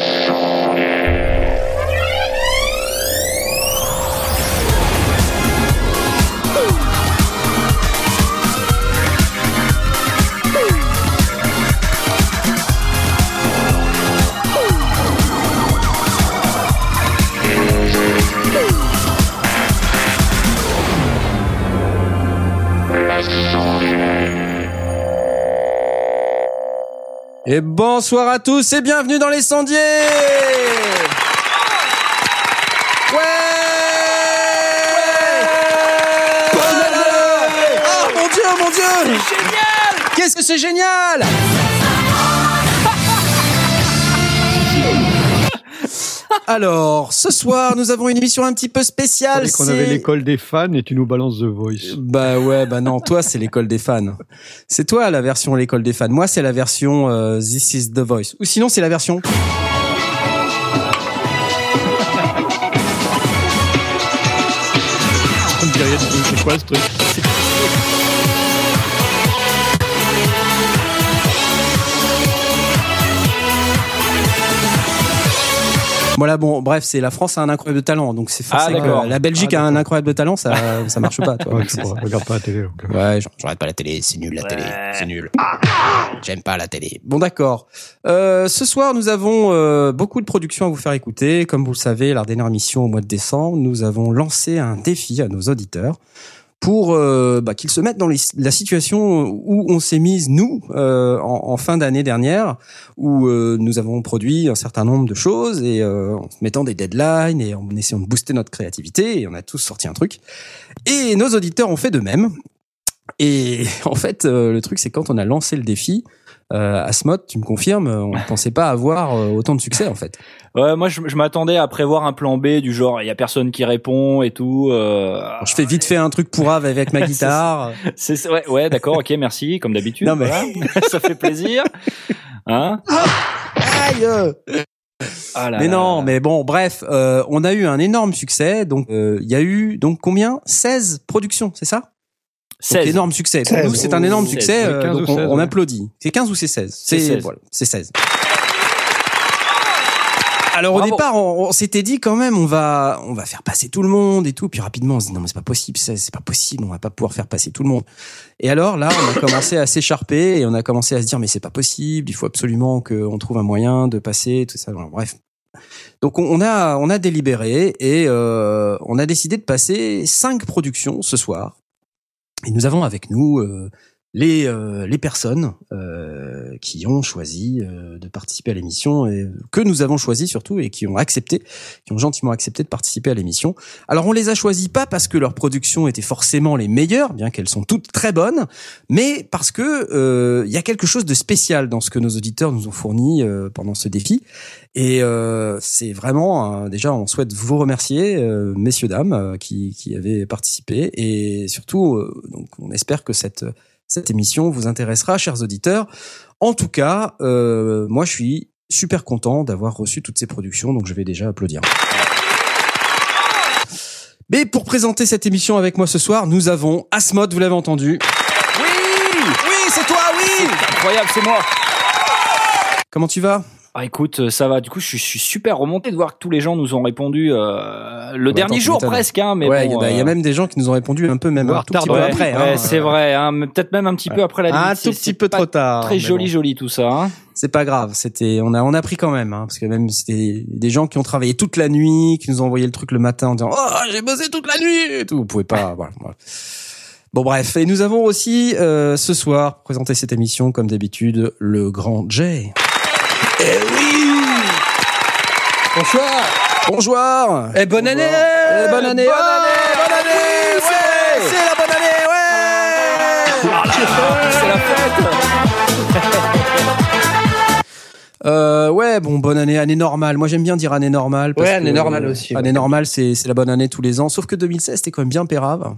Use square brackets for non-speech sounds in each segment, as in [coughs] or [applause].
Et bonsoir à tous et bienvenue dans les sondiers Ouais, Oh mon dieu, mon dieu. C'est génial. Qu'est-ce que c'est génial. [laughs] Alors, ce soir, nous avons une émission un petit peu spéciale. On avait c'est- l'école des fans et tu nous balances The Voice. Bah ouais, bah non, toi c'est l'école des fans. C'est toi la version l'école des fans. Moi c'est la version euh, This is the Voice. Ou sinon c'est la version. Voilà, bon, bref, c'est la France a un incroyable talent, donc c'est forcément. Ah, la Belgique Ah, a un incroyable talent, ça ça marche pas. Toi, Ouais, je regarde pas la télé. donc. Ouais, j'en- j'arrête pas la télé, c'est nul la télé, c'est nul. J'aime pas la télé. Bon d'accord. Euh, ce soir, nous avons euh, beaucoup de productions à vous faire écouter. Comme vous le savez, la dernière émission au mois de décembre, nous avons lancé un défi à nos auditeurs pour euh, bah, qu'ils se mettent dans la situation où on s'est mise nous euh, en, fin d'année dernière, où euh, nous avons produit un certain nombre de choses et euh, en mettant des deadlines et en essayant de booster notre créativité. Et on a tous sorti un truc. Et nos auditeurs ont fait de même. Et [laughs] en fait, euh, le truc, c'est quand on a lancé le défi, euh, Asmod, tu me confirmes, euh, on ne pensait pas avoir euh, autant de succès en fait. Ouais, moi je, je m'attendais à prévoir un plan B du genre il y a personne qui répond et tout. Euh, je fais vite fait un truc pourrave avec ma [laughs] guitare. c'est ouais, ouais d'accord, ok, merci comme d'habitude. Non, mais- voilà. [laughs] ça fait plaisir. Hein Aïe euh. Ah là Mais là non, là. mais bon, bref, euh, on a eu un énorme succès. Donc, euh, il y a eu donc combien? 16 productions, c'est ça? Donc, 16. énorme succès. Pour 16. nous, c'est un énorme succès. 16, euh, 15 donc ou on, 16, on ouais. applaudit. C'est 15 ou c'est 16 C'est 16. Voilà, c'est 16. Alors au départ, on, on s'était dit quand même, on va, on va faire passer tout le monde et tout. Puis rapidement, on se dit non mais c'est pas possible, c'est c'est pas possible, on va pas pouvoir faire passer tout le monde. Et alors là, on a commencé à s'écharper et on a commencé à se dire mais c'est pas possible, il faut absolument qu'on trouve un moyen de passer tout ça. Bon, bref. Donc on on a, on a délibéré et euh, on a décidé de passer cinq productions ce soir. Et nous avons avec nous euh, les, euh, les personnes euh, qui ont choisi euh, de participer à l'émission et que nous avons choisi surtout et qui ont accepté, qui ont gentiment accepté de participer à l'émission. Alors on les a choisis pas parce que leurs productions étaient forcément les meilleures, bien qu'elles sont toutes très bonnes, mais parce que euh, il y a quelque chose de spécial dans ce que nos auditeurs nous ont fourni euh, pendant ce défi. Et euh, c'est vraiment déjà on souhaite vous remercier messieurs dames qui qui avaient participé et surtout donc on espère que cette cette émission vous intéressera chers auditeurs. En tout cas, euh, moi je suis super content d'avoir reçu toutes ces productions donc je vais déjà applaudir. Mais pour présenter cette émission avec moi ce soir, nous avons Asmod, vous l'avez entendu. Oui, Oui, c'est toi, oui. incroyable, c'est moi. Comment tu vas? Ah écoute, euh, ça va. Du coup, je suis, je suis super remonté de voir que tous les gens nous ont répondu euh, le bah, dernier attends, jour presque, hein. Mais Ouais, il bon, y a- il y, a euh, même des gens qui nous ont répondu un peu même Ouais, un tout petit peu après. ouais, hein. c'est vrai, hein, peut-être même un petit peu après la Un limite. tout C'est- petit peu trop tard. Très joli, bon. joli tout ça. Hein. C'est pas grave, c'était on a on a pris quand même hein, parce que même c'était des gens qui ont travaillé toute la nuit, qui nous ont envoyé le truc le matin en disant "Oh, j'ai bossé toute la nuit" et tout. Vous pouvez pas [laughs] voilà. voilà. Bon bref, et nous avons aussi euh, ce soir pour présenter cette émission comme d'habitude le grand Jay. Eh oui Bonsoir. Bonjour Et bonne année. Eh, bonne année Bonne année. Bonne année Ouais, c'est la bonne année Ouais C'est la fête. Euh, ouais, bon, bonne année, année normale. Moi, j'aime bien dire année normale. parce Ouais, année que, normale aussi, Année ouais. normale, c'est c'est la bonne année tous les ans. Sauf que 2016, c'était quand même bien pérave.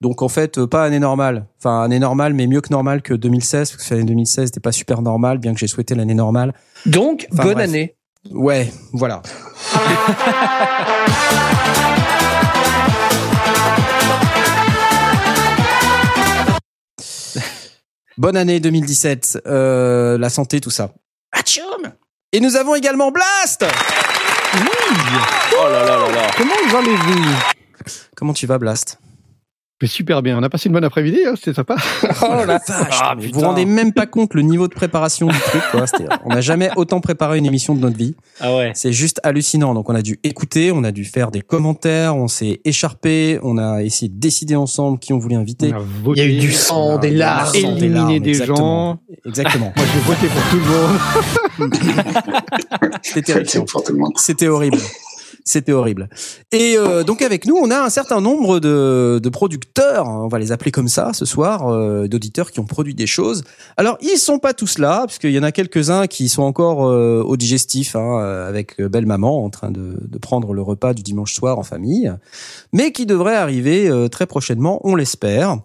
Donc, en fait, euh, pas année normale. Enfin, année normale, mais mieux que normale que 2016. Parce que l'année 2016, c'était pas super normal, bien que j'ai souhaité l'année normale. Donc, Enfin, bonne bref. année. Ouais, voilà. [laughs] Bonne année 2017, euh, la santé, tout ça. Atchoum Et nous avons également Blast Oh là là là là. Comment allez-vous Comment tu vas, Blast? Mais super bien. On a passé une bonne après-midi, hein, c'était sympa. [laughs] Oh la vache Ah, Vous vous rendez même pas compte le niveau de préparation du truc. Quoi. On n'a jamais autant préparé une émission de notre vie. Ah ouais. C'est juste hallucinant. Donc on a dû écouter, on a dû faire des commentaires, on s'est écharpé, on a essayé de décider ensemble qui on voulait inviter. On a Il y a eu du sang, on a des larmes. éliminé larmes, des exactement. gens. Exactement. Moi, j'ai voté pour tout le monde. [laughs] C'était terrifiant. pour tout le monde. C'était horrible. C'était horrible. Et euh, donc avec nous, on a un certain nombre de, de producteurs, on va les appeler comme ça ce soir, euh, d'auditeurs qui ont produit des choses. Alors ils sont pas tous là, puisqu'il y en a quelques-uns qui sont encore euh, au digestif, hein, euh, avec euh, belle maman en train de, de prendre le repas du dimanche soir en famille, mais qui devraient arriver euh, très prochainement, on l'espère.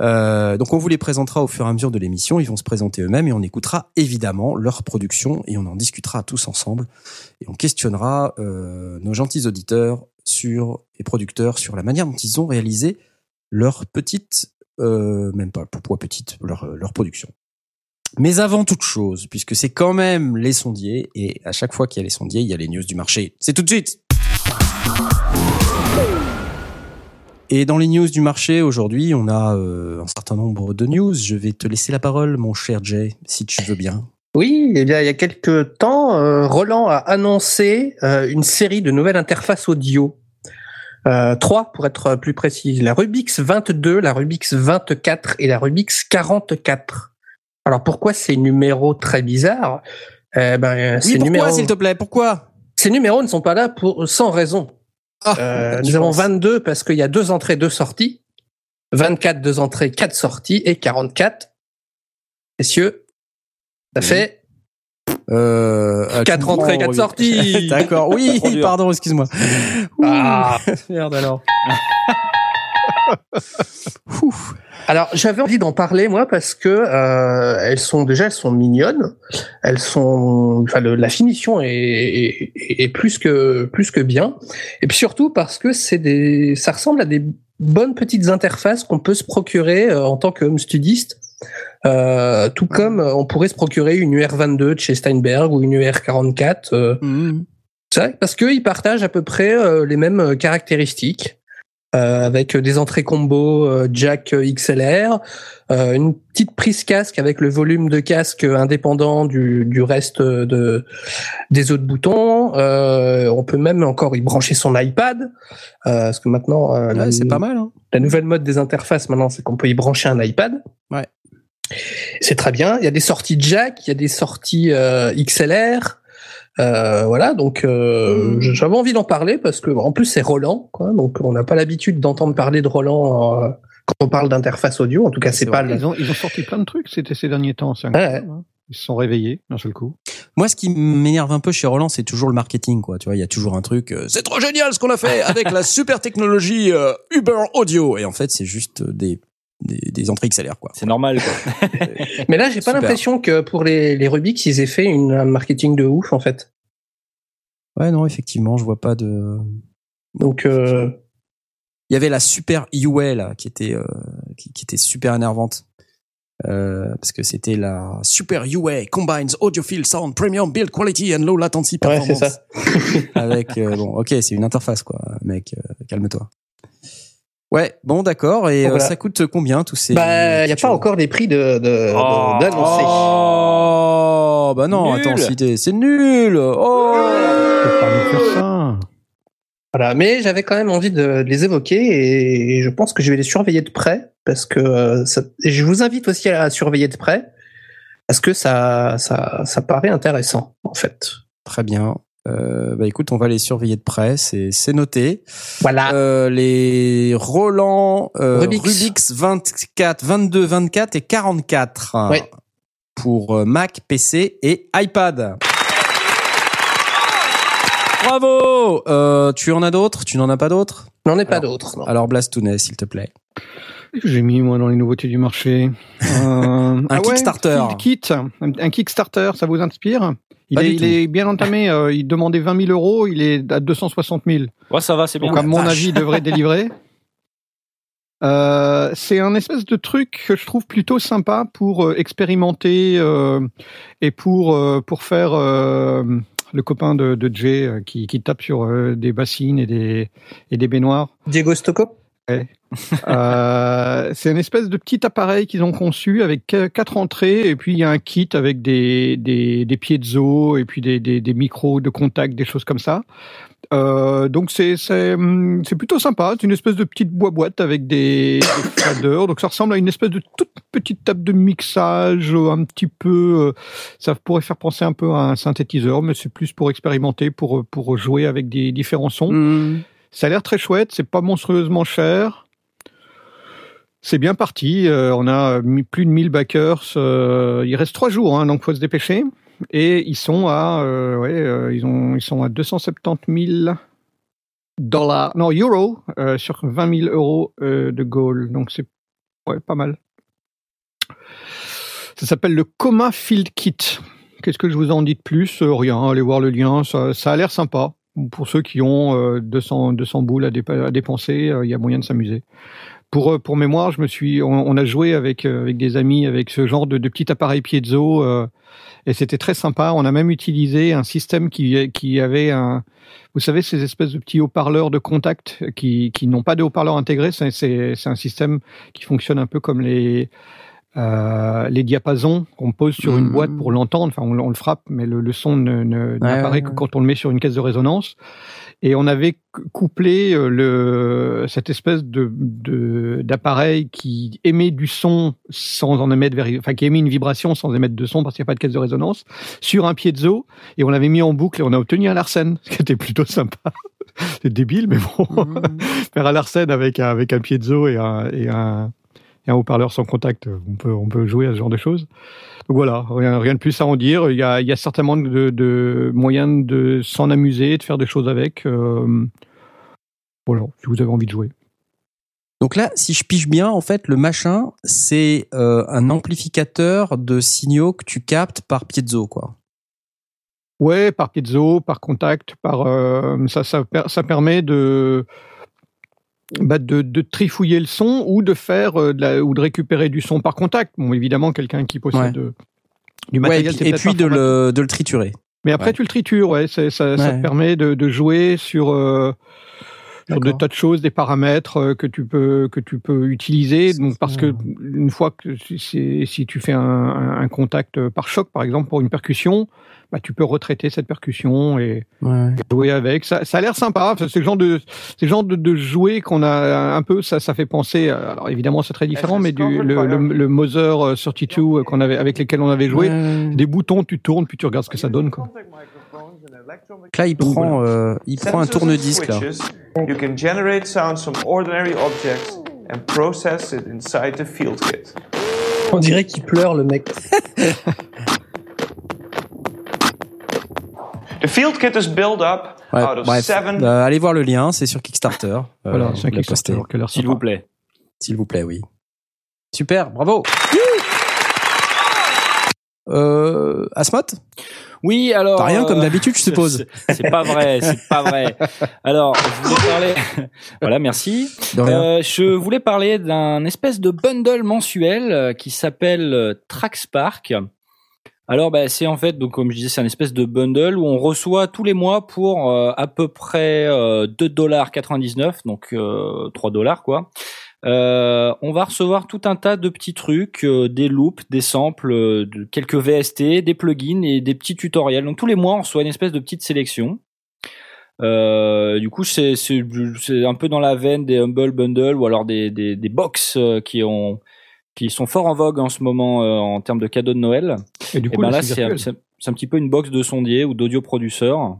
Donc on vous les présentera au fur et à mesure de l'émission, ils vont se présenter eux-mêmes et on écoutera évidemment leur production et on en discutera tous ensemble et on questionnera euh, nos gentils auditeurs et producteurs sur la manière dont ils ont réalisé leur petite, euh, même pas pourquoi petite, leur, leur production. Mais avant toute chose, puisque c'est quand même les sondiers, et à chaque fois qu'il y a les sondiers, il y a les news du marché. C'est tout de suite Et dans les news du marché, aujourd'hui, on a euh, un certain nombre de news. Je vais te laisser la parole, mon cher Jay, si tu veux bien. Oui, eh bien, il y a quelques temps, euh, Roland a annoncé euh, une série de nouvelles interfaces audio. Euh, trois, pour être plus précis. La Rubix 22, la Rubix 24 et la Rubix 44. Alors, pourquoi ces numéros très bizarres? Eh ben, Oui, ces, pourquoi, numéros, s'il te plaît? Pourquoi? Ces numéros ne sont pas là pour, sans raison. Ah, Euh, [laughs] nous avons penses 22 parce qu'il y a deux entrées, deux sorties. 24, deux entrées, quatre sorties. Et 44, messieurs, ça fait Euh, ah, Quatre entrées, quatre sorties. [laughs] D'accord, oui, [laughs] pardon, excuse-moi. Ah. [laughs] Merde alors. Alors, j'avais envie d'en parler moi parce que euh, elles sont déjà elles sont mignonnes, elles sont enfin le- la finition est, est, est plus que plus que bien et puis surtout parce que c'est des ça ressemble à des bonnes petites interfaces qu'on peut se procurer euh, en tant que home studiste. Euh, tout comme euh, on pourrait se procurer une UR22 de chez Steinberg ou une UR44 euh, c'est vrai, parce qu'ils partagent à peu près euh, les mêmes caractéristiques, avec des entrées combo jack XLR, une petite prise casque avec le volume de casque indépendant du, du reste de des autres boutons. On peut même encore y brancher son iPad, parce que maintenant Ouais, c'est pas mal. Hein. la nouvelle mode des interfaces maintenant, c'est qu'on peut y brancher un iPad. Ouais. C'est très bien. Il y a des sorties jack, il y a des sorties euh, XLR. Euh, voilà, donc euh, Mhm. j'avais envie d'en parler parce que en plus c'est Roland, quoi, donc on n'a pas l'habitude d'entendre parler de Roland euh, quand on parle d'interface audio. En tout cas, C'est pas vrai. le. Ils ont, ils ont sorti plein de trucs c'était ces derniers temps. C'est incroyable. hein. Ils se sont réveillés d'un seul coup. Moi, ce qui m'énerve un peu chez Roland, c'est toujours le marketing, quoi. Tu vois, il y a toujours un truc. euh, c'est trop génial ce qu'on a fait avec la super technologie euh, Uber Audio. Et en fait, c'est juste des, des, des entrées XLR, quoi. C'est normal, quoi. [laughs] Mais là, j'ai pas l'impression que pour les les Rubix, ils aient fait une, un marketing de ouf en fait. Ouais, non, effectivement, je vois pas de. Donc euh, Il y avait la super UA là, qui était euh, qui, qui était super énervante. Euh, parce que c'était la Super UA combines audiophile sound premium build quality and low latency Ouais, performance. c'est ça. Avec euh, bon, ok, c'est une interface quoi, mec, euh, calme-toi. Ouais, bon, d'accord. Et euh, voilà. ça coûte combien tous ces bah, il y a pas encore des prix de de- Oh. de-. Oh, bah non, Nul. attends, c'est nul. Oh. Pas nous faire ça. Voilà, mais j'avais quand même envie de les évoquer et je pense que je vais les surveiller de près parce que euh, ça, je vous invite aussi à surveiller de près parce que ça, ça, ça paraît intéressant en fait. Très bien. Euh, bah écoute, on va les surveiller de près, c'est c'est noté. Voilà. Euh, les Roland euh, Rubix. Rubix 24, 22, 24 et 44 Ouais. pour euh, Mac, PC et iPad. Bravo. Euh, tu en as d'autres? Tu n'en as pas d'autres? N'en est pas alors- d'autres. non. Alors Blastounet, s'il te plaît. J'ai mis moi dans les nouveautés du marché. Euh, [laughs] un Kickstarter. Kit, un, Kickstarter, ça vous inspire? Il est, il bien entamé. euh, il demandait 20 000 euros. Il est à 260 000. Ouais, ça va, c'est bien. Donc à mon vache. avis, il devrait [laughs] délivrer. Euh, c'est un espèce de truc que je trouve plutôt sympa pour euh, expérimenter euh, et pour pour faire le copain de, de Jay qui, qui tape sur des bassines et des et des baignoires. Diego Stocco? Ouais. [laughs] euh, c'est une espèce de petit appareil qu'ils ont conçu avec quatre entrées et puis il y a un kit avec des, des, des pieds de zoo et puis des, des, des micros de contact, des choses comme ça. Euh, donc c'est plutôt sympa. C'est une espèce de petite boîte avec des, des [coughs] faders. Donc ça ressemble à une espèce de toute petite table de mixage, un petit peu. Euh, ça pourrait faire penser un peu à un synthétiseur, mais c'est plus pour expérimenter, pour pour jouer avec des différents sons. Mmh. Ça a l'air très chouette. C'est pas monstrueusement cher. C'est bien parti. Euh, on a plus de 1000 backers. Euh, il reste trois jours, hein, donc faut se dépêcher. Et ils sont à, euh, ils ont, ils sont à 270 000 dollars, non euros sur 20 000 euros de goal. Donc c'est, pas mal. Ça s'appelle le Coma Field Kit. Qu'est-ce que je vous en dis de plus? Rien. Allez voir le lien. Ça a l'air sympa. Pour ceux qui ont 200, 200 boules à, dépenser, il y a moyen de s'amuser pour pour mémoire, je me suis, on, a joué avec avec des amis avec ce genre de, de petit appareil piezo euh, et c'était très sympa. On a même utilisé un système qui, qui avait un, vous savez, ces espèces de petits haut-parleurs de contact qui, qui n'ont pas de haut-parleurs intégrés. C'est un système qui fonctionne un peu comme les, euh, les diapasons qu'on pose sur une mmh. boîte pour l'entendre. Enfin, on, le frappe, mais le, le son n'apparaît que quand on le met sur une caisse de résonance et on avait couplé euh, le, cette espèce de, d'appareil qui émet du son sans en émettre, enfin qui émet une vibration sans émettre de son parce qu'il n'y a pas de caisse de résonance sur un piezo et on l'avait mis en boucle et on a obtenu un Larsen, [laughs] ce qui était plutôt sympa. C'est débile, mais bon, mmh. [laughs] faire un Larsen avec un, avec un piezo et un, et un, et un haut-parleur sans contact, on peut, on peut jouer à ce genre de choses. Donc voilà, rien, rien de plus à en dire. Il y a, il y a certainement de, de moyens de s'en amuser, de faire des choses avec. Euh, voilà, si vous avez envie de jouer. Donc là, si je pige bien, en fait, le machin, c'est euh, un amplificateur de signaux que tu captes par piezo, quoi. Ouais, par piezo, par contact, par euh, ça, ça, ça permet de bah de, de, trifouiller le son ou de faire euh, de la, ou de récupérer du son par contact. Bon, évidemment, quelqu'un qui possède euh, du matériel, et puis, de, le, de le triturer. Mais après, tu le tritures, ouais, ça, ça, te permet de, de jouer sur euh, sur des tas de choses, des paramètres euh, que tu peux que tu peux utiliser. Donc parce que une fois que si, si tu fais un, un, contact par choc, par exemple pour une percussion, bah, tu peux retraiter cette percussion et, jouer avec. Ça, ça a l'air sympa. c'est le genre de c'est le genre de, de jouet qu'on a un peu. Ça, ça fait penser. Alors évidemment, c'est très différent, mais du le, le, le Mother 32 euh, qu'on avait avec lesquels on avait joué, des boutons, tu tournes puis tu regardes ce que ça donne quoi. Là, il prend, euh, il prend un tourne-disque là. You can generate sounds from ordinary objects and process it inside the field kit. On dirait qu'il pleure le mec. [laughs] the field kit is built up ouais, out of bref, seven. Euh, allez voir le lien, c'est sur Kickstarter. Euh, [laughs] voilà, c'est Kickstarter. S'il vous plaît. S'il vous plaît, oui. Super, bravo. Euh, Asmot Oui, alors. T'as rien comme euh, d'habitude, je [laughs] suppose. C'est pas vrai, c'est pas vrai. Alors, je voulais [laughs] parler. voilà, merci. Euh, je voulais parler d'un espèce de bundle mensuel qui s'appelle Trackspark. Alors, bah, c'est en fait, donc comme je disais, c'est un espèce de bundle où on reçoit tous les mois pour à peu près euh, 2,99$, donc 3 dollars quoi. Euh, on va recevoir tout un tas de petits trucs, euh, des loops, des samples, euh, de quelques VST, des plugins et des petits tutoriels. Donc tous les mois, on reçoit une espèce de petite sélection. du coup, c'est un peu dans la veine des Humble Bundle ou alors des, des, des box qui ont qui sont fort en vogue en ce moment en termes de cadeaux de Noël. Et du coup, ben là, c'est un, petit peu une box de sondier ou d'audio produceur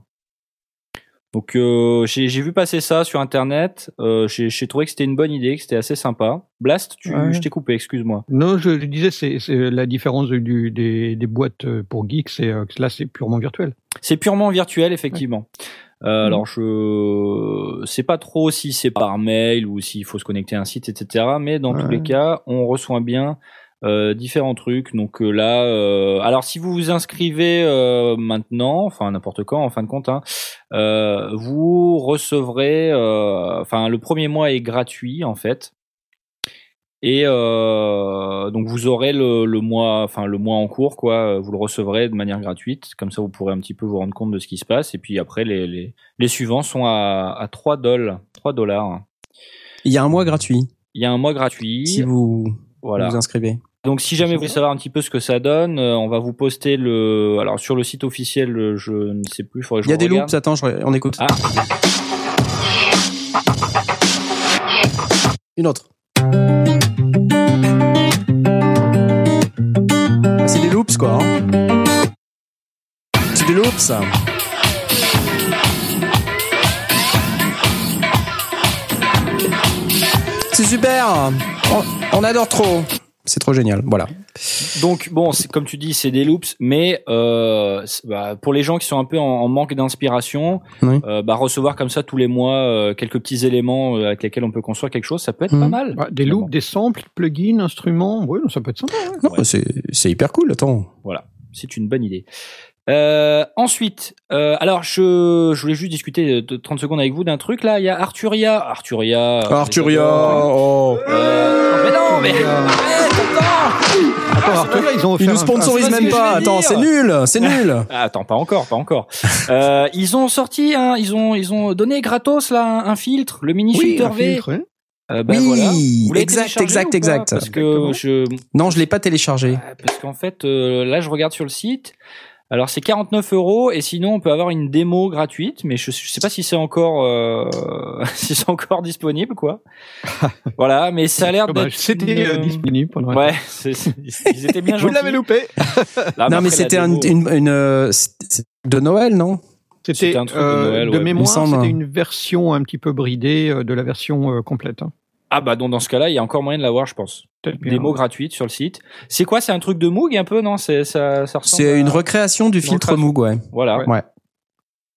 donc euh, j'ai vu passer ça sur internet. Euh, j'ai trouvé que c'était une bonne idée, que c'était assez sympa. Blast, tu, je t'ai coupé, excuse-moi. Non, je, disais c'est la différence du, des, des boîtes pour geeks, c'est euh, là c'est purement virtuel. C'est purement virtuel effectivement. Euh, mhm. Alors je sais pas trop si c'est par mail ou s'il faut se connecter à un site, etc. Mais dans tous les cas, on reçoit bien euh, différents trucs. Donc euh, là, euh, alors si vous vous inscrivez maintenant, enfin n'importe quand, en fin de compte, hein, vous recevrez, enfin le premier mois est gratuit en fait. Et euh, donc vous aurez le, le, mois, enfin le mois en cours, quoi. Vous le recevrez de manière gratuite, comme ça vous pourrez un petit peu vous rendre compte de ce qui se passe. Et puis après, les, les, les suivants sont à, à 3 dollars. 3 dollars. Il y a un mois gratuit. Il y a un mois gratuit. Si vous voilà. vous inscrivez. Donc si jamais vous voulez savoir un petit peu ce que ça donne, euh, on va vous poster le alors sur le site officiel, je ne sais plus, Il y a des loops, attends, on écoute. Ah. Une autre. C'est loops. C'est super. on adore trop c'est trop génial. Voilà. Donc bon, comme tu dis, c'est des loops, mais euh, bah, pour les gens qui sont un peu en, manque d'inspiration, euh, bah, recevoir comme ça tous les mois euh, quelques petits éléments avec lesquels on peut construire quelque chose, ça peut être pas mhm. mal. Bah, des loops, des samples, plugins, instruments, oui, ça peut être sympa. Ouais. c'est hyper cool. Attends. Voilà, c'est une bonne idée. Euh, ensuite, euh, alors je, je voulais juste discuter de 30 secondes avec vous d'un truc là. Il y a Arturia, Arturia, Arturia. Oh. Euh, mais non, mais attends, Arturia, ils ont ils nous sponsorisent même pas. Attends, c'est nul, c'est nul. Ah, attends, pas encore, pas encore. euh, ils ont sorti, un, ils ont, ils ont donné gratos là un, filtre, le mini filter V. Euh, ben oui, voilà. exact, exact, exact. Parce que je non, je l'ai pas téléchargé. Parce qu'en fait, euh, là, je regarde sur le site. Alors c'est 49 euros et sinon on peut avoir une démo gratuite, mais je, je sais pas si c'est encore euh, [laughs] si c'est encore disponible quoi. [laughs] voilà, mais ça a l'air d'être c'était euh, disponible. Pendant ouais, ils étaient bien. [laughs] Vous l'avez loupé. non mais c'était une, une, une euh, de Noël non? C'était un truc de, Noël, de mémoire, c'était une version un petit peu bridée de la version complète. Hein. Ah bah donc dans ce cas-là, il y a encore moyen de l'avoir, je pense. Démo gratuite sur le site. C'est quoi C'est un truc de Moog un peu non? C'est ça, ça C'est une recréation du filtre Moog, ouais. Voilà. Ouais.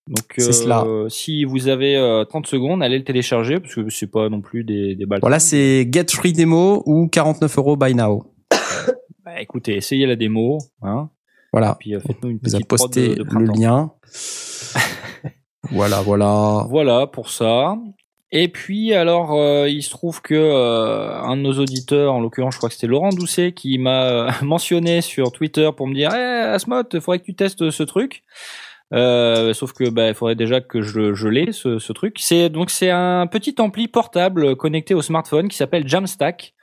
Donc euh, si vous avez 30 euh, secondes, allez le télécharger parce que c'est pas non plus des, des balles. Voilà, c'est Get Free Demo ou 49 euros by now. [coughs] bah, écoutez, essayez la démo, hein. Voilà. puis euh, faites-nous une petite vous avez posté le lien. [laughs] voilà, voilà. Voilà pour ça. Et puis alors, euh, il se trouve que euh, un de nos auditeurs, en l'occurrence, je crois que c'était Laurent Doucet, qui m'a euh, [laughs] mentionné sur Twitter pour me dire, hey, eh, Asmot, il faudrait que tu testes ce truc. sauf que bah, il faudrait déjà que je, je l'ai ce, ce truc. C'est donc c'est un petit ampli portable connecté au smartphone qui s'appelle Jamstack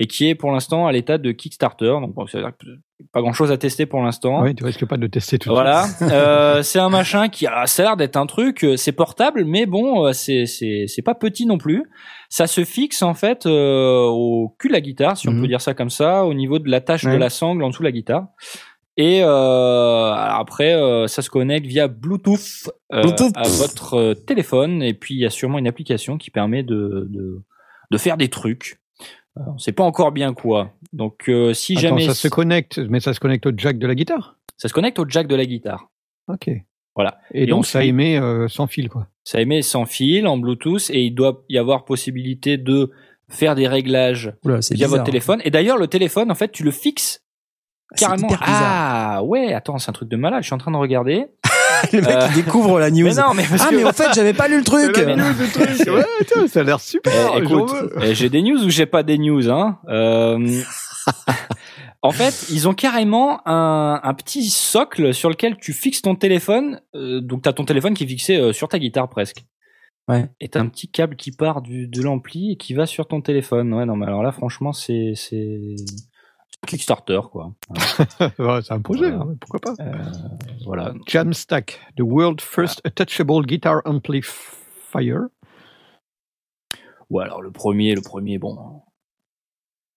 et qui est pour l'instant à l'état de Kickstarter. Donc bon, c'est pas grand chose à tester pour l'instant. Oui, tu risques pas de tester tout. Voilà, [laughs] euh, c'est un machin qui a ça a l'air d'être un truc, euh, c'est portable, mais bon, euh, c'est c'est c'est pas petit non plus. Ça se fixe en fait euh, au cul de la guitare, si on mhm. peut dire ça comme ça, au niveau de l'attache de la sangle en dessous de la guitare. Et euh, après, ça se connecte via Bluetooth, Bluetooth, à votre téléphone. Et puis il y a sûrement une application qui permet de de, de faire des trucs. On sait pas encore bien quoi. Donc euh, si jamais ça se connecte, mais ça se connecte au jack de la guitare. Ça se connecte au jack de la guitare. Ok. Voilà. Et, donc ça émet euh, sans fil quoi. Ça émet sans fil en Bluetooth et il doit y avoir possibilité de faire des réglages via votre téléphone. Et d'ailleurs le téléphone en fait tu le fixes carrément. Ah ouais, attends c'est un truc de malade. Je suis en train de regarder. [laughs] le mec il découvre la news. Mais non, mais ah mais en fait j'avais pas lu le truc. [laughs] ouais, ça a l'air super. Eh, écoute, eh, j'ai des news ou j'ai pas des news hein. Euh... [laughs] en fait, ils ont carrément un, un, petit socle sur lequel tu fixes ton téléphone. Euh, donc t'as ton téléphone qui est fixé euh, sur ta guitare presque. Ouais. Et t'as un petit câble qui part du, de l'ampli et qui va sur ton téléphone. Ouais, non, mais alors là, franchement, c'est c'est Kickstarter, quoi. [laughs] c'est un projet, hein, pourquoi pas. Euh, voilà. Jamstack, the world first attachable guitar amplifier. Ou alors le premier, le premier, bon.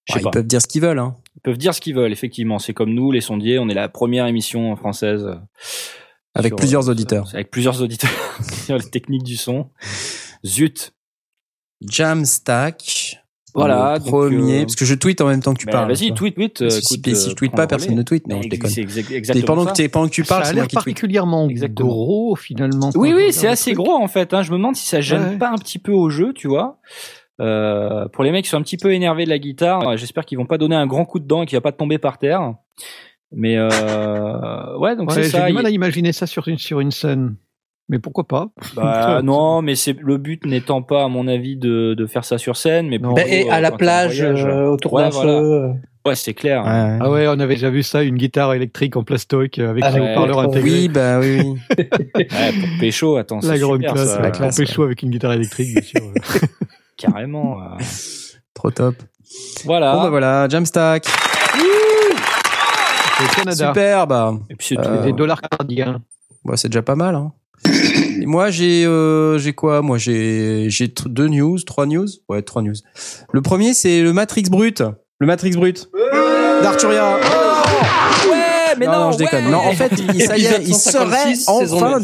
Je sais pas. Ils peuvent dire ce qu'ils veulent. Hein. Ils peuvent dire ce qu'ils veulent, effectivement. C'est comme nous, les sondiers, on est la première émission française. Euh, avec plusieurs auditeurs. Avec plusieurs auditeurs [laughs] sur les techniques du son. Zut. Jamstack. Voilà, premier, euh, parce que je tweete en même temps que tu bah, parles. Vas-y, tweet, tweet. Euh, si, si, je tweete pas, personne ne tweet. Non, je déconne. C'est exactement pendant ça. Que pendant que tu parles, ça a l'air particulièrement exactement. gros finalement. Oui, oui, c'est assez gros en fait. Hein. Je me demande si ça gêne pas un petit peu au jeu, tu vois. Euh, pour les mecs qui sont un petit peu énervés de la guitare, j'espère qu'ils vont pas donner un grand coup de dent et qu'il va pas tomber par terre. Mais euh, ouais, donc c'est ça. J'ai du mal à imaginer ça sur une sur une scène. Mais pourquoi pas bah, [laughs] Non, mais c'est le but n'étant pas, à mon avis, de, de faire ça sur scène, mais non. et à la plage, autour d'un feu. Ouais, c'est clair. Ah ouais, on avait déjà vu ça, une guitare électrique en plastoc avec un haut-parleur intégré. Oui, bah oui. oui. [laughs] ouais, pour pécho, attends, la grande super, classe, la classe. Pour pécho avec une guitare électrique, bien sûr. [laughs] Carrément. Trop top. Voilà. Bon bah voilà, Jamstack. Canada. Superbe. Et puis c'est euh... des dollars canadiens. Bah, c'est déjà pas mal. Hein. Et moi j'ai euh, j'ai quoi? Moi j'ai j'ai deux news, trois news? Ouais, trois news. Le premier c'est le Matrix brut. Le Matrix brut. D'Arturia. ouais, mais non, non, je déconne. Non, en fait, il, ça y est, il serait enfin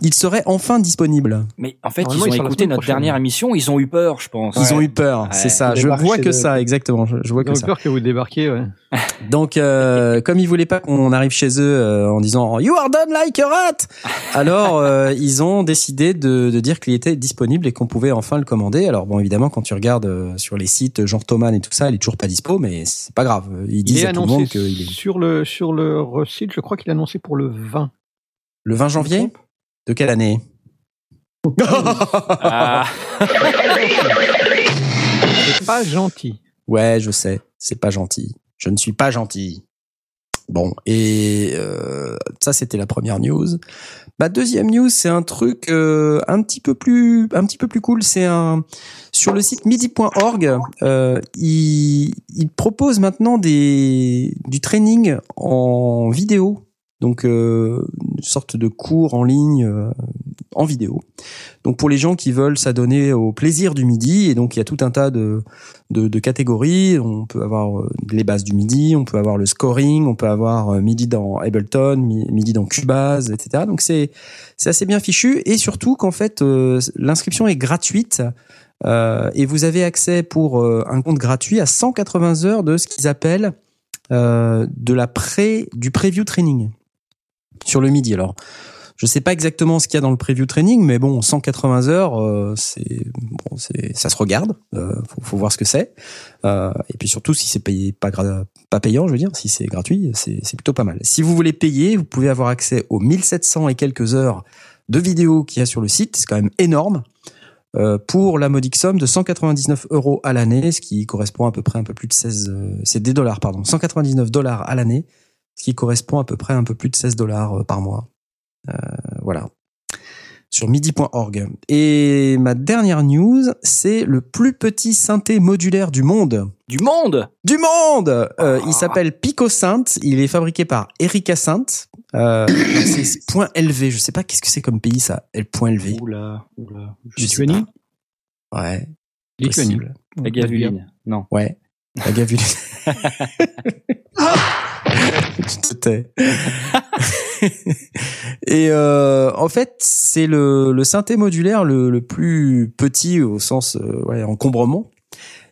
il serait enfin disponible. Mais en fait, ils ont écouté notre dernière émission, ils ont eu peur, je pense. Ils ont eu peur, c'est ça. Je vois que ça, exactement. Je, vois que ça. Ils ont eu peur que vous débarquiez, ouais. [laughs] Donc, euh, comme ils voulaient pas qu'on arrive chez eux euh, en disant You are done like a rat, [laughs] alors euh, ils ont décidé de, de dire qu'il était disponible et qu'on pouvait enfin le commander. Alors bon, évidemment, quand tu regardes euh, sur les sites genre Thoman et tout ça, il est toujours pas dispo, mais c'est pas grave. Ils disent à tout le monde qu'il est sur le sur le site. Je crois qu'il est annoncé pour le 20. Le 20 janvier. De quelle année? Ah. [laughs] C'est pas gentil. Ouais, je sais, c'est pas gentil. Je ne suis pas gentil. Bon, et euh, ça c'était la première news. Ma deuxième news, c'est un truc euh, un petit peu plus un petit peu plus cool. C'est un sur le site midi.org. Euh, il, il propose maintenant des du training en vidéo donc euh, une sorte de cours en ligne euh, en vidéo. Donc pour les gens qui veulent s'adonner au plaisir du midi, et donc il y a tout un tas de, de, de, catégories. On peut avoir euh, les bases du midi, on peut avoir le scoring, on peut avoir euh, midi dans Ableton, midi dans Cubase, etc. Donc c'est c'est assez bien fichu et surtout qu'en fait l'inscription est gratuite. Euh, et vous avez accès pour un compte gratuit à 180 heures de ce qu'ils appellent euh, de la pré du preview training sur le midi. Alors, je sais pas exactement ce qu'il y a dans le preview training, mais bon, 180 heures, euh, c'est bon, c'est ça se regarde. Euh, faut, faut, voir ce que c'est. Euh, et puis surtout, si c'est payé pas pas payant, je veux dire, si c'est gratuit, c'est plutôt pas mal. Si vous voulez payer, vous pouvez avoir accès aux 1700 et quelques heures de vidéos qu'il y a sur le site. C'est quand même énorme. Euh, pour la modique somme de 199 euros à l'année, ce qui correspond à peu près un peu plus de 16, euh, c'est des dollars, pardon, 199 dollars à l'année, ce qui correspond à peu près un peu plus de 16 dollars euh, par mois. Euh, voilà. Sur midi.org. Et ma dernière news, c'est le plus petit synthé modulaire du monde. Du monde? Du monde euh, Il ah. s'appelle Pico Synth. Il est fabriqué par Erika Synth. Euh, [coughs] c'est point élevé. Je sais pas qu'est-ce que c'est comme pays ça. El point élevé. Oula, oula. Lituanie Ouais. Lituanie. La gavuline. Non. Ouais. La gavuline. tu [laughs] [laughs] te [laughs] et euh, en fait, c'est le, le synthé modulaire le, le, plus petit au sens euh, ouais, encombrement.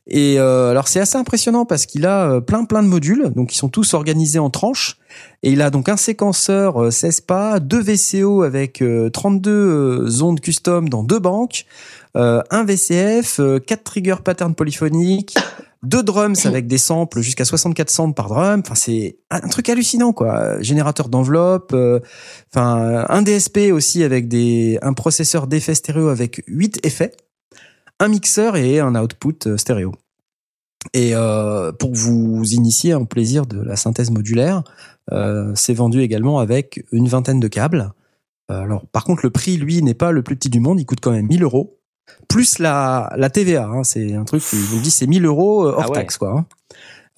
Et euh, alors c'est assez impressionnant parce qu'il a euh, plein plein de modules, donc ils sont tous organisés en tranches. Et il a donc un séquenceur 16 pas, deux VCO avec 32 ondes custom dans deux banques, un VCF, quatre triggers pattern polyphoniques, [coughs] deux drums avec des samples jusqu'à 64 samples par drum. Enfin, c'est un truc hallucinant, quoi. Générateur d'enveloppe, euh, enfin, un DSP aussi avec des, un processeur d'effets stéréo avec 8 effets, un mixeur et un output euh, stéréo. Et euh, pour vous initier en plaisir de la synthèse modulaire, euh, c'est vendu également avec une vingtaine de câbles. Alors, par contre, le prix, lui, n'est pas le plus petit du monde. Il coûte quand même 1000 euros plus la, la TVA. Hein, c'est un truc, je vous dis, c'est 1000 euros euh, hors ah taxe, quoi. Hein.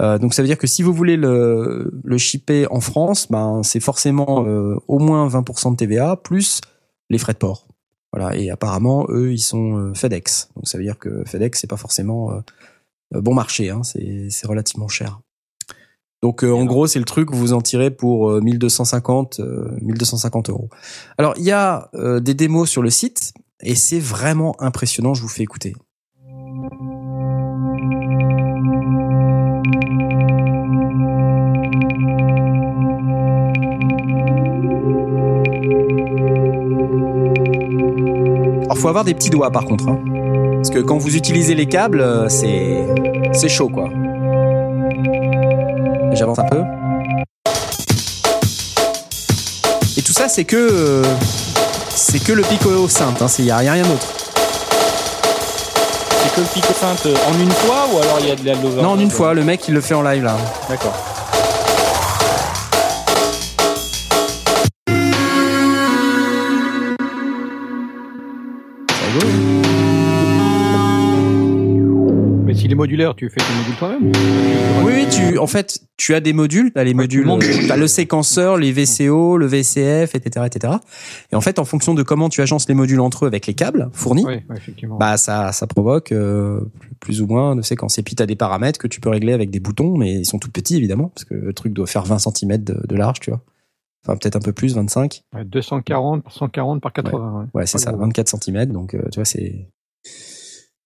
Euh, donc ça veut dire que si vous voulez le, le shipper en France, ben c'est forcément euh, au moins 20% de TVA plus les frais de port. Voilà. Et apparemment, eux, ils sont euh, FedEx. Donc ça veut dire que FedEx, c'est pas forcément bon marché. Hein, c'est relativement cher. Donc en gros, c'est le truc, vous en tirez pour 1250, 1250 euros. Alors il y a des démos sur le site, et c'est vraiment impressionnant, je vous fais écouter. Faut avoir des petits doigts par contre. Hein. Parce que quand vous utilisez les câbles, euh, c'est c'est chaud quoi. J'avance un peu. Et tout ça c'est que euh, C'est que le pico synth, il n'y a, rien d'autre. C'est que le pico synth en une fois ou alors il y a de la Non, en une fois, le mec il le fait en live là. D'accord. Les modulaires, tu fais tes modules toi-même Oui, tu, en fait, tu as des modules, tu as les modules, tu as le séquenceur, les VCO, le VCF, etc., etc. Et en fait, en fonction de comment tu agences les modules entre eux avec les câbles fournis, bah ça, ça provoque euh, plus ou moins de séquences. Et puis tu as des paramètres que tu peux régler avec des boutons, mais ils sont tout petits évidemment, parce que le truc doit faire 20 cm de, large, tu vois. Enfin, peut-être un peu plus, 25. 240 par 140 par 80. Ouais, c'est ça, 24 cm. Donc, euh, tu vois, c'est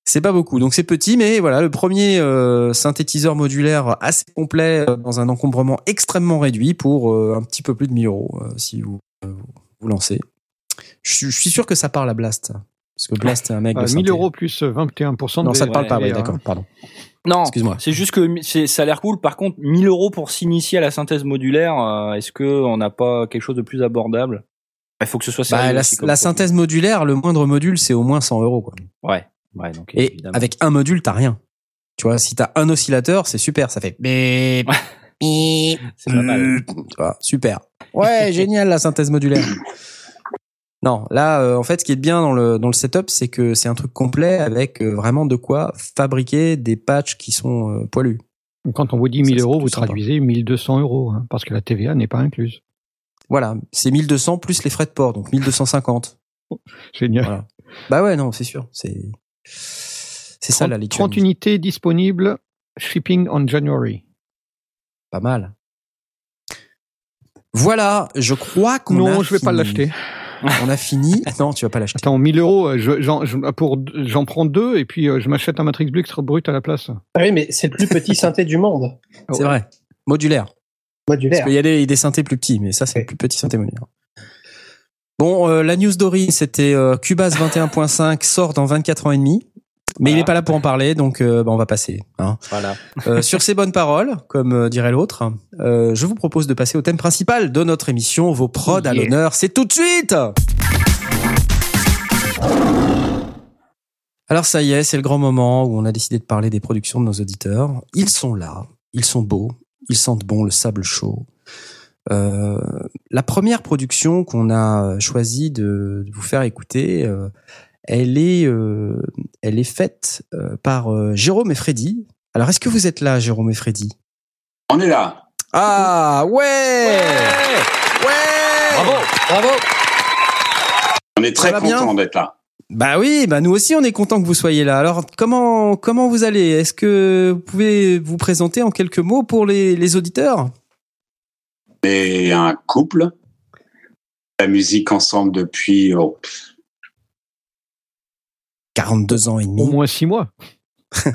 c'est pas beaucoup, donc c'est petit, mais voilà, le premier euh, synthétiseur modulaire assez complet euh, dans un encombrement extrêmement réduit pour euh, un petit peu plus de 1000 euros si vous vous lancez. Je, suis sûr que ça parle à Blast, parce que Blast est un mec. de 1000 euros plus 21%. De non, ça ne parle pas. Oui, d'accord, pardon. Non, excuse-moi. C'est juste que ça a l'air cool. Par contre, 1000 euros pour s'initier à la synthèse modulaire, est-ce que on n'a pas quelque chose de plus abordable? Il faut que ce soit bah, la, la synthèse modulaire, le moindre module, c'est au moins 100 euros, quoi. Ouais et avec un module, t'as rien. Tu vois, si t'as un oscillateur, c'est super, ça fait. [laughs] c'est pas mal. super. Ouais, [laughs] génial la synthèse modulaire. Non, là, euh, en fait, ce qui est bien dans le dans le setup, c'est que c'est un truc complet avec euh, vraiment de quoi fabriquer des patchs qui sont euh, poilus. Quand on vous dit 1000 euros, vous traduisez 1200 euros, hein, parce que la TVA n'est pas incluse. Voilà, c'est 1200 plus les frais de port, donc 1250. Génial. Bah ouais, non, c'est sûr, c'est c'est ça la lecture. 30 unités disponibles, shipping on January. Pas mal. Voilà, je crois qu'on Non, je vais pas l'acheter. On a fini. Non, tu vas pas l'acheter. Attends, 1000 euros, j'en pour j'en prends deux et puis euh, je m'achète un Matrix Blix brut à la place. Ah oui, mais c'est le plus petit synthé du monde. C'est vrai. Modulaire. Modulaire. Parce qu'il y a des, des synthés plus petits, mais ça c'est le plus petit synthé modulaire. Bon, euh, la news Dory, c'était euh, Cubase 21.5 sort dans 24 ans et demi. Mais il n'est pas là pour en parler, donc euh, bah, on va passer. Hein. Voilà. [laughs] sur ces bonnes paroles, comme dirait l'autre, je vous propose de passer au thème principal de notre émission. Vos prods à l'honneur, c'est tout de suite. Alors ça y est, c'est le grand moment où on a décidé de parler des productions de nos auditeurs. Ils sont là, ils sont beaux, ils sentent bon le sable chaud. Euh, la première production qu'on a choisi de, vous faire écouter, euh, elle est, euh, elle est faite par Jérôme et Freddy. Alors, est-ce que vous êtes là, Jérôme et Freddy? On est là. Ah ouais, ouais, Bravo, bravo. On est très content d'être là. Bah oui, bah nous aussi on est content que vous soyez là. Alors comment comment vous allez? Est-ce que vous pouvez vous présenter en quelques mots pour les, les auditeurs? Et un couple. La musique ensemble depuis 42 ans et demi. Au moins 6 mois. [laughs]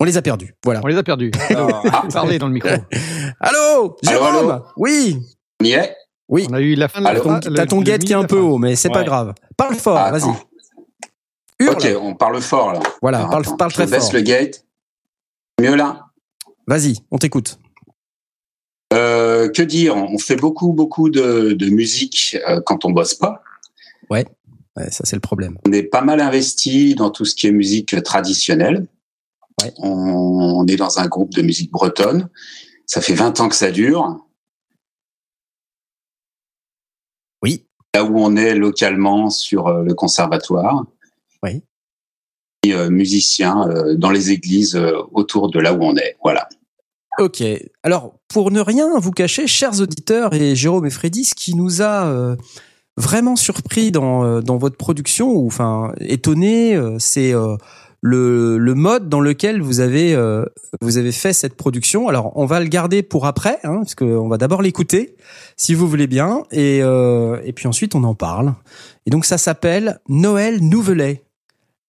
On les a perdus. Voilà. On les a perdus. [laughs] Ah. Parlez dans le micro. [laughs] allô, Jérôme? Oui. On y est? Oui. On a eu la fin de la T'as ton guette qui est un peu haut, mais c'est pas grave. Parle fort, ah, vas-y. Ok, on parle fort là. Voilà, parle, parle très je fort. Baisse le gate. Mieux là? Vas-y, on t'écoute. Euh, que dire? On fait beaucoup, beaucoup de, musique euh, quand on bosse pas. Ouais, ça c'est le problème. On est pas mal investi dans tout ce qui est musique traditionnelle. Ouais. On, est dans un groupe de musique bretonne. Ça fait 20 ans que ça dure. Oui. Là où on est localement sur euh, le conservatoire. Oui. Et, musicien dans les églises autour de là où on est. Voilà. Ok. Alors, pour ne rien vous cacher, chers auditeurs et Jérôme et Freddy, ce qui nous a euh, vraiment surpris dans, euh, dans votre production, ou enfin étonné, euh, c'est le, le mode dans lequel vous avez vous avez fait cette production. Alors, on va le garder pour après, hein, parce qu'on va d'abord l'écouter, si vous voulez bien, et et puis ensuite on en parle. Et donc ça s'appelle Noël Nouvelet.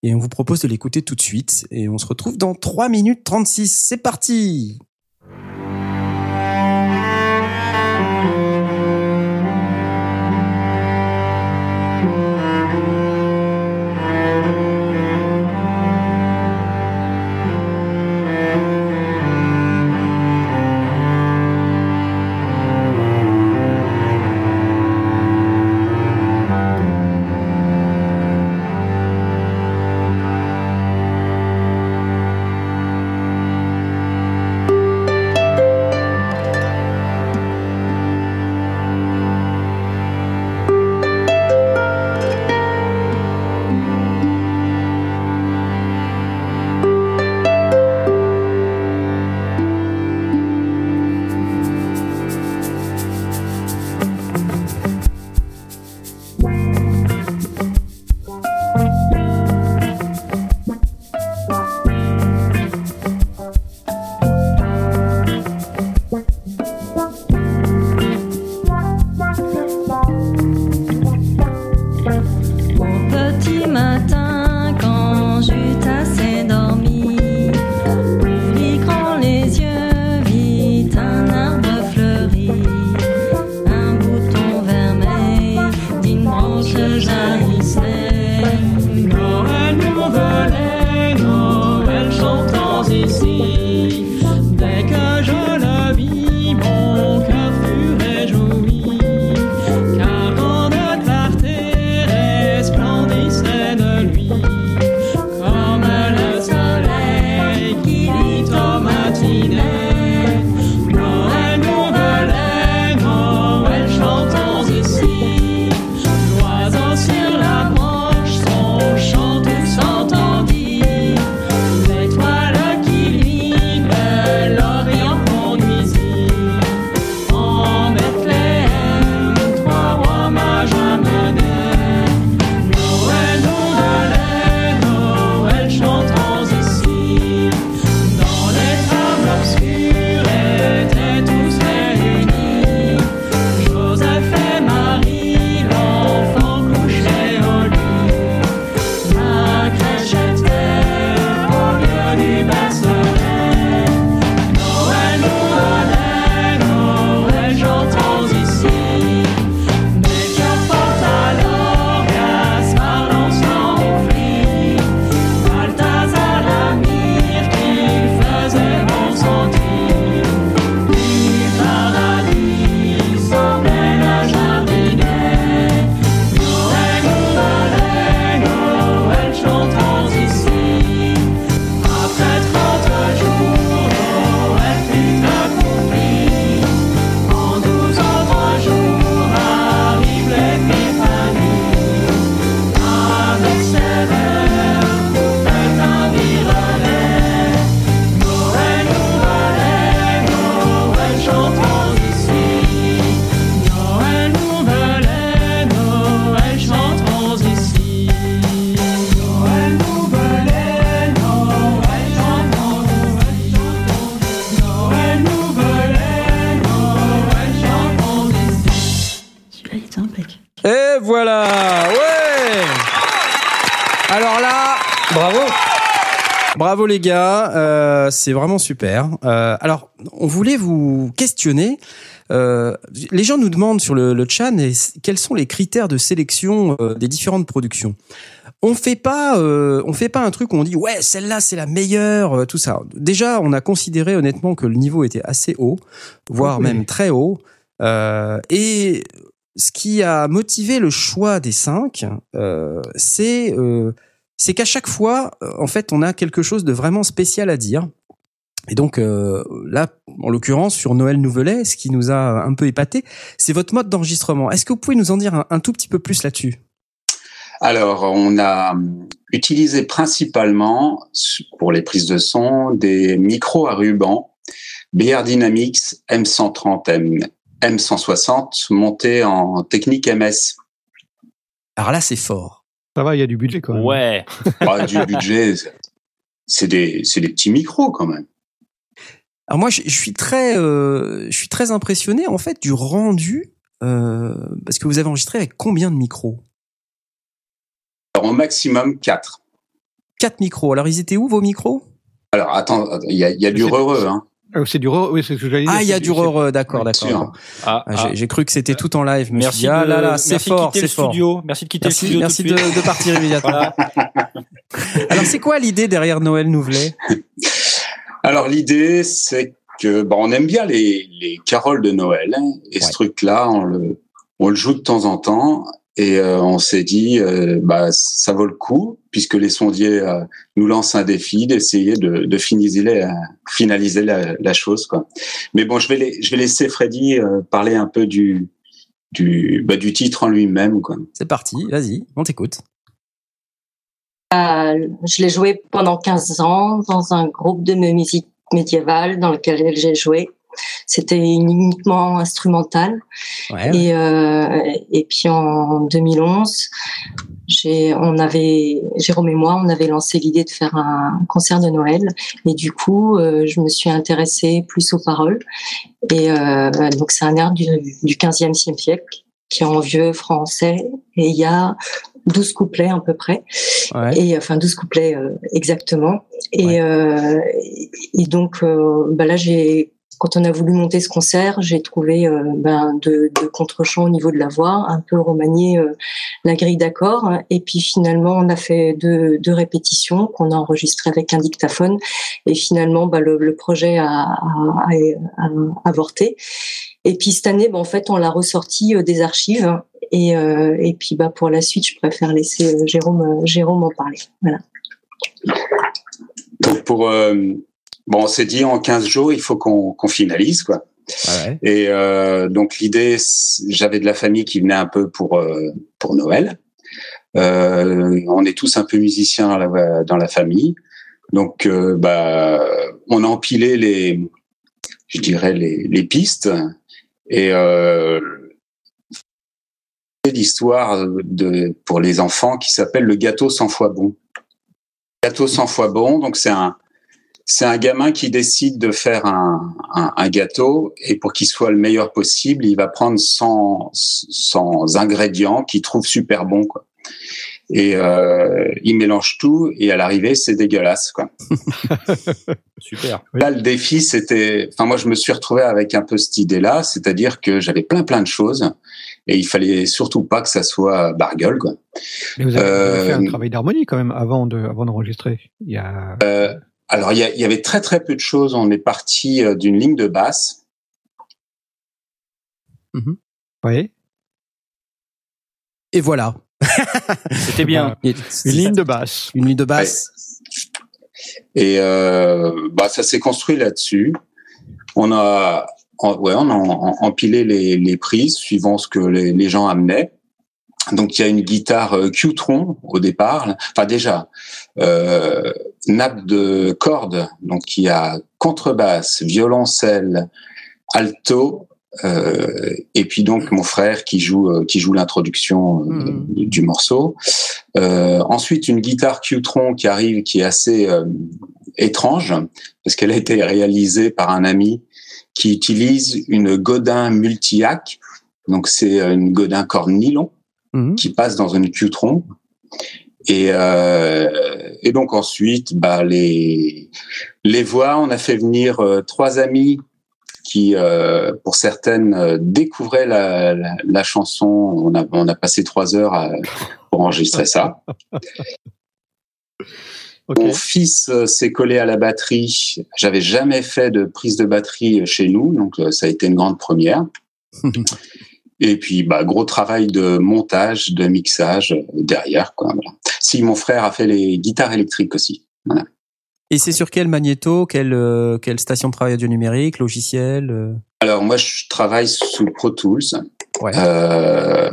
Et on vous propose de l'écouter tout de suite. Et on se retrouve dans 3 minutes 36. C'est parti Bravo les gars, euh, c'est vraiment super. Euh, alors, on voulait vous questionner. Euh, les gens nous demandent sur le, le chat quels sont les critères de sélection des différentes productions? On fait pas, on fait pas un truc où on dit ouais celle-là c'est la meilleure, tout ça. Déjà, on a considéré honnêtement que le niveau était assez haut, voire même très haut. et ce qui a motivé le choix des cinq, c'est c'est qu'à chaque fois, euh, en fait, on a quelque chose de vraiment spécial à dire. Et donc euh, là, en l'occurrence, sur Noël Nouvelet, ce qui nous a un peu épaté, c'est votre mode d'enregistrement. Est-ce que vous pouvez nous en dire un, tout petit peu plus là-dessus? Alors, on a utilisé principalement, pour les prises de son, des micros à ruban BR Dynamics M130, M, M160, montés en technique MS. Alors là, c'est fort. Ça va, il y a du budget quand même. Ouais. [laughs] Ah, du budget, c'est des, des petits micros quand même. Alors moi, je, suis très, euh, je suis très impressionné en fait du rendu euh, parce que vous avez enregistré avec combien de micros? Alors, au maximum 4. 4 micros. Alors ils étaient où vos micros? Alors attends, il y a, y a du re Hein. Euh, c'est du oui, c'est ce que j'allais dire. Ah, il y a du re, d'accord, d'accord. Ah, ah, j'ai cru que c'était tout en live. merci ah là là, c'est fort, c'est fort. Studio. Merci de quitter merci, le studio. Merci de, de, partir immédiatement. [laughs] Alors, c'est quoi l'idée derrière Noël Nouvelet? Alors, l'idée, c'est que bon, on aime bien les, les caroles de Noël hein, et ce truc-là, on le, on le joue de temps en temps et euh, on s'est dit, euh, bah, ça vaut le coup, puisque les sondiers euh, nous lancent un défi d'essayer de, de finaliser, finaliser la, la, chose. Quoi. Mais bon, je vais, les, je vais laisser Freddy parler un peu du, du, bah, du titre en lui-même. C'est parti, vas-y, on t'écoute. je l'ai joué pendant 15 ans dans un groupe de musique médiévale dans lequel j'ai joué. C'était uniquement instrumental. Et, euh, et puis en 2011, j'ai, on avait, Jérôme et moi, on avait lancé l'idée de faire un concert de Noël. Et du coup, euh, je me suis intéressée plus aux paroles. Et euh, donc, c'est un air du, du 15e siècle qui est en vieux français. Et il y a 12 couplets à peu près. Et enfin 12 couplets euh, exactement. Et, et donc bah là j'ai quand on a voulu monter ce concert, j'ai trouvé euh, ben, de, de contre-champ au niveau de la voix, un peu remanié euh, la grille d'accords. Et puis finalement, on a fait deux, répétitions qu'on a enregistrées avec un dictaphone. Et finalement, ben, le, projet a, avorté. Et puis cette année, ben, en fait, on l'a ressorti euh, des archives. Et, et puis bah, pour la suite, je préfère laisser Jérôme, Jérôme en parler. Donc pour Bon, on s'est dit en 15 jours, il faut qu'on finalise, quoi. Ouais. Et euh, donc l'idée, j'avais de la famille qui venait un peu pour euh, pour Noël. Euh, on est tous un peu musiciens dans la, dans la famille, donc euh, bah on a empilé les, je dirais les, les pistes et euh, l'histoire de pour les enfants qui s'appelle le gâteau 100 fois bon. Gâteau 100 fois bon, donc c'est un c'est un gamin qui décide de faire un, un, un gâteau et pour qu'il soit le meilleur possible, il va prendre 100, 100 ingrédients qu'il trouve super bons. Quoi. Et euh, il mélange tout et à l'arrivée, c'est dégueulasse. Quoi. [laughs] super. Là, le défi, c'était... Enfin, moi, je me suis retrouvé avec un peu cette idée-là, c'est-à-dire que j'avais plein, plein de choses et il fallait surtout pas que ça soit bargueule. Quoi. Mais vous avez, fait un euh, travail d'harmonie quand même avant de avant d'enregistrer. Il y a... Euh, alors, il y, avait très très peu de choses. On est parti euh, d'une ligne de basse. Mhm. Oui. Et voilà. [laughs] C'était bien. Une ligne de basse. Une ligne de basse. Et euh, bah, ça s'est construit là-dessus. On a, ouais, on a empilé les, les prises suivant ce que les, les gens amenaient. Donc il y a une guitare euh, Qtron au départ. Enfin déjà, euh, nappe de cordes. Donc il y a contrebasse, violoncelle, alto, euh, et puis donc mon frère qui joue euh, qui joue l'introduction euh, hmm. du morceau. ensuite une guitare Qtron qui arrive qui est assez étrange parce qu'elle a été réalisée par un ami qui utilise une Godin multi-hack. Donc c'est une Godin corde nylon mhm. qui passe dans une Qtron. Et, euh, et donc ensuite, bah, les, les voix, on a fait venir euh, trois amis qui, euh, pour certaines, euh, découvraient la, la, la, chanson. On a, on a passé trois heures à, pour enregistrer ça. [laughs] Okay. Mon fils euh, s'est collé à la batterie. J'avais jamais fait de prise de batterie chez nous, donc ça a été une grande première. [laughs] Et puis, bah, gros travail de montage, de mixage derrière. Quoi, voilà. Si mon frère a fait les guitares électriques aussi. Voilà. Et c'est sur quel magnéto, quelle, euh, quelle station de travail audio numérique, logiciel euh Alors moi, je travaille sous Pro Tools. Ouais. Euh,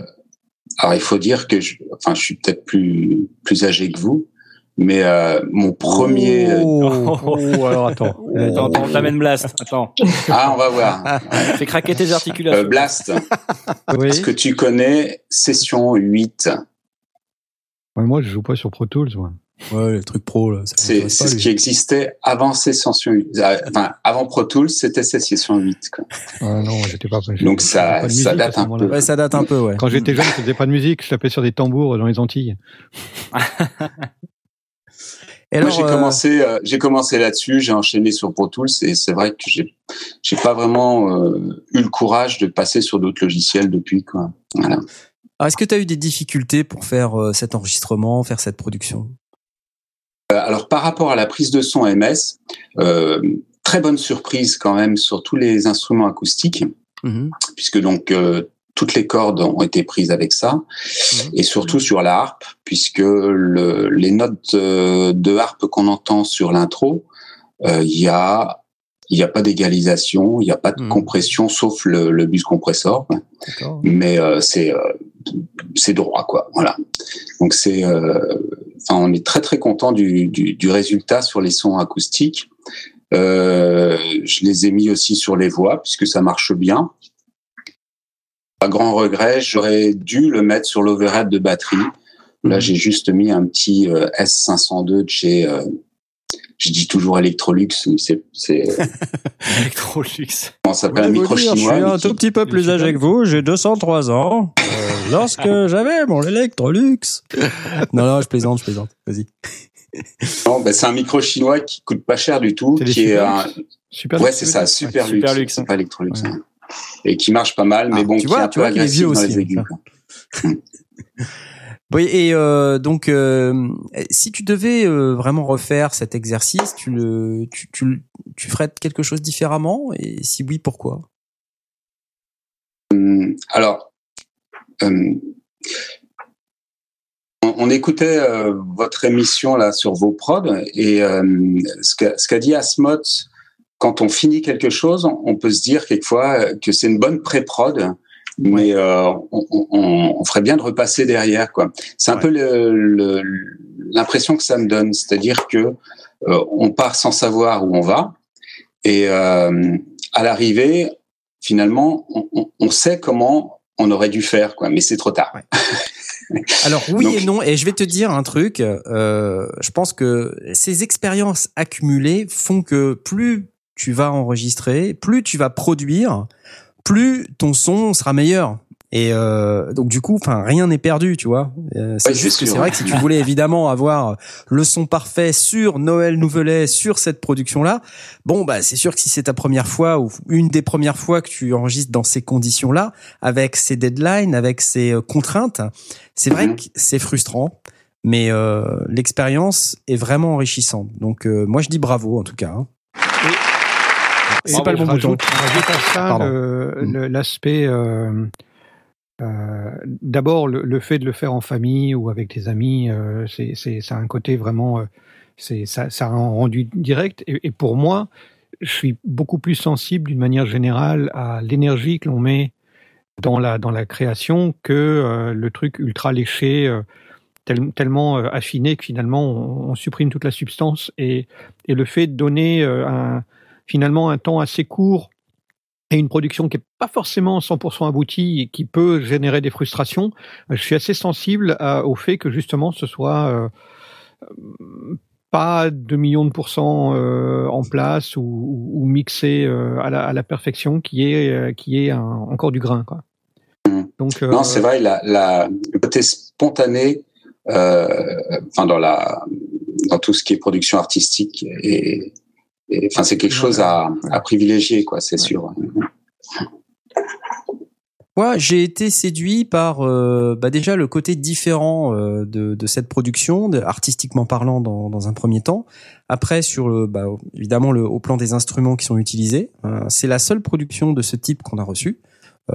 alors il faut dire que, je, enfin, je suis peut-être plus plus âgé que vous, mais euh, mon premier. Oh, [laughs] oh alors attends. attends, attends, on t'amène Blast. Attends. Ah, on va voir. [laughs] Fais craquer tes articulations. Euh, Blast. [laughs] oui. Est-ce que tu connais Session 8 ouais, Moi, je joue pas sur Pro Tools. Ouais. Ouais, les trucs pro là. C'est ce qui existait avant Session 8. Euh, enfin, avant Pro Tools, c'était Session 8. Quoi. Ah non, j'étais pas. Donc ça, pas ça date un peu. Ouais, ça date un peu, ouais. Quand j'étais jeune, je faisais pas de musique, je tapais sur des tambours dans les Antilles. Et Moi, j'ai euh... commencé, euh, j'ai commencé là-dessus, j'ai enchaîné sur Pro Tools et c'est vrai que j'ai, j'ai pas vraiment euh, eu le courage de passer sur d'autres logiciels depuis quoi. Voilà. Alors, est-ce que tu as eu des difficultés pour faire euh, cet enregistrement, faire cette production? Alors, par rapport à la prise de son MS, très bonne surprise quand même sur tous les instruments acoustiques, mmh. puisque donc toutes les cordes ont été prises avec ça, mmh. et surtout sur la harpe, puisque le, les notes de harpe qu'on entend sur l'intro, il euh, y a il n'y a pas d'égalisation, il n'y a pas de mmh. compression sauf le, le bus compressor, mais euh, c'est euh, c'est droit quoi. Voilà. Donc c'est, euh, enfin on est très très content du, du, du, résultat sur les sons acoustiques. je les ai mis aussi sur les voix puisque ça marche bien. À grand regret, j'aurais dû le mettre sur l'overhead de batterie. Là, mhm. j'ai juste mis un petit euh, S502 de chez, euh, je dis toujours Electrolux, c'est, c'est [laughs] Electrolux. On s'appelle? Un micro chinois. Je suis un tout petit peu plus âgé que vous, j'ai 203 ans. Euh, lorsque [laughs] j'avais mon Electrolux. non, non, je plaisante, je plaisante. Vas-y. Non, ben, c'est un micro chinois qui coûte pas cher du tout, qui est un, super ouais, c'est ça, super, super luxe, pas Electrolux. Ouais. Hein et qui marche pas mal, mais ah, bon, tu qui vois, est un peu agressif dans aussi, les aigus. [laughs] oui, et euh, donc, euh, si tu devais euh, vraiment refaire cet exercice, tu le, tu, tu, tu ferais quelque chose différemment, et si oui, pourquoi? Hum, Alors, hum, on, on, écoutait votre émission là sur vos prods, et hum, ce qu'a ce qu'a dit Asmot quand on finit quelque chose, on peut se dire quelquefois que c'est une bonne pré-prod, mais euh, on, on, on, ferait bien de repasser derrière. quoi. C'est un ouais. peu l'impression que ça me donne, c'est-à-dire que euh, on part sans savoir où on va, et euh, à l'arrivée, finalement, on, on, sait comment on aurait dû faire, quoi, mais c'est trop tard. Ouais. [laughs] Alors oui Donc, et non, et je vais te dire un truc. Euh, je pense que ces expériences accumulées font que plus tu vas enregistrer, plus tu vas produire, plus ton son sera meilleur. Et euh, donc du coup, enfin rien n'est perdu, tu vois. Euh, c'est ouais, juste que c'est vrai que si tu voulais évidemment avoir le son parfait sur Noël Nouvelet, sur cette production-là, bon bah c'est sûr que si c'est ta première fois ou une des premières fois que tu enregistres dans ces conditions-là, avec ces deadlines, avec ces euh, contraintes, c'est vrai -hmm. que c'est frustrant, mais euh, l'expérience est vraiment enrichissante. Donc euh, moi je dis bravo en tout cas. Hein. C'est pas le bon bouton. Rajoute à ça l'aspect. Euh, euh, D'abord, le, le, fait de le faire en famille ou avec des amis, euh, c'est ça a un côté vraiment, euh, c'est ça, ça a un rendu direct. Et, et, pour moi, je suis beaucoup plus sensible d'une manière générale à l'énergie que l'on met dans la dans la création que le truc ultra léché. Tel, tellement affiné que finalement on, on, supprime toute la substance et, et le fait de donner un, finalement un temps assez court et une production qui n'est pas forcément 100% aboutie et qui peut générer des frustrations, je suis assez sensible au fait que justement ce soit euh, pas 2 millions de pourcents euh, en place ou, mixé euh, à, la, perfection qui est, qui est encore du grain. Donc, non, c'est vrai. La, la, côté spontané, enfin dans la dans tout ce qui est production artistique et, enfin c'est quelque chose à, à privilégier quoi, c'est sûr. Moi, j'ai été séduit par euh, bah déjà le côté différent euh, de, de, cette production, de, artistiquement parlant dans, dans, un premier temps. Après, sur le, bah, évidemment le, au plan des instruments qui sont utilisés, euh, c'est la seule production de ce type qu'on a reçue.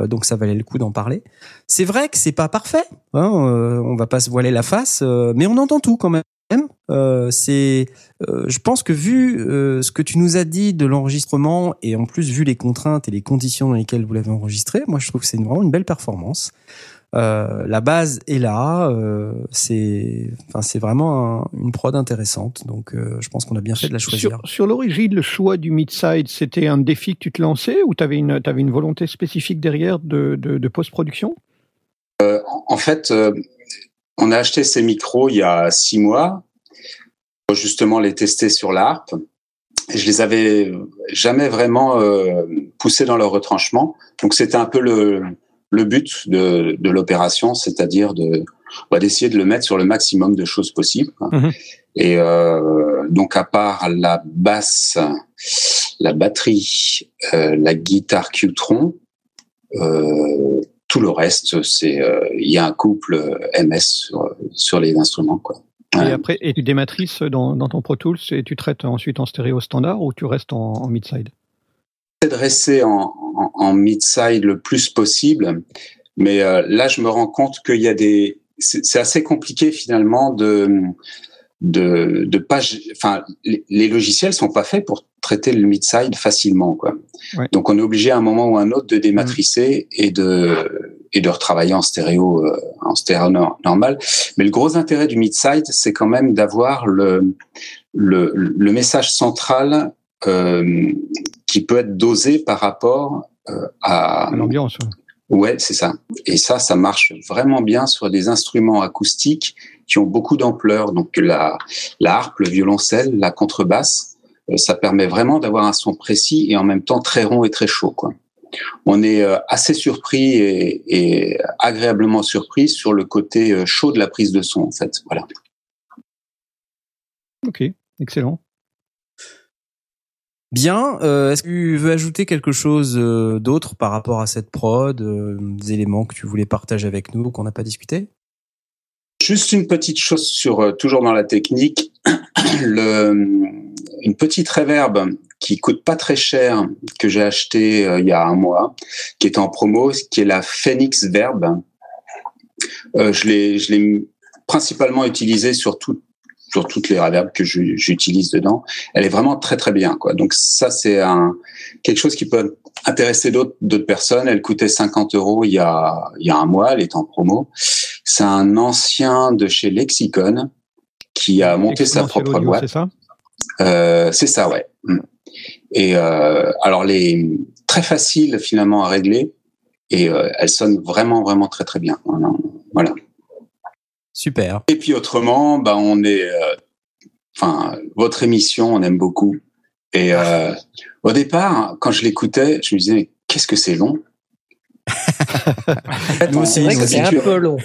donc ça valait le coup d'en parler. C'est vrai que c'est pas parfait, hein, on va pas se voiler la face, mais on entend tout quand même. Euh, c'est, euh, je pense que vu euh, ce que tu nous as dit de l'enregistrement et en plus vu les contraintes et les conditions dans lesquelles vous l'avez enregistré, moi je trouve que c'est vraiment une belle performance. la base est là, c'est, enfin c'est vraiment une prod intéressante, donc je pense qu'on a bien fait de la choisir. Sur, l'origine, le choix du mid-side, c'était un défi que tu te lançais ou tu avais une, avais une volonté spécifique derrière de, de, de post-production? En fait on a acheté ces micros il y a six mois justement les tester sur l'ARP. Je les avais jamais vraiment euh, poussés dans leur retranchement. Donc c'était un peu le, le but de, de l'opération, c'est-à-dire de bah, d'essayer de le mettre sur le maximum de choses possibles. Mhm. Et euh, donc à part la basse, la batterie, euh, la guitare Qtron, euh, tout le reste, c'est euh, il y a un couple euh, MS sur, sur les instruments quoi. Et après, et tu dématrices dans, dans ton Pro Tools et tu traites ensuite en stéréo standard ou tu restes en, en mid-side? De rester en, en, en mid-side le plus possible, mais euh, là je me rends compte qu'il y a des, c'est assez compliqué finalement de de, de pas, enfin, les, les, logiciels sont pas faits pour traiter le mid-side facilement, quoi. Donc, on est obligé à un moment ou à un autre de dématricer et de et de retravailler en stéréo, euh, en stéréo normal. Mais le gros intérêt du mid-side, c'est quand même d'avoir le, le, le message central euh, qui peut être dosé par rapport euh, à, à l'ambiance. Ouais, c'est ça. Et ça, ça marche vraiment bien sur des instruments acoustiques qui ont beaucoup d'ampleur. Donc la, la harpe, le violoncelle, la contrebasse, ça permet vraiment d'avoir un son précis et en même temps très rond et très chaud. Quoi. On est euh, assez surpris et, et agréablement surpris sur le côté euh, chaud de la prise de son, en fait. Voilà. Ok, excellent. Bien. Euh, Est-ce que tu veux ajouter quelque chose d'autre par rapport à cette prod, euh, des éléments que tu voulais partager avec nous qu'on n'a pas discuté? Juste une petite chose sur euh, toujours dans la technique, [clears throat] le, une petite reverb qui coûte pas très cher que j'ai acheté euh, il y a un mois, qui est en promo, qui est la Phoenix Verb. Euh, je l'ai principalement utilisée sur tout, sur toutes les reverbs que j'utilise dedans. Elle est vraiment très très bien quoi. Donc ça c'est quelque chose qui peut intéresser d'autres personnes. Elle coûtait 50 euros il y a il y a un mois. Elle est en promo. C'est un ancien de chez Lexicon qui a monté sa propre boîte. Ça? Euh, c'est ça, ouais. Mm. Et euh, alors les très facile finalement à régler et euh, elle sonne vraiment vraiment très très bien. Voilà. Super. Et puis autrement, bah on est, euh, enfin votre émission, on aime beaucoup. Et euh, au départ, quand je l'écoutais, je me disais qu'est-ce que c'est long? [laughs] Nous aussi, c'est un peu long.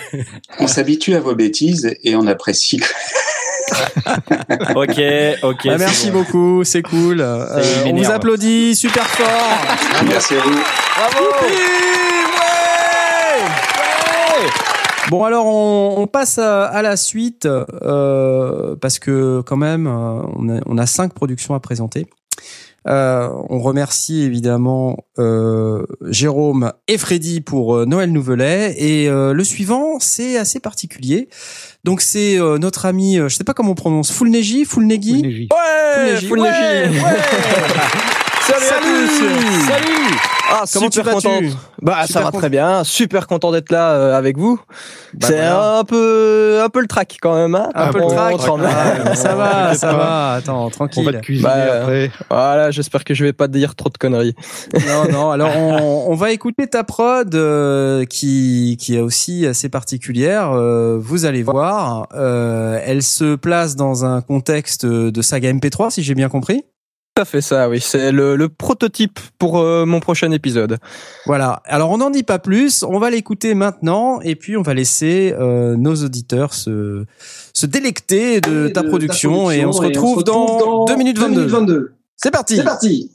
On s'habitue à vos bêtises et on apprécie. [laughs] ok, ok. Bah, merci bon. beaucoup, c'est cool. Euh, on vous applaudit super fort. merci à vous. Bravo. Bon alors on, on passe à, à, la suite euh, parce que quand même euh, on a, on a cinq productions à présenter. Euh, on remercie évidemment euh, Jérôme et Freddy pour euh, Noël Nouvelet et euh, le suivant c'est assez particulier. Donc c'est euh, notre ami, je sais pas comment on prononce, Fulnegi, Fulnegi. Ouais, Fulnegi. Ouais, ouais. [laughs] Salut, Salut, à tous. Salut. Ah, Comment super content. Bah super ça va très bien, super content d'être là euh, avec vous. Bah, c'est voilà. un peu un peu le track quand même hein Un, un peu le track. Ah, ça va, ça va. Attends, tranquille. On va te cuisiner bah, après. Voilà, j'espère que je vais pas te dire trop de conneries. Non non, alors [laughs] on, on va écouter ta prod euh, qui qui est aussi assez particulière, euh, vous allez voir, euh, elle se place dans un contexte de saga MP3 si j'ai bien compris. À fait ça, oui. C'est le, prototype pour euh, mon prochain épisode. Voilà. Alors on n'en dit pas plus. On va l'écouter maintenant et puis on va laisser euh, nos auditeurs se, se délecter de, ta, production, et on se retrouve, dans, 2 minutes 22. 22. C'est parti. C'est parti.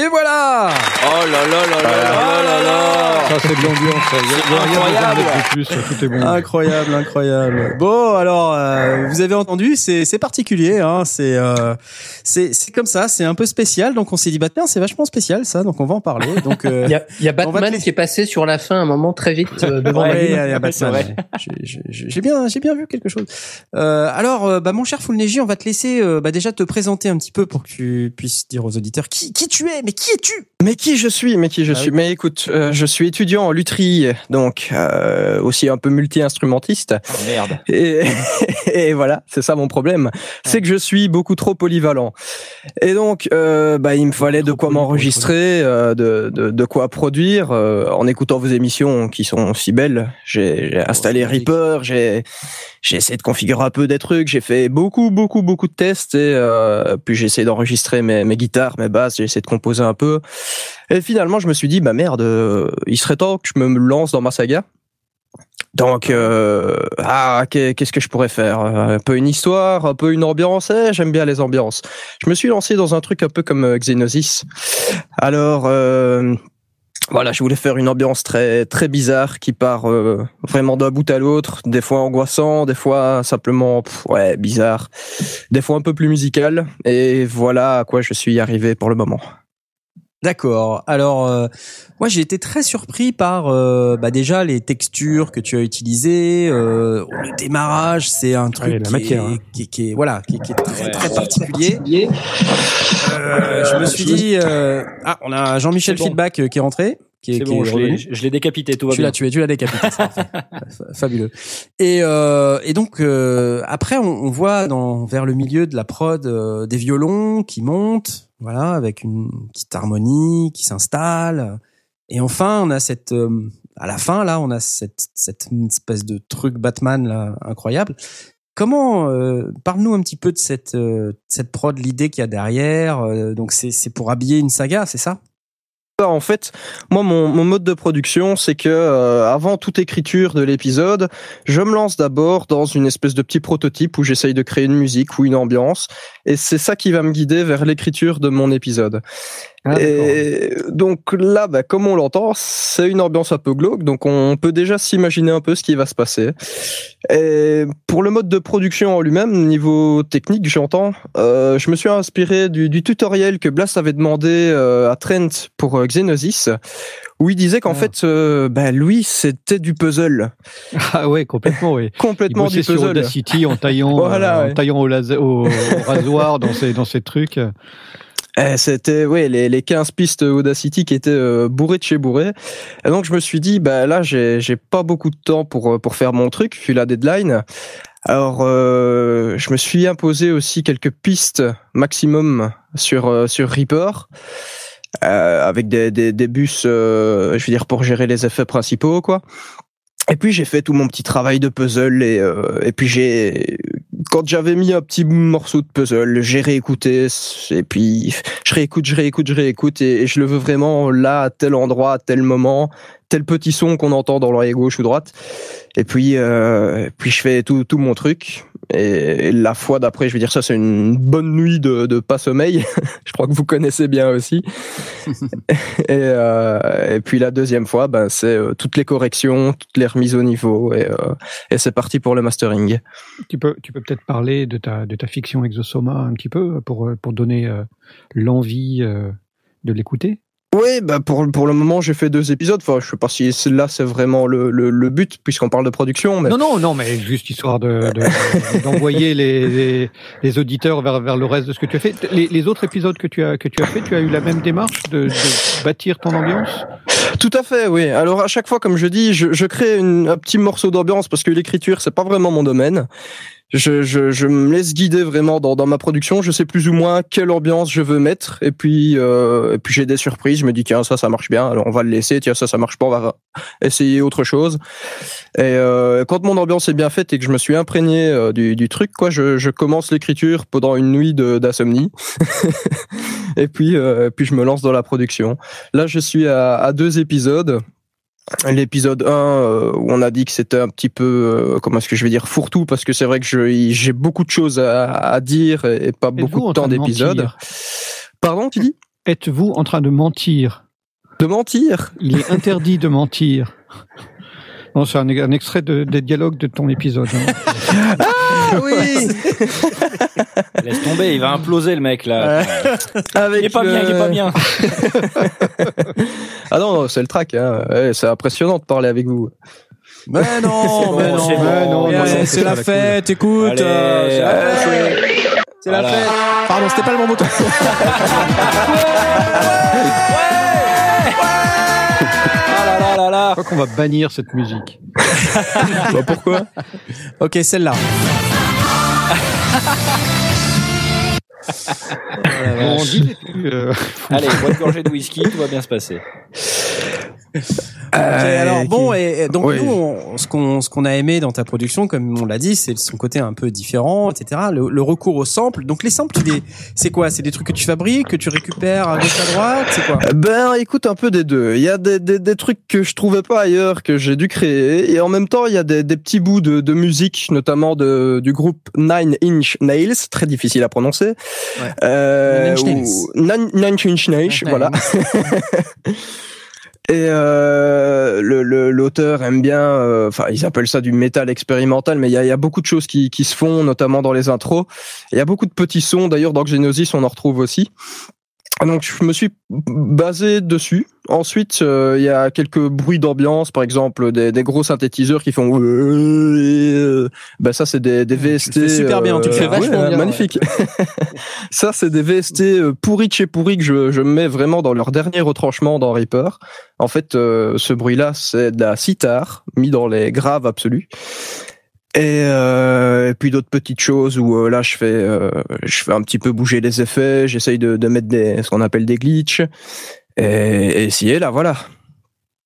Et voilà de l'ambiance. Incroyable. Plus, tout est bon. Incroyable, incroyable. Bon, alors euh, vous avez entendu, c'est c'est particulier, hein. C'est euh, c'est c'est comme ça, c'est un peu spécial. Donc on s'est dit bah tiens, c'est vachement spécial ça. Donc on va en parler. Donc euh, il y a, y a Batman qui est passé sur la fin un moment très vite euh, devant ouais, Il y a, Batman. J'ai bien j'ai bien vu quelque chose. Euh, alors bah mon cher Fulneji, on va te laisser bah déjà te présenter un petit peu pour que tu puisses dire aux auditeurs qui qui tu es mais qui es-tu? Mais qui je suis Mais qui je ah suis Mais écoute, euh, je suis étudiant en lutherie, donc euh, aussi un peu multi-instrumentiste. Oh, merde. Et, [laughs] et voilà, c'est ça mon problème, c'est que je suis beaucoup trop polyvalent. Et donc, euh, bah, il me fallait de quoi m'enregistrer, euh, de, de, de, quoi produire. Euh, en écoutant vos émissions qui sont si belles, j'ai installé Reaper, j'ai j'ai essayé de configurer un peu des trucs, j'ai fait beaucoup, beaucoup, beaucoup de tests et euh, puis j'ai essayé d'enregistrer mes, mes guitares, mes basses, j'ai essayé de composer un peu. Et finalement, je me suis dit, bah merde, euh, il serait temps que je me lance dans ma saga. Donc, euh, ah, qu'est-ce que je pourrais faire? Un peu une histoire, un peu une ambiance? Eh, J'aime bien les ambiances. Je me suis lancé dans un truc un peu comme euh, Xenosis. Alors, euh, voilà, je voulais faire une ambiance très très bizarre qui part euh, vraiment d'un bout à l'autre, des fois angoissant, des fois simplement ouais bizarre, des fois un peu plus musical. Et voilà à quoi je suis arrivé pour le moment. D'accord. Alors, euh, moi, j'ai été très surpris par euh, bah, déjà les textures que tu as utilisées. Euh, le démarrage, c'est un truc qui, matière, est, hein. qui, qui, est, voilà, qui, qui est très très particulier. Euh, je me suis dit, ah, on a Jean-Michel Feedback qui est rentré. Qui est, bon, je l'ai décapité, tout va tu l'as tué, tu l'as décapité, fabuleux. Et, euh, et donc euh, après, on, on, voit dans vers le milieu de la prod euh, des violons qui montent, voilà, avec une petite harmonie qui s'installe. Et enfin, on a cette, euh, à la fin là, on a cette, cette espèce de truc Batman là incroyable. Comment euh, parle-nous un petit peu de cette cette prod, l'idée qu'il y a derrière. donc c'est c'est pour habiller une saga, c'est ça? En fait, moi, mon, mon mode de production, c'est que euh, avant toute écriture de l'épisode, je me lance d'abord dans une espèce de petit prototype où j'essaye de créer une musique ou une ambiance, et c'est ça qui va me guider vers l'écriture de mon épisode. Ah, et donc là, bah, comme on l'entend, c'est une ambiance un peu glauque, donc on peut déjà s'imaginer un peu ce qui va se passer. Et pour le mode de production en lui-même, niveau technique, j'entends, euh, je me suis inspiré du, du, tutoriel que Blast avait demandé euh, à Trent pour euh, Xenosis, où il disait qu'en ah. fait, euh, bah, lui, c'était du puzzle. [laughs] Ah ouais, complètement, oui. complètement du puzzle. Sur Audacity en taillant, [laughs] en taillant au, au, rasoir dans ces dans ces trucs. [laughs] Eh, c'était ouais les, les 15 pistes Audacity qui étaient euh, bourrées de chez bourrées. Et donc je me suis dit bah là j'ai pas beaucoup de temps pour euh, pour faire mon truc vu la deadline. Alors euh, je me suis imposé aussi quelques pistes maximum sur sur Reaper. Avec des, des, des bus, je veux dire pour gérer les effets principaux, quoi. Et puis j'ai fait tout mon petit travail de puzzle et, et puis j'ai quand j'avais mis un petit morceau de puzzle, j'ai réécouté et puis je réécoute, je réécoute, je réécoute et, je le veux vraiment là à tel endroit, à tel moment, tel petit son qu'on entend dans l'oreille gauche ou droite. Et puis euh, puis je fais tout tout mon truc et la fois d'après, je vais dire ça, c'est une bonne nuit de, de pas sommeil. [laughs] je crois que vous connaissez bien aussi. [laughs] et, euh, et puis la deuxième fois, ben, c'est euh, toutes les corrections, toutes les remises au niveau, et, et c'est parti pour le mastering. Tu peux, tu peux peut-être parler de ta, de ta fiction Exosoma un petit peu pour, pour donner l'envie de l'écouter oui, bah pour, pour le moment, j'ai fait deux épisodes. Enfin, je sais pas si là c'est vraiment le, le, le but, puisqu'on parle de production. Mais... Non, non, non, mais juste histoire de, [laughs] d'envoyer les, les, auditeurs vers, vers le reste de ce que tu as fait. Les, les autres épisodes que tu as que tu as fait, tu as eu la même démarche de, de bâtir ton ambiance? Tout à fait, oui. Alors à chaque fois, comme je dis, je, crée un petit morceau d'ambiance parce que l'écriture c'est pas vraiment mon domaine je, me laisse guider vraiment dans, ma production. Je sais plus ou moins quelle ambiance je veux mettre. Et puis, euh, puis j'ai des surprises. Je me dis tiens ça ça marche bien. Alors on va le laisser. Tiens ça ça marche pas. On va essayer autre chose. Et euh, quand mon ambiance est bien faite et que je me suis imprégné euh, du, truc quoi, je, commence l'écriture pendant une nuit d'insomnie. [laughs] et puis puis je me lance dans la production. Là je suis à deux épisodes l'épisode 1 euh, où on a dit que c'était un petit peu euh, comment est-ce que je vais dire fourre-tout parce que c'est vrai que j'ai beaucoup de choses à, à dire et, pas beaucoup de temps d'épisode. Pardon, tu dis? Êtes-vous en train de mentir? De mentir? Il est interdit de mentir. [laughs] Non, c'est un, un, extrait de, des dialogues de ton épisode. Hein. ah [laughs] oui [laughs] Laisse tomber, il va imploser le mec là. Avec [laughs] il est pas bien, il est pas bien. [laughs] ah non, c'est le track. Hein. Ouais, c'est impressionnant de parler avec vous. Mais non, mais non, bon, non, c'est la fête, écoute. Euh, c'est la fête. Pardon, c'était pas le bon bouton. Je crois qu'on va bannir cette musique. [laughs] bah pourquoi? Ok, celle-là. on dit, euh... Allez, bois de gorgée de whisky, tout va bien se passer. Euh, alors bon, et, donc nous, ce qu'on ce qu'on a aimé dans ta production, comme on l'a dit, c'est son côté un peu différent, etc. Le, recours aux samples. Donc les samples, c'est quoi? C'est des trucs que tu fabriques, que tu récupères à gauche à droite, c'est quoi? Ben écoute un peu des deux. Il y a des, des, des, trucs que je trouvais pas ailleurs que j'ai dû créer, et en même temps il y a des, des petits bouts de, de musique, notamment de, du groupe Nine Inch Nails, très difficile à prononcer. Ouais. Euh, Nine, Nine Inch Nails, voilà. [laughs] Et euh, l'auteur aime bien, euh, enfin ils appellent ça du métal expérimental, mais il y a, y a, beaucoup de choses qui, qui, se font, notamment dans les intros. Il y a beaucoup de petits sons, d'ailleurs dans Xenosis on en retrouve aussi. Donc je me suis basé dessus. Ensuite, euh, il y a quelques bruits d'ambiance, par exemple des, des, gros synthétiseurs qui font. ben ça c'est des, des VST. Tu super bien, tu le fais euh, vachement bien. Magnifique. [laughs] ça c'est des VST pourris de chez pourris que je, je mets vraiment dans leur dernier retranchement dans Reaper. En fait, ce bruit-là c'est de la sitar mis dans les graves absolus. Et, euh, et, puis d'autres petites choses où euh, là je fais euh, je fais un petit peu bouger les effets, j'essaye de, de, mettre des ce qu'on appelle des glitches et, et essayer là voilà.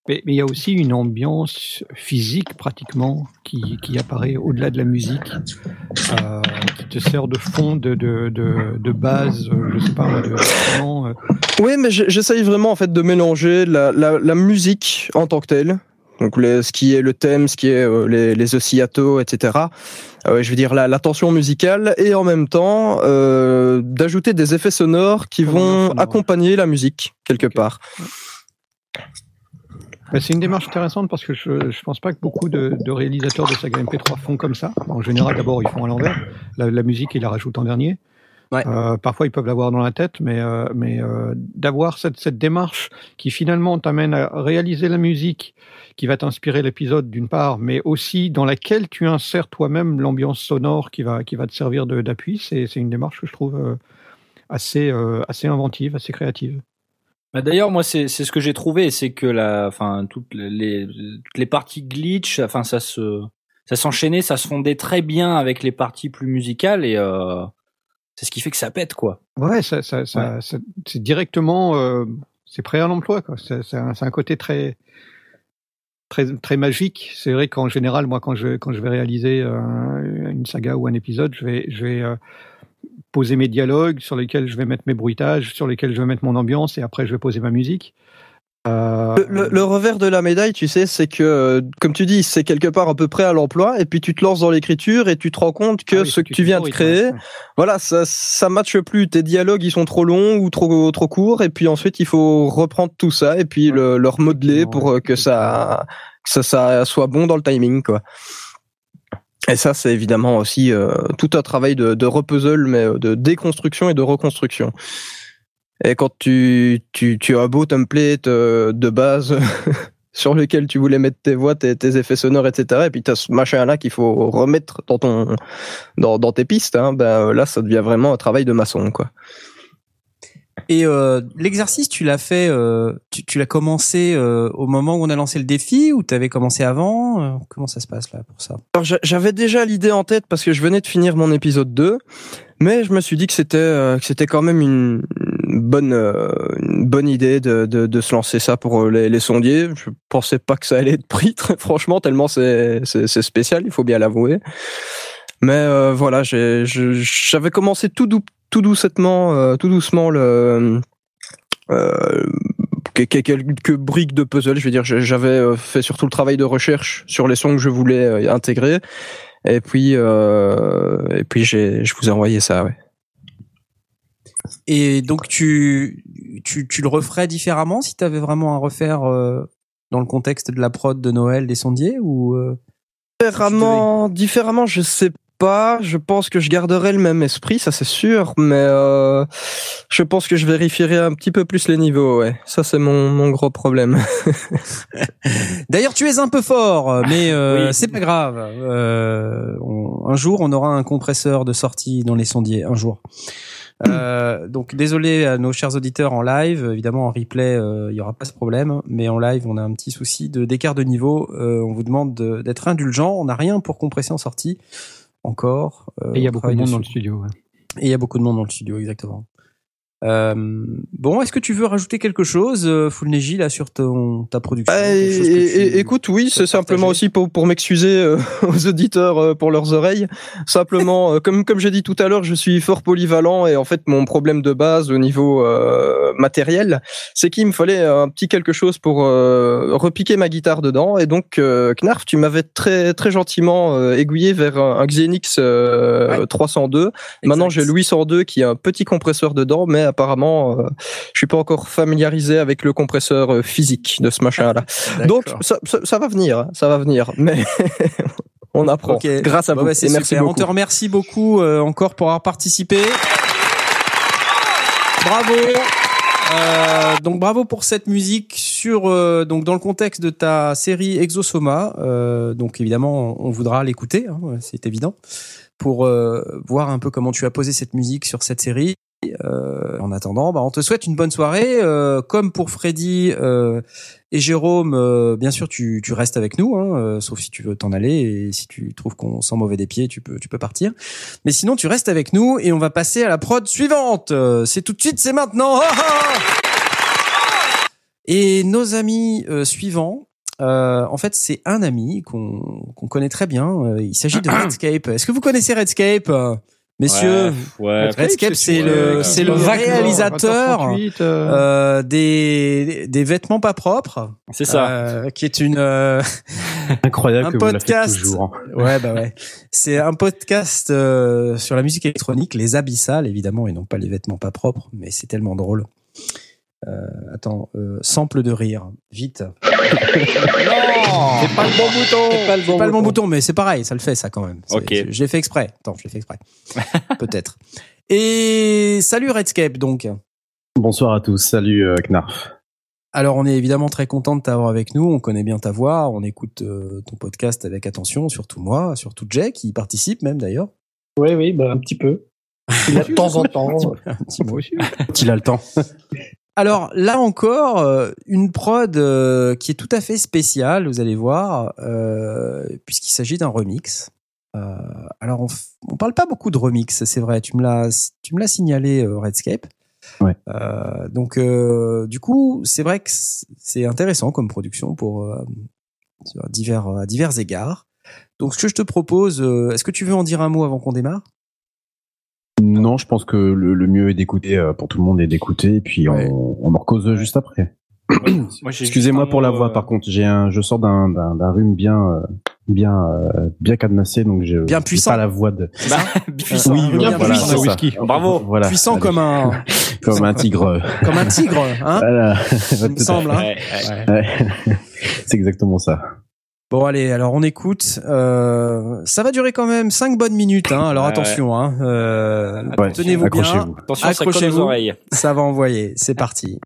Mais, il y a aussi une ambiance physique pratiquement qui, qui apparaît au-delà de la musique, qui te sert de fond, de, de, de, de base, je sais pas, de, euh. Oui, mais j'essaye vraiment en fait de mélanger la, la, la musique en tant que telle, donc les, ce qui est le thème, ce qui est euh, les, les oscillatos, etc. Euh, je veux dire la, la, tension musicale et en même temps euh, d'ajouter des effets sonores qui vont accompagner la musique quelque part. C'est une démarche intéressante parce que je ne pense pas que beaucoup de, de, réalisateurs de saga MP3 font comme ça. En général, d'abord, ils font à l'envers. La, la, musique, ils la rajoutent en dernier. Ouais. Euh, parfois, ils peuvent l'avoir dans la tête, mais, euh, mais euh, d'avoir cette, cette démarche qui finalement t'amène à réaliser la musique qui va t'inspirer l'épisode d'une part, mais aussi dans laquelle tu insères toi-même l'ambiance sonore qui va, qui va te servir d'appui, c'est une démarche que je trouve euh, assez, euh, assez inventive, assez créative. Bah D'ailleurs, moi, c'est ce que j'ai trouvé, c'est que la, enfin, toutes les, toutes les parties glitch, enfin, ça se, ça s'enchaînait, ça se fondait très bien avec les parties plus musicales et euh, c'est ce qui fait que ça pète, quoi. Ouais, ça, ça, ça, c'est directement, euh, c'est prêt à l'emploi, quoi. C'est un, un, côté très, très, très magique. C'est vrai qu'en général, moi, quand je, quand je vais réaliser euh, une saga ou un épisode, je vais, je vais euh, poser mes dialogues sur lesquels je vais mettre mes bruitages, sur lesquels je vais mettre mon ambiance, et après je vais poser ma musique. Euh... Le, le, revers de la médaille, tu sais, c'est que, comme tu dis, c'est quelque part à peu près à l'emploi, et puis tu te lances dans l'écriture et tu te rends compte que ah oui, ce que, que tu viens de créer, voilà, ça, ça matche plus. Tes dialogues, ils sont trop longs ou trop trop courts, et puis ensuite il faut reprendre tout ça et puis ouais. le, le remodeler pour que ça, que ça, ça soit bon dans le timing, quoi. Et ça, c'est évidemment aussi euh, tout un travail de, de repuzzle, mais euh, de déconstruction et de reconstruction. Et quand tu, tu, tu as un beau template euh, de base [laughs] sur lequel tu voulais mettre tes voix, tes, tes effets sonores, etc., et puis tu as ce machin-là qu'il faut remettre dans, ton, dans, dans tes pistes, hein, ben, là, ça devient vraiment un travail de maçon. quoi. Et euh, l'exercice, tu l'as fait, euh, tu, tu l'as commencé euh, au moment où on a lancé le défi ou tu avais commencé avant Comment ça se passe là pour ça? Alors j'avais déjà l'idée en tête parce que je venais de finir mon épisode 2, mais je me suis dit que c'était euh, que c'était quand même une bonne une bonne idée de, de, de, se lancer ça pour les, les sondiers. Je pensais pas que ça allait être pris [laughs] très franchement tellement c'est spécial, il faut bien l'avouer. Mais euh, voilà, j'avais commencé tout, dou tout doucement, euh, tout doucement le euh, quelques briques de puzzle. Je veux dire, j'avais fait surtout le travail de recherche sur les sons que je voulais intégrer. Et puis, et puis, je vous ai envoyé ça. Ouais. Et donc, tu, tu, tu le referais différemment si tu avais vraiment à refaire dans le contexte de la prod de Noël des sondiers ou Différemment, différemment, je sais pas. Je pense que je garderai le même esprit, ça c'est sûr, mais euh, je pense que je vérifierai un petit peu plus les niveaux. Ouais, ça c'est mon, mon gros problème. [laughs] D'ailleurs, tu es un peu fort, mais euh, oui. c'est pas grave. Euh, on, un jour, on aura un compresseur de sortie dans les sondiers. Un jour. Euh, donc désolé à nos chers auditeurs en live, évidemment en replay euh, il y aura pas ce problème, mais en live on a un petit souci de d'écart de niveau. Euh, on vous demande d'être indulgent, on n'a rien pour compresser en sortie encore. Euh, Et il y a beaucoup de monde dessus. dans le studio. Ouais. Et il y a beaucoup de monde dans le studio, exactement. Euh, bon, est-ce que tu veux rajouter quelque chose, euh, Fulneji, là, sur ton, ta production bah, et, Écoute, oui, c'est simplement aussi pour, pour m'excuser euh, [laughs] aux auditeurs euh, pour leurs oreilles. Simplement, euh, comme, comme j'ai dit tout à l'heure, je suis fort polyvalent et en fait, mon problème de base au niveau matériel, c'est qu'il me fallait un petit quelque chose pour repiquer ma guitare dedans. Et donc, Knarf, tu m'avais très, très gentiment aiguillé vers un, un Xenix ouais. 302. Exact. Maintenant, j'ai le 802 qui a un petit compresseur dedans, mais apparemment, euh, je suis pas encore familiarisé avec le compresseur euh, physique de ce machin-là. [laughs] Donc, ça, ça, ça, va venir, hein, ça va venir, mais [laughs] on apprend. Okay. Grâce à bon, vous. Bah, merci beaucoup. On te remercie beaucoup euh, encore pour avoir participé. Bravo. Euh, donc bravo pour cette musique sur euh, donc dans le contexte de ta série Exosoma. Euh, donc évidemment on, on voudra l'écouter, hein, c'est évident, pour voir un peu comment tu as posé cette musique sur cette série. Euh, en attendant, bah, on te souhaite une bonne soirée. Euh, comme pour Freddy euh, et Jérôme, euh, bien sûr, tu, tu, restes avec nous, hein, euh, sauf si tu veux t'en aller et si tu trouves qu'on sent mauvais des pieds, tu peux, tu peux partir. Mais sinon, tu restes avec nous et on va passer à la prod suivante. C'est tout de suite, c'est maintenant. Et nos amis suivants, en fait, c'est un ami qu'on connaît très bien. il s'agit de [clears throat] Redscape. Est-ce que vous connaissez Redscape? Messieurs, ouais, Redscape, c'est le, c'est le réalisateur euh. euh, des, des vêtements pas propres. C'est ça. Euh, qui est une euh, incroyable [laughs] un podcast. toujours. Hein. Ouais, bah ouais. C'est un podcast euh, sur la musique électronique, les abyssales évidemment, et non pas les vêtements pas propres, mais c'est tellement drôle. Euh, attends, euh, sample de rire, vite. [laughs] non, c'est pas le bon bouton. C'est pas le bon, pas le bon bouton, mais c'est pareil, ça le fait ça quand même. Ok. Je l'ai fait exprès. Attends, je l'ai fait exprès. [laughs] Peut-être. Et salut Redscape donc. Bonsoir à tous. Salut euh, Knarf. Alors on est évidemment très content de t'avoir avec nous. On connaît bien ta voix, on écoute euh, ton podcast avec attention, surtout moi, surtout Jay qui participe même d'ailleurs. Oui, oui, bah un petit peu. Il a de [laughs] temps en temps. Un petit, peu. Il a le temps. Alors là encore, euh, une prod euh, qui est tout à fait spéciale, vous allez voir, euh, puisqu'il s'agit d'un remix. alors on, on parle pas beaucoup de remix, c'est vrai. Tu me l'as, tu me l'as signalé, Redscape. Ouais. donc du coup, c'est vrai que c'est intéressant comme production pour divers à divers égards. Donc ce que je te propose, est-ce que tu veux en dire un mot avant qu'on démarre? Non, je pense que le, mieux est d'écouter euh, pour tout le monde et d'écouter, et puis on, on en cause juste après. Excusez-moi pour la voix, euh, par contre, j'ai un, je sors d'un, d'un, rhume bien, euh, bien, bien cadenassé, donc je bien puissant. Pas la voix de. Bah, [laughs] puissant, oui, bien voilà, puissant. Whisky. Bravo. Voilà, puissant comme un, [laughs] comme un tigre. comme un tigre, hein. Voilà. Il me [laughs] semble. Hein. Ouais, ouais. C'est exactement ça. Bon allez, alors on écoute. Euh, ça va durer quand même 5 bonnes minutes, hein, alors attention. Hein, euh, tenez-vous bien, accrochez-vous, accrochez-vous. Ça va envoyer. C'est parti.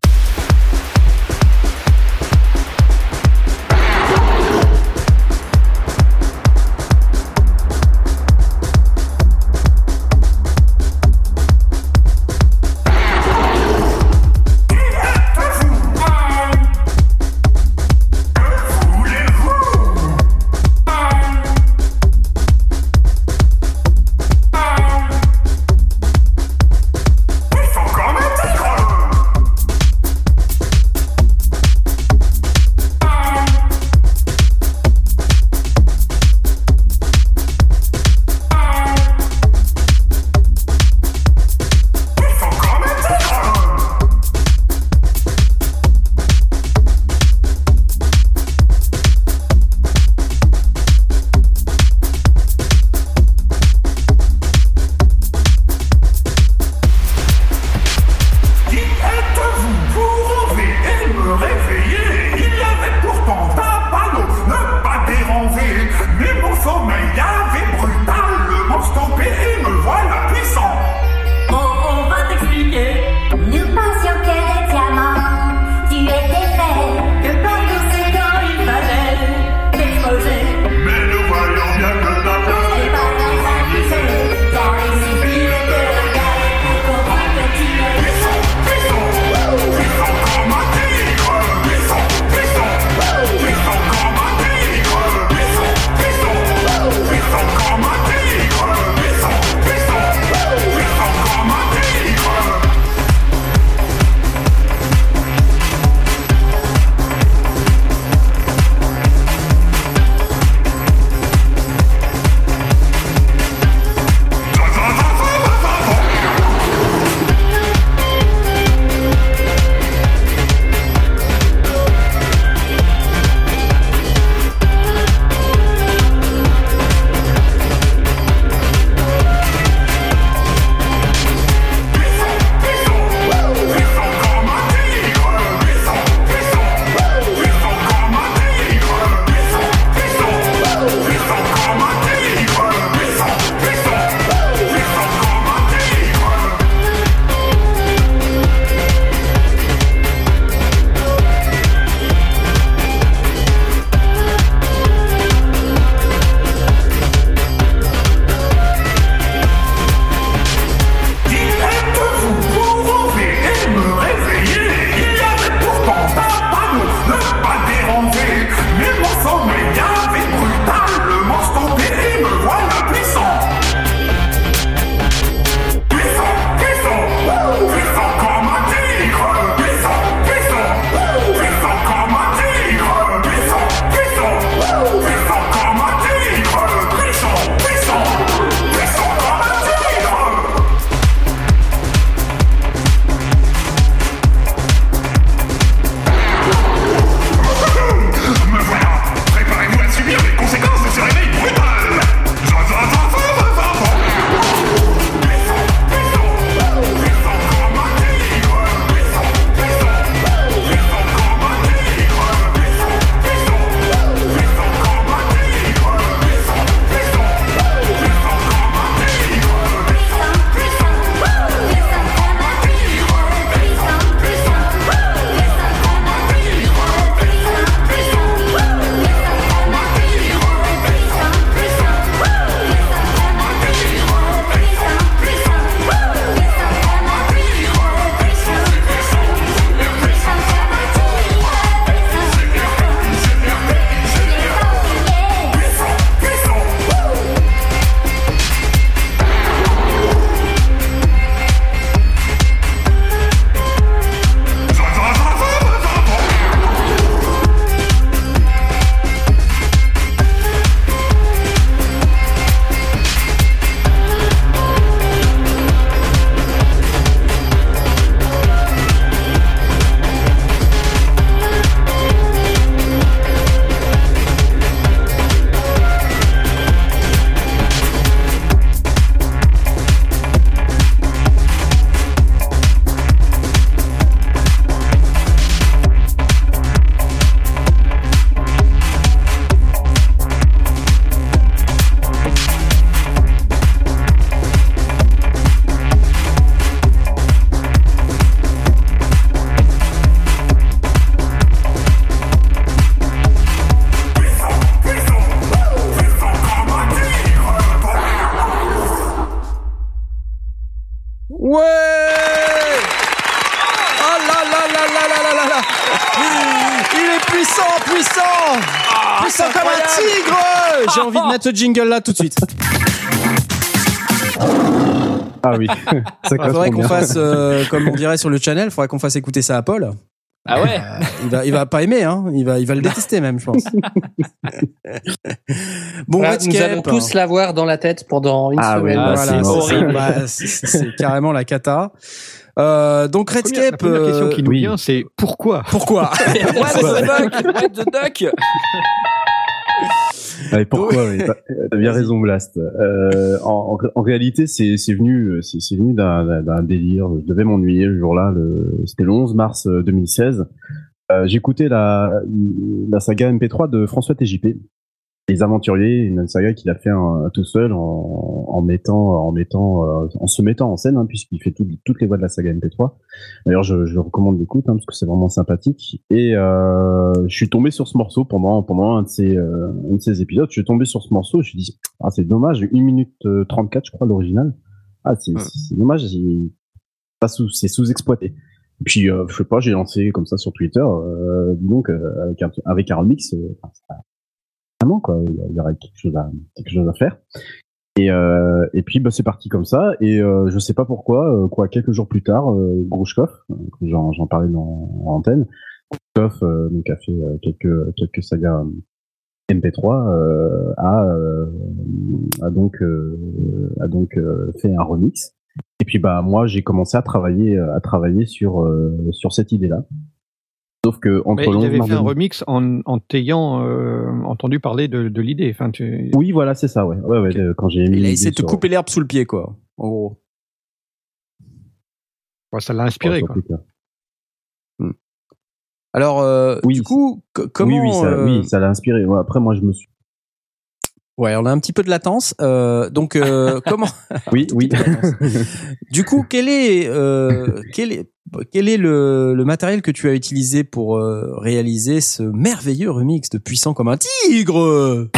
Tigre J'ai envie de mettre ce jingle là tout de suite. Ah oui. ça Il faudrait qu'on fasse, euh, comme on dirait sur le channel, il faudrait qu'on fasse écouter ça à Paul. Ah ouais euh, il, va, il va pas aimer, hein. il, va, il va le détester même, je pense. [laughs] bon, voilà, Nous allons tous l'avoir dans la tête pendant une ah semaine. Ouais, voilà, c'est horrible. Bah, c'est carrément la cata. Euh, donc Redscape. La première, question qui nous oui. vient, c'est pourquoi? Pourquoi? [laughs] What the duck What the duck? Pourquoi [laughs] oui, T'as bien raison, Blast. Euh, en, en, réalité, c'est venu, c'est venu d'un délire. Je devais m'ennuyer le jour-là. C'était le 11 mars 2016. Euh, J'écoutais la, la saga MP3 de François TJP, les aventuriers, une saga qu'il a fait tout seul en, en, mettant, en mettant, euh, en se mettant en scène, hein, puisqu'il fait toutes les voix de la saga MP3. D'ailleurs, je, je, le recommande l'écoute hein, parce que c'est vraiment sympathique. Et euh, je suis tombé sur ce morceau pendant pendant un de ces euh, un de ces épisodes. Je suis tombé sur ce morceau. Je me suis dit, ah c'est dommage, 1 minute 34, je crois l'original. Ah c'est dommage, c'est sous-exploité. Et puis, euh, je sais pas, j'ai lancé comme ça sur Twitter, euh, donc avec un, avec un remix, Il y aurait quelque chose à, faire. Et, euh, et puis bah, c'est parti comme ça. Et euh, je sais pas pourquoi, euh, quoi, quelques jours plus tard, euh, euh, j'en, parlais dans en antenne, Grushkov donc a fait quelques quelques sagas MP3 a, a donc a donc fait un remix. Et puis bah moi j'ai commencé à travailler à travailler sur sur cette idée là. Sauf que entre il avait fait un remix en, en t'ayant euh, entendu parler de, de l'idée. Enfin, tu... Oui, voilà, c'est ça. Ouais, ouais, ouais quand j'ai Il a essayé de te couper l'herbe sous le pied, quoi. En gros. Ouais, ça l'a inspiré, quoi. Hmm. Alors, euh, oui, du coup, comment Oui, oui, ça, euh... oui, ça l'a inspiré. Après, moi, je me suis Ouais, on a un petit peu de latence. Euh, donc, euh, [laughs] comment Oui, oui. du coup, quel est, euh, quel est, quel est le, le, matériel que tu as utilisé pour euh, réaliser ce merveilleux remix de Puissant comme un tigre? [laughs]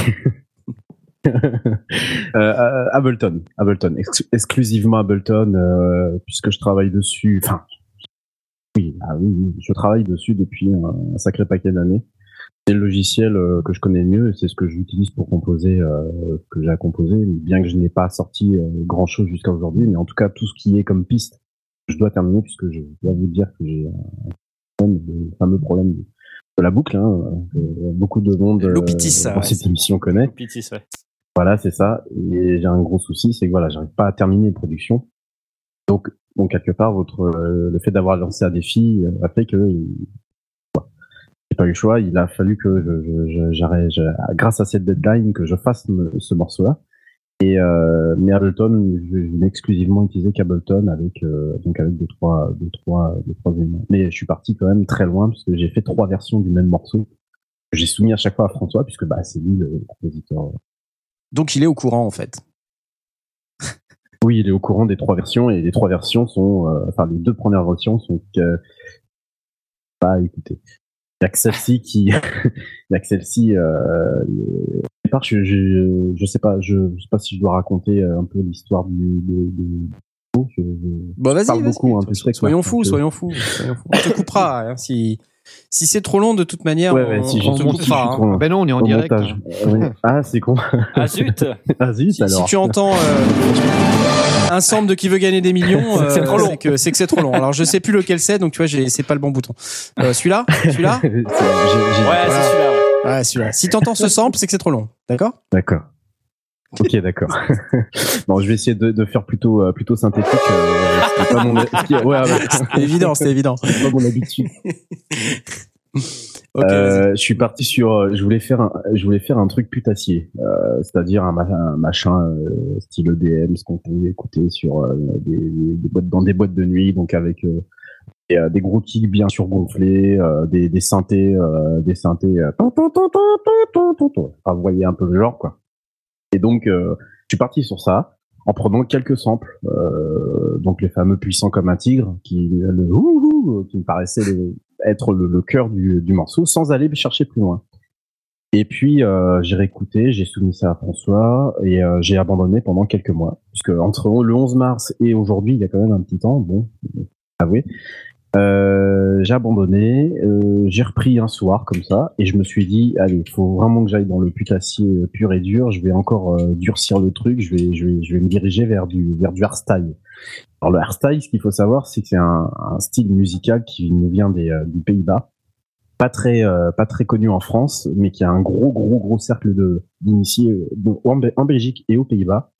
Euh, Ableton, Ableton, exclusivement Ableton, euh, puisque je travaille dessus. Enfin, oui, ah oui, je travaille dessus depuis un sacré paquet d'années c'est le logiciel euh, que je connais le mieux c'est ce que j'utilise pour composer euh, que j'ai à composer bien que je n'ai pas sorti euh, grand chose jusqu'à aujourd'hui mais en tout cas tout ce qui est comme piste je dois terminer puisque je dois vous dire que j'ai un fameux problème de, la boucle hein, beaucoup de monde dans cette émission connaît. Voilà c'est ça. Et j'ai un gros souci c'est que voilà j'arrive pas à terminer les productions donc donc quelque part votre le fait d'avoir lancé un défi a fait que pas eu le choix. Il a fallu que j'arrête, grâce à cette deadline, que je fasse ce morceau-là. Et euh, mais Ableton, je, n'ai exclusivement utilisé qu'Ableton avec euh, donc avec deux trois deux trois deux trois éléments. Mais je suis parti quand même très loin parce que j'ai fait trois versions du même morceau. J'ai soumis à chaque fois à François puisque bah c'est lui le compositeur. Donc il est au courant en fait. [laughs] oui, il est au courant des trois versions et les trois versions sont euh, enfin les deux premières versions sont que bah écoutez il y a que celle-ci qui, il y a que celle-ci. Euh, je, je, je sais pas, je, je, sais pas si je dois raconter euh, un peu l'histoire du. du, du... Je, bon, vas-y, beaucoup, hein, soyons fous, soyons fous, soyons fous. On te coupera hein, si si c'est trop long, de toute manière, ouais, on, si on te coupera. Hein. Ben non, on est en direct. Hein. [laughs] Ah, c'est con. Ah zut. [laughs] ah zut si, alors. Si tu entends euh, un sample de qui veut gagner des millions, [laughs] euh, c'est que c'est que c'est trop long. Alors je sais plus lequel c'est, donc tu vois, c'est pas le bon bouton. Euh, celui-là, celui-là? ouais, c'est celui-là. Ouais, celui-là. Si t'entends ce sample, c'est que c'est trop long. D'accord? D'accord. Ok, d'accord. bon, je vais essayer de, de faire plutôt euh, plutôt synthétique. Euh, c'est pas mon... ouais, c'était évident, c'était évident. C'est pas mon habitude. okay, euh, je suis parti sur. Euh, je voulais faire un, je voulais faire un truc putassier, euh, c'est-à-dire un, un, machin euh, style EDM, ce qu'on peut écouter sur des, des, boîtes dans des boîtes de nuit, donc avec et, des gros kicks bien surgonflés, des, des synthés, des synthés. Vous voyez un peu le genre, quoi. Et donc, euh, je suis parti sur ça en prenant quelques samples, euh, donc les fameux puissants comme un tigre, qui qui me paraissait être le, le cœur du, du, morceau, sans aller chercher plus loin. Et puis euh, j'ai réécouté, j'ai soumis ça à François et euh, j'ai abandonné pendant quelques mois, puisque entre le 11 mars et aujourd'hui, il y a quand même un petit temps, bon, avouez. Euh, j'ai abandonné, euh, j'ai repris un soir comme ça, et je me suis dit, allez, faut vraiment que j'aille dans le putassier pur et dur. Je vais encore euh, durcir le truc. Je vais, je vais, je vais me diriger vers du, vers du hardstyle. Alors le hardstyle, ce qu'il faut savoir, c'est que c'est un, style musical qui nous vient des, des Pays-Bas, pas très, pas très connu en France, mais qui a un gros, gros, gros cercle d'initiés en Belgique et aux Pays-Bas.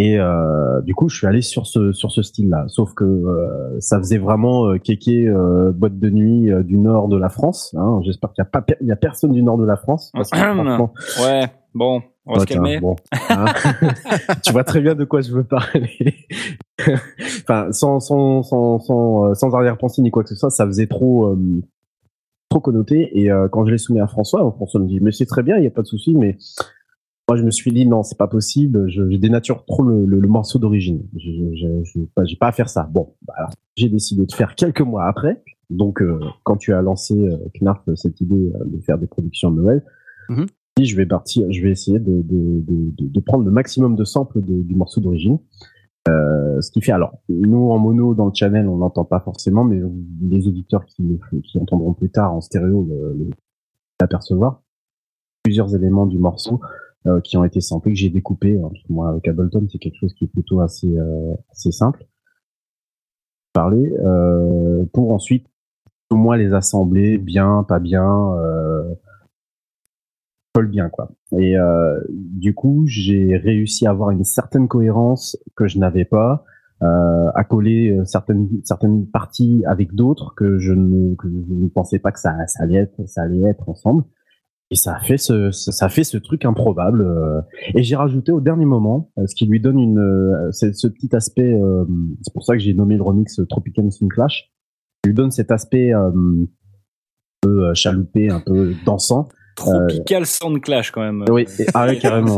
Et euh, du coup, je suis allé sur ce sur ce style-là. Sauf que euh, ça faisait vraiment euh, kéké euh, boîte de nuit du nord de la France. Hein. J'espère qu'il y a pas il y a personne du nord de la France. Parce que, [clears throat] ouais, bon, on va se calmer. Bon, hein. [laughs] tu vois très bien de quoi je veux parler. [laughs] enfin, sans sans sans sans, sans arrière-pensée ni quoi que ce soit, ça faisait trop trop connoté. Et quand je l'ai soumis à François, François me dit mais c'est très bien, il y a pas de souci, mais moi, je me suis dit non, c'est pas possible. Je, je dénature trop le, le, morceau d'origine. Je, j'ai pas à faire ça. Bon, bah, j'ai décidé de faire quelques mois après. Donc, euh, quand tu as lancé euh, Knarf cette idée euh, de faire des productions de Noël, mm je vais partir, je vais essayer de, de, de, de, prendre le maximum de samples du morceau d'origine. Euh, ce qui fait alors, nous en mono dans le channel, on n'entend pas forcément, mais les auditeurs qui, qui entendront plus tard en stéréo l'apercevoir. Plusieurs éléments du morceau euh, qui ont été samplés que j'ai découpés. Hein, moi, avec Ableton, c'est quelque chose qui est plutôt assez euh, assez simple. Parler euh, pour ensuite au moins les assembler bien, pas bien, euh, bien quoi. Et du coup, j'ai réussi à avoir une certaine cohérence que je n'avais pas, à coller certaines certaines parties avec d'autres que je ne pensais pas que ça allait être ça allait être ensemble. Et ça fait ce, ça fait ce truc improbable. Euh. Et j'ai rajouté au dernier moment, euh, ce qui lui donne une, euh, ce petit aspect. C'est pour ça que j'ai nommé le remix Tropical Sun Clash. Lui donne cet aspect un peu chaloupé, un peu dansant. Tropical Sound Clash quand même. Oui, ah [laughs] oui carrément.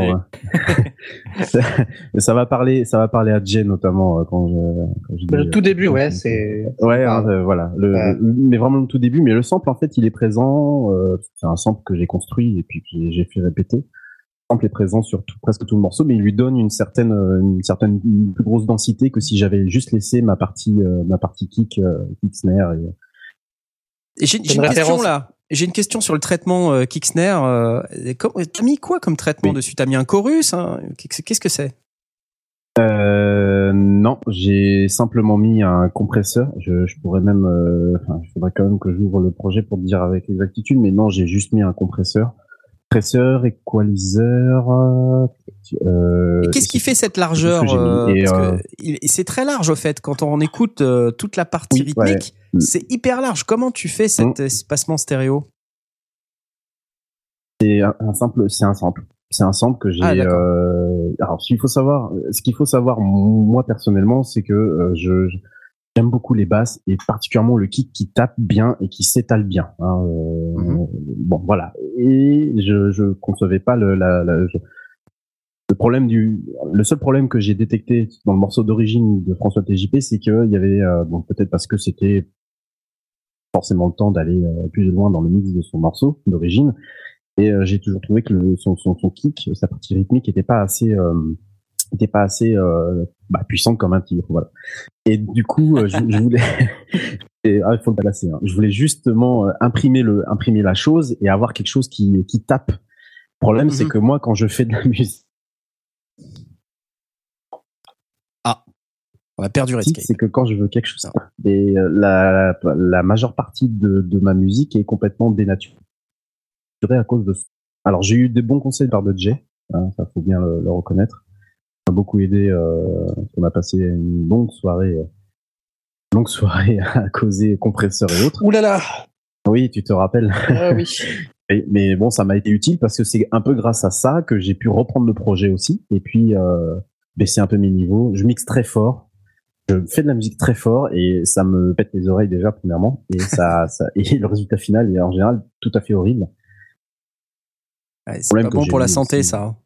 [laughs] ça va parler, ça va parler à Jay notamment euh, quand je. Quand le tout début, ouais, c'est. Ouais, hein, euh, voilà, le, mais vraiment le tout début. Mais le sample en fait, il est présent. Euh, c'est un sample que j'ai construit et puis que j'ai fait répéter. Le sample est présent sur tout, presque tout le morceau, mais il lui donne une certaine, une certaine plus grosse densité que si j'avais juste laissé ma partie, ma partie kick, kick snare. Et j'ai une, une question là. J'ai une question sur le traitement euh, Kixner. Euh, T'as mis quoi comme traitement dessus? T'as mis un chorus hein? Qu'est-ce que c'est? Euh, non, j'ai simplement mis un compresseur. Je, je pourrais même, euh, il faudrait quand même que j'ouvre le projet pour te dire avec exactitude, mais non, j'ai juste mis un compresseur, compresseur, équaliseur. Euh, Qu'est-ce qui fait cette largeur C'est très large au fait. Quand on écoute toute la partie rythmique. C'est hyper large. Comment tu fais cet mm. espacement stéréo? C'est un, simple, c'est un sample. C'est un sample que j'ai. Ah, euh, alors, ce qu'il faut savoir, ce qu'il faut savoir, moi personnellement, c'est que euh, je, j'aime beaucoup les basses et particulièrement le kick qui tape bien et qui s'étale bien. Hein, euh, mm-hmm. Bon, voilà. Et je, je concevais pas le, la, la le problème du, le seul problème que j'ai détecté dans le morceau d'origine de François TJP, c'est qu'il y avait, bon, peut-être parce que c'était forcément le temps d'aller euh, plus loin dans le mix de son morceau d'origine. Et euh, j'ai toujours trouvé que le, son, son, son, kick, sa partie rythmique, était pas assez, euh, était pas assez bah, puissante comme un tir. Voilà. Et du coup, je, je, voulais, [laughs] et, ah, il faut le placer. Hein. Je voulais justement imprimer le, imprimer la chose et avoir quelque chose qui, qui tape. Le problème, c'est mhm. que moi, quand je fais de la musique On a perdu C'est que quand je veux quelque chose, et euh, la, la majeure partie de, de ma musique est complètement dénaturée à cause de ça. Alors j'ai eu des bons conseils par budget, hein, ça faut bien le, reconnaître. Ça m'a beaucoup aidé. Euh, on a passé une longue soirée, euh, longue soirée [laughs] à causer compresseur et autres. Ouh là là. Oui, tu te rappelles. Ah oui. [laughs] mais bon, ça m'a été utile parce que c'est un peu grâce à ça que j'ai pu reprendre le projet aussi et puis euh, baisser un peu mes niveaux. Je mixe très fort je fais de la musique très fort et ça me pète les oreilles déjà premièrement et [laughs] ça, ça et le résultat final est en général tout à fait horrible. c'est pas bon pour la santé ça. Hein.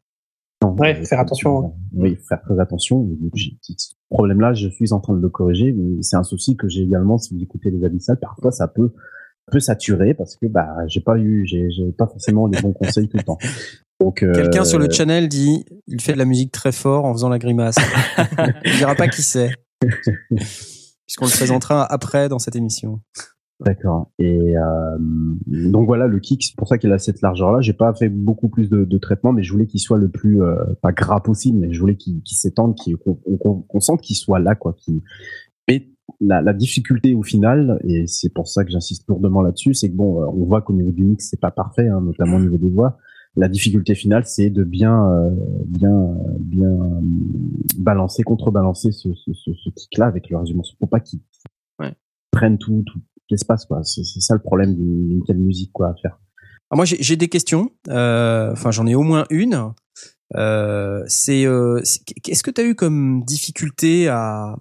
Non, ouais, faire attention. Hein. Oui, faire très attention. Ce problème-là, je suis en train de le corriger, mais c'est un souci que j'ai également si vous écoutez les abyssales. Parfois, ça peut peut saturer parce que bah j'ai pas eu j'ai pas forcément les bons conseils tout le temps. Donc euh, quelqu'un sur le channel dit il fait de la musique très fort en faisant la grimace. [laughs] il dira pas qui c'est. [laughs] puisqu'on le présentera après dans cette émission. D'accord. Et euh, donc voilà, le kick, c'est pour ça qu'il a cette largeur-là. J'ai pas fait beaucoup plus de, de traitement, mais je voulais qu'il soit le plus euh, pas gras possible, mais je voulais qu'il s'étende, qu'on sente qu'il soit là, quoi. Mais la, la, difficulté au final, et c'est pour ça que j'insiste lourdement là-dessus, c'est que bon, euh, on voit qu'au niveau du mix, c'est pas parfait, hein, notamment au niveau des voix. La difficulté finale, c'est de bien, euh, bien, bien balancer, contrebalancer ce, ce, ce, ce kick-là avec le résumé. Pour pas qu'il ouais. prenne tout, tout, passe quoi. C'est ça le problème d'une telle musique quoi à faire. Alors moi j'ai des questions. Euh, enfin j'en ai au moins une. Euh, c'est qu'est-ce que tu as eu comme difficulté à,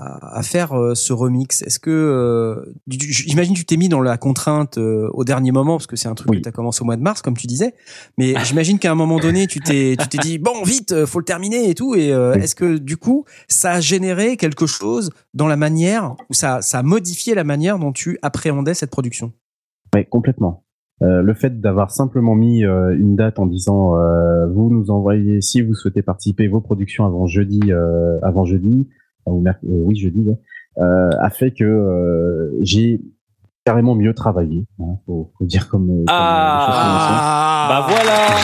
à, faire euh, ce remix. Est-ce que euh, j'imagine tu t'es mis dans la contrainte euh, au dernier moment parce que c'est un truc que tu as commencé au mois de mars comme tu disais, mais j'imagine qu'à un moment donné tu t'es tu t'es dit bon vite faut le terminer et tout. Et est-ce que du coup ça a généré quelque chose dans la manière ou ça ça a modifié la manière dont tu appréhendais cette production? Oui, complètement. le fait d'avoir simplement mis une date en disant vous nous envoyez si vous souhaitez participer vos productions avant jeudi avant jeudi oui, je dis, euh, a fait que euh, j'ai carrément mieux travaillé. Hein, faut, faut, dire comme. ah, bah voilà.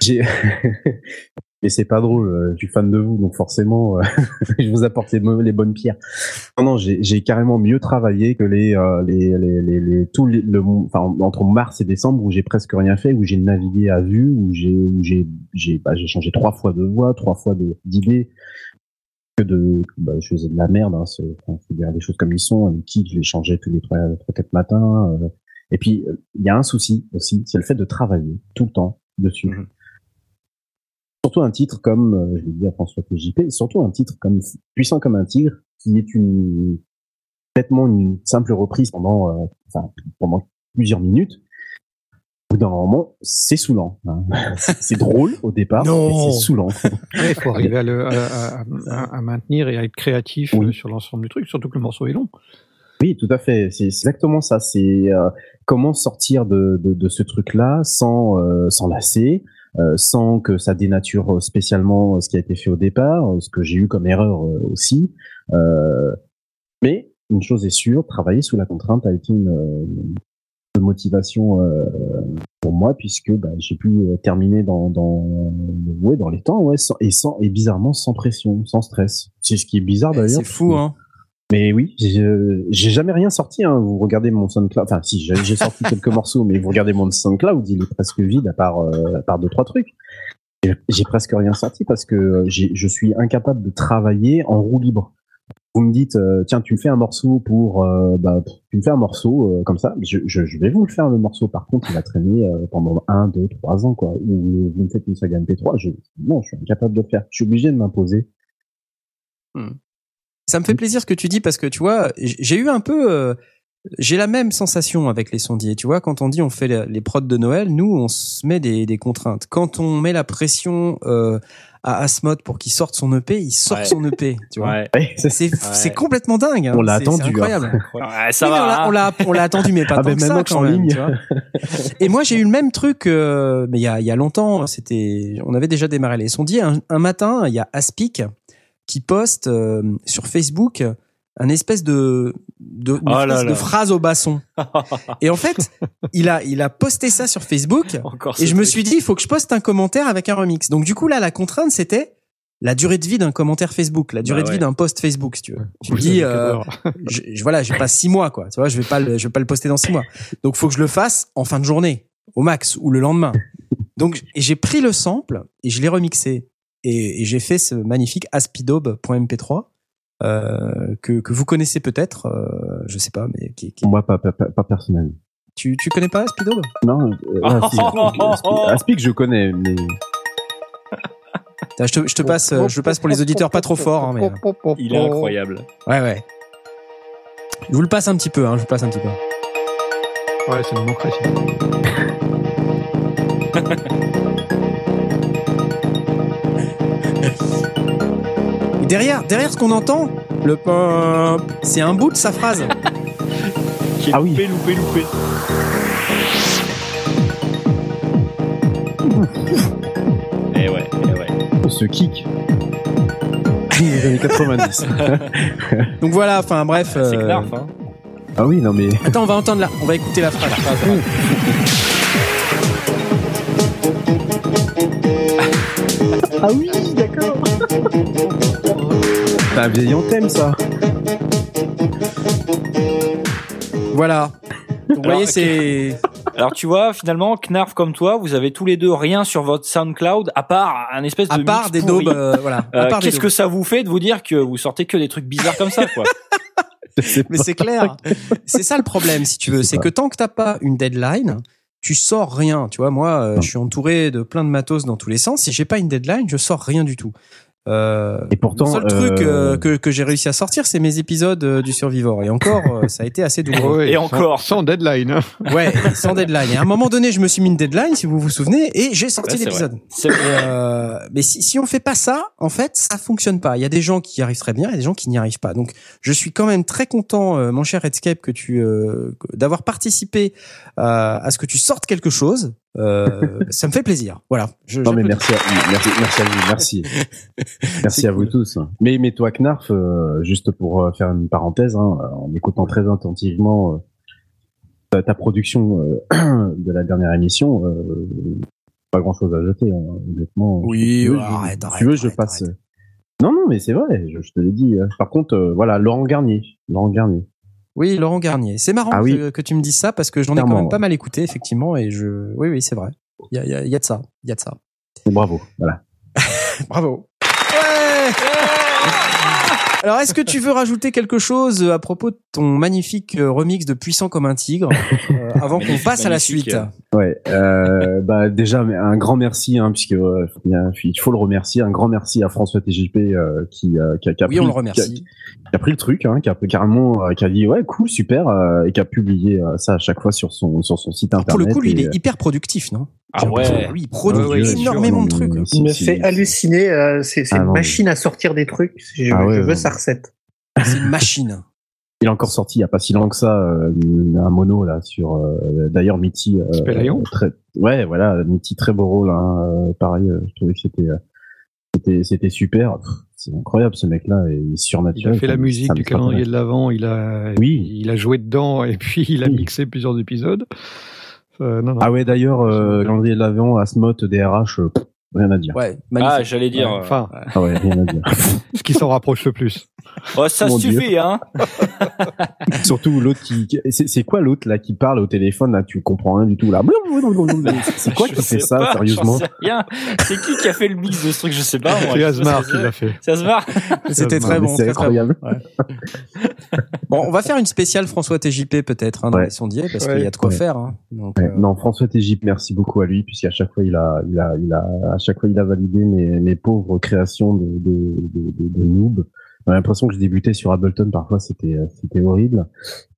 j'ai [laughs] mais c'est pas drôle. Je suis fan de vous, donc forcément, [laughs] je vous apporte les, les bonnes pierres. Non, non, j'ai carrément mieux travaillé que les les les les, les tout le enfin entre mars et décembre où j'ai presque rien fait, où j'ai navigué à vue, où j'ai j'ai j'ai bah, j'ai changé trois fois de voix, trois fois d'idées. Que de, bah, je faisais de la merde. Hein, c'est, faut dire les choses comme ils sont. Un kick, je les changeais tous les trois trois quatre matins. et puis il y a un souci aussi, c'est le fait de travailler tout le temps dessus. Mmh surtout un titre comme, euh, je l'ai dit à François TJP, surtout un titre comme Puissant comme un tigre, qui est une complètement une simple reprise pendant, euh, enfin, pendant plusieurs minutes. Au bout d'un moment, c'est saoulant. Hein. [laughs] c'est drôle au départ, mais c'est saoulant. Il faut arriver à, le, à, à, [laughs] maintenir et à être créatif euh, sur l'ensemble du truc, surtout que le morceau est long. Oui, tout à fait. C'est exactement ça. C'est euh, comment sortir de, de, de ce truc-là sans euh, lasser, sans que ça dénature spécialement ce qui a été fait au départ, ce que j'ai eu comme erreur euh, aussi. Euh, mais une chose est sûre, travailler sous la contrainte a été une, motivation pour moi puisque bah, j'ai pu terminer dans dans ouais, dans les temps ouais et sans et bizarrement sans pression sans stress c'est ce qui est bizarre d'ailleurs c'est fou hein mais oui, j'ai jamais rien sorti. Hein. Vous regardez mon SoundCloud. Enfin, si j'ai sorti quelques [laughs] morceaux, mais vous regardez mon SoundCloud, il est presque vide à part euh, à part deux trois trucs. J'ai presque rien sorti parce que je suis incapable de travailler en roue libre. Vous me dites, euh, tiens, tu me fais un morceau pour, euh, bah, tu me fais un morceau comme ça. Je, je, je, vais vous le faire le morceau. Par contre, il va traîner pendant un, deux, trois ans, quoi. Ou vous me faites une saga MP3. Je, non, je suis incapable de le faire. Je suis obligé de m'imposer. Hmm. Ça me fait plaisir ce que tu dis parce que tu vois, j'ai eu un peu, euh, j'ai la même sensation avec les sondiers. Tu vois, quand on dit on fait les, prods de Noël, nous on se met des, des contraintes. Quand on met la pression euh, à Asmod pour qu'il sorte son EP, il sort son EP. Tu vois, ouais. c'est complètement dingue. Hein. On l'a attendu. Hein. incroyable. [laughs] ça va. Hein. On l'a on l'a attendu, mais pas ah, tant que ça quand même. Tu vois Et moi j'ai eu le même truc, euh, mais il y a il y a longtemps. C'était, on avait déjà démarré les sondiers. Un, un matin, il y a Aspic qui poste euh, sur Facebook un espèce de de, oh de phrase au basson. [laughs] et en fait, il a il a posté ça sur Facebook et je me suis dit il faut que je poste un commentaire avec un remix. Donc du coup là la contrainte c'était la durée de vie d'un commentaire Facebook, la durée bah de vie d'un post Facebook, si tu veux. Tu me dis, euh, je, voilà, j'ai pas six mois, quoi. Tu vois, je vais pas, le, je vais pas le poster dans six mois. Donc, faut que je le fasse en fin de journée, au max, ou le lendemain. Donc, j'ai pris le sample et je l'ai remixé et, et j'ai fait ce magnifique aspidobe.mp3 euh, que, que vous connaissez peut-être, euh, je sais pas, mais qui, qui... moi pas, pas, pas personnellement. Tu tu connais pas Aspidobe? Non, euh, [laughs] ah, Aspic, je connais, mais je te, je te passe, je passe pour les auditeurs pas trop forts, hein, mais il est incroyable. Ouais ouais. Je vous le passe un petit peu, hein, je vous le passe un petit peu. Ouais, c'est démocratie. [laughs] derrière, derrière ce qu'on entend, le c'est un bout de sa phrase. [laughs] Qui ah oui. loupé, loupé, loupé. Eh ouais, eh ouais. Ce kick. [laughs] des années 90. [laughs] Donc voilà, enfin bref. C'est clair, hein. Ah oui, non mais. Attends, on va entendre là, on va écouter la phrase. ah oui, d'accord. C'est un vieil thème ça. Voilà. Vous voyez, c'est. Alors tu vois, finalement, Knarf comme toi, vous avez tous les deux rien sur votre SoundCloud à part un espèce de à part des daubes, euh, voilà. Euh, Qu'est-ce que ça vous fait de vous dire que vous sortez que des trucs bizarres comme ça, quoi [laughs] Mais c'est clair. C'est ça le problème, si tu veux, c'est que tant que t'as pas une deadline, tu sors rien. Tu vois, moi, euh, je suis entouré de plein de matos dans tous les sens. Si j'ai pas une deadline, je sors rien du tout. Euh, et pourtant, le seul truc euh, que, que j'ai réussi à sortir, c'est mes épisodes euh, du Survivor. Et encore, euh, ça a été assez douloureux. et encore, sans, deadline. Hein. Ouais, sans deadline. Et à un moment donné, je me suis mis une deadline, si vous vous souvenez, et j'ai sorti l'épisode. mais si, si on fait pas ça, en fait, ça fonctionne pas. Il y a des gens qui y arrivent très bien, et des gens qui n'y arrivent pas. Donc, je suis quand même très content, mon cher Redscape, que tu d'avoir participé à ce que tu sortes quelque chose. Euh, ça me fait plaisir. Voilà. Je, non mais merci à, merci, merci à vous, merci, merci à vous [laughs] tous. Mais mais toi Knarf, euh, juste pour euh, faire une parenthèse, hein, en écoutant très attentivement ta, production [clears throat] de la dernière émission, pas grand chose à jeter, hein, honnêtement. Oui, tu veux, arrête, tu veux, je passe. Non non mais c'est vrai, je, je te l'ai dit. Hein. Par contre, voilà, Laurent Garnier, Laurent Garnier. Oui, Laurent Garnier. C'est marrant ah que, tu me dises ça parce que j'en ai quand même pas mal écouté, effectivement, et je, oui, oui, c'est vrai. Il y a, y a de ça. Il y a de ça. Bravo. Voilà. [laughs] Bravo. Ouais alors, est-ce que tu veux rajouter quelque chose à propos de ton magnifique euh, remix de Puissant comme un tigre euh, [laughs] avant qu'on passe à la suite Ouais, euh, bah déjà un grand merci hein, puisque euh, il faut le remercier, un grand merci à François TJP euh, qui, qui, a, qui, a oui, on le remercie. Qui a, pris le truc, hein, qui a carrément qui a dit ouais cool super et qui a publié ça à chaque fois sur son sur son site internet. Pour le coup, il est hyper productif, non? Ah ouais. Oui, il produit énormément de trucs. Il me fait halluciner. c'est ah une machine à sortir des trucs. Je, ah je veux sa recette. C'est une machine. Il a encore sorti il y a pas si longtemps que ça euh, un mono là sur euh, d'ailleurs Mitty euh, très ouais voilà Mitty très beau rôle hein, pareil je trouvais que c'était c'était c'était super. C'est incroyable ce mec là et surnaturel il a fait la musique du calendrier de l'avant il a oui. il a joué dedans et puis il a mixé plusieurs épisodes. Non, non. ah ouais d'ailleurs calendrier de l'avant Asmot DRH rien à dire ouais ah j'allais dire enfin ah ouais rien à dire [laughs] ce qui s'en rapproche le plus Oh, ça suffit, hein. [laughs] Surtout l'autre qui, c'est quoi l'autre là qui parle au téléphone là, tu comprends rien du tout là. [laughs] C'est quoi qui fait ça, sérieusement? C'est qui qui a fait le mix de ce truc, je sais pas. C'est Asmar qui l'a fait. C'est Asmar. C'était très bon, c'est incroyable. Bon. on va faire une spéciale François TJP peut-être hein, dans les sondiers parce qu'il y a de quoi faire. Hein. Donc, euh, Non, François TJP, merci beaucoup à lui puisqu'à chaque fois il a, il a, il a, à chaque fois il a validé mes, mes pauvres créations de, de, de, de, noob. J'ai l'impression que je débutais sur Ableton parfois, c'était euh, c'était horrible.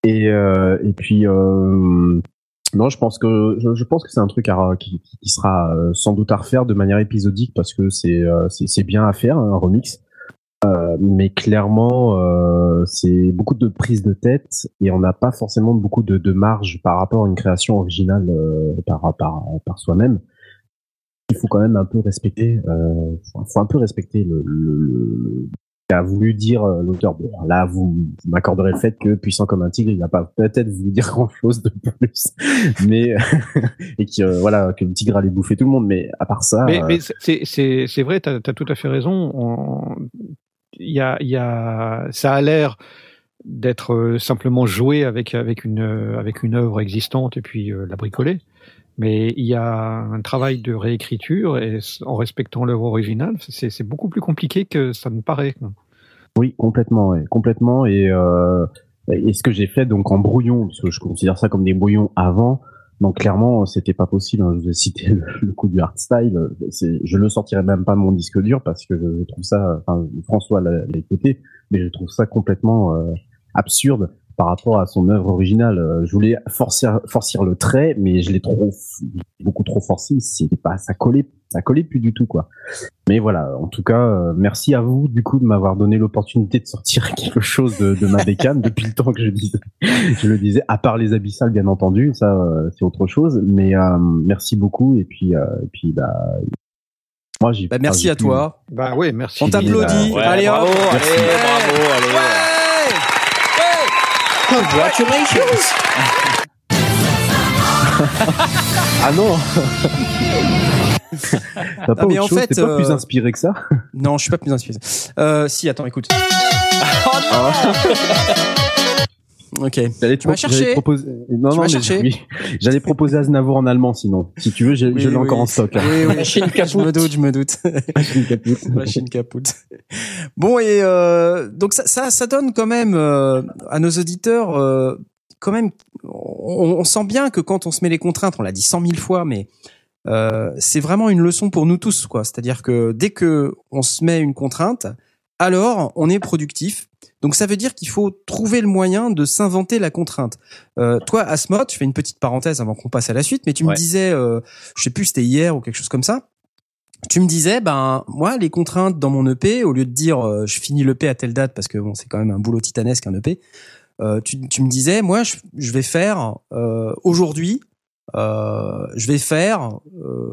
Et euh, et puis euh, non, je pense que je, pense que c'est un truc qui, sera sans doute à refaire de manière épisodique parce que c'est c'est bien à faire un remix. Mais clairement, c'est beaucoup de prise de tête et on n'a pas forcément beaucoup de, de, marge par rapport à une création originale par, par, par soi-même. Il faut quand même un peu respecter, euh, faut un peu respecter le, le, a voulu dire euh, l'auteur. Bon, là, vous, m'accorderez le fait que puissant comme un tigre, il n'a pas peut-être voulu dire [laughs] grand chose de plus, mais [laughs] et que euh, voilà que le tigre allait bouffer tout le monde. Mais à part ça, mais, euh, c'est c'est vrai, t'as as tout à fait raison. Il y a il y a ça a l'air d'être simplement joué avec avec une avec une œuvre existante et puis la bricoler. Mais il y a un travail de réécriture et en respectant l'œuvre originale, c'est beaucoup plus compliqué que ça ne paraît. Oui, complètement, complètement. Et, euh, et ce que j'ai fait donc en brouillon, parce que je considère ça comme des brouillons avant. Donc clairement, c'était pas possible. Hein, je vais citer le, coup du hardstyle. Je ne sortirais même pas mon disque dur parce que je, trouve ça. Enfin, François l'a écouté, mais je trouve ça complètement euh, absurde par rapport à son œuvre originale. Euh, je voulais forcer, forcer le trait, mais je l'ai trop, beaucoup trop forcé. C'était pas, ça collait, ça collait plus du tout, quoi. Mais voilà. En tout cas, euh, merci à vous, du coup, de m'avoir donné l'opportunité de sortir [laughs] quelque chose de, de ma bécane [laughs] depuis le temps que je disais, je le disais, à part les abyssales, bien entendu. Ça, euh, c'est autre chose. Mais merci beaucoup. Et puis, et puis, bah, Moi, j'y. Bah, merci à toi. Bah oui, merci. On t'applaudit. allez, bravo, allez, bravo, allez. Congratulations. ah non. T'as pas mais en fait, pas plus inspiré que ça? Non, je suis pas plus inspiré. Euh, si, attends, écoute. oh non [laughs] Ok. J'allais tu m'as cherché. Proposer... Non, tu non. [laughs] J'allais proposer Aznavour en allemand, sinon. Si tu veux, je, je l'ai encore en stock. Hein. Oui, oui. Machine Je me doute, je me doute. [laughs] Machine capoute. Machine capoute. Bon, et euh, donc ça, ça, ça donne quand même euh, à nos auditeurs, euh, quand même, on, on, sent bien que quand on se met les contraintes, on l'a dit cent mille fois, mais euh, c'est vraiment une leçon pour nous tous, quoi. C'est-à-dire que dès que on se met une contrainte, alors on est productif donc ça veut dire qu'il faut trouver le moyen de s'inventer la contrainte. Euh, toi, Asmod, je fais une petite parenthèse avant qu'on passe à la suite, mais tu me disais, euh, je sais plus, c'était hier ou quelque chose comme ça. Tu me disais, ben moi, les contraintes dans mon EP, au lieu de dire euh, je finis l'EP à telle date parce que bon, c'est quand même un boulot titanesque un EP. Euh, tu, tu, me disais, moi, je, je vais faire euh, aujourd'hui, je vais faire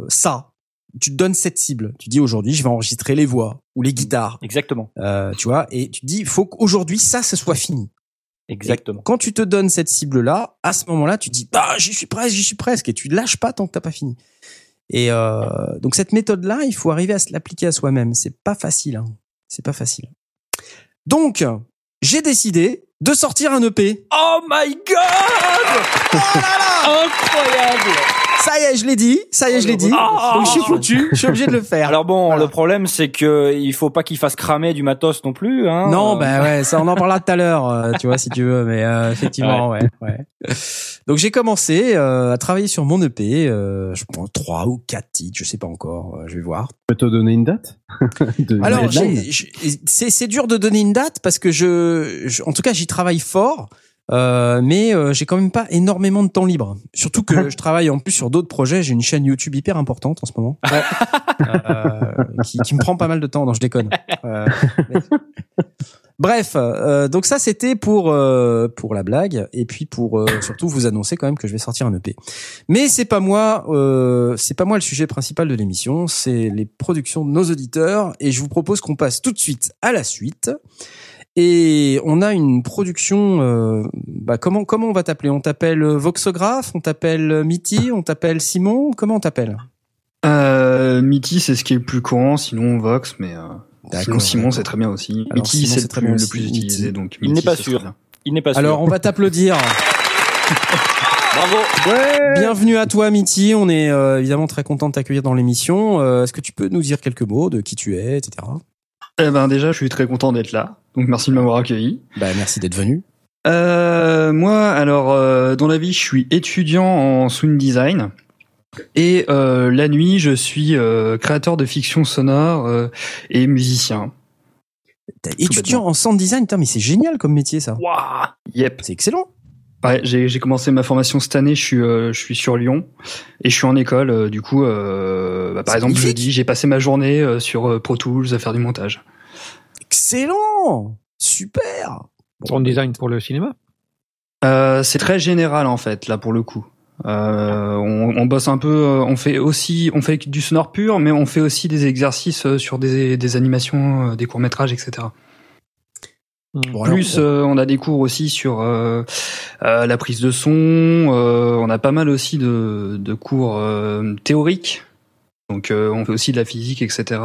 ça tu te donnes cette cible. Tu dis aujourd'hui, je vais enregistrer les voix ou les guitares. Exactement. Euh, tu vois, et tu dis, il faut qu'aujourd'hui ça, ce soit fini. Exactement. quand tu te donnes cette cible-là, à ce moment-là, tu dis, bah, j'y suis presque, j'y suis presque, et tu lâches pas tant que t'as pas fini. Et euh, donc cette méthode-là, il faut arriver à se l'appliquer à soi-même. C'est pas facile. Hein. C'est pas facile. Donc, j'ai décidé de sortir un EP. Oh my god oh là là Incroyable ça y est, je l'ai dit. Ça y est, je l'ai dit. Oh, Donc je suis foutu. Je suis obligé de le faire. Alors bon, le problème c'est que il faut pas qu'il fasse cramer du matos non plus. Hein. Non, ben ouais, ça on en parlera tout à l'heure, euh, tu vois, si tu veux. Mais euh, effectivement, ouais. ouais, Donc j'ai commencé euh, à travailler sur mon EP. je pense trois ou quatre titres, je sais pas encore. je vais voir. Je peux te donner une date? [laughs] Alors c'est dur de donner une date parce que je en tout cas j'y travaille fort. Euh, mais euh, j'ai quand même pas énormément de temps libre. Surtout que [laughs] je travaille en plus sur d'autres projets. J'ai une chaîne YouTube hyper importante en ce moment, euh, qui, qui, me prend pas mal de temps. Non, je déconne. Euh, [laughs] Bref, donc ça c'était pour pour la blague et puis pour surtout vous annoncer quand même que je vais sortir un EP. Mais c'est pas moi, c'est pas moi le sujet principal de l'émission, c'est les productions de nos auditeurs et je vous propose qu'on passe tout de suite à la suite. Et on a une production. Euh, bah comment comment on va t'appeler? On t'appelle Voxographe? On t'appelle Mitty? On t'appelle Simon? Comment on t'appelle? Euh, Mitty, c'est ce qui est le plus courant. Sinon Vox, mais euh, sinon Simon, c'est très bien aussi. Mitty, c'est le, le, plus utilisé, donc il n'est pas sûr. Il n'est pas sûr. Alors on va t'applaudir. [laughs] Bravo. Ouais. Bienvenue à toi, Mitty. On est euh, évidemment très content de t'accueillir dans l'émission. Euh, est-ce que tu peux nous dire quelques mots de qui tu es, etc. Eh ben déjà, je suis très content d'être là. Donc merci de m'avoir accueilli. Bah merci d'être venu. Euh, moi, alors euh, dans la vie, je suis étudiant en sound design. Et euh, la nuit, je suis euh, créateur de fiction sonore euh, et musicien. étudiant en sound design, putain, mais c'est génial comme métier ça. Waouh, yep, c'est excellent. Ouais, j'ai commencé ma formation cette année. Je suis je suis sur Lyon et je suis en école. du coup, bah, par exemple, jeudi, j'ai passé ma journée sur Pro Tools à faire du montage. Excellent Super Sound design pour le cinéma? Euh, C'est très général en fait, là pour le coup. Euh, on, on, bosse un peu, euh, on fait aussi, on fait du sonore pur, mais on fait aussi des exercices euh, sur des, des animations, des courts métrages, etc. Bon, Plus, on a des cours aussi sur euh, la prise de son. on a pas mal aussi de, de cours théoriques. Donc, on fait aussi de la physique, etc.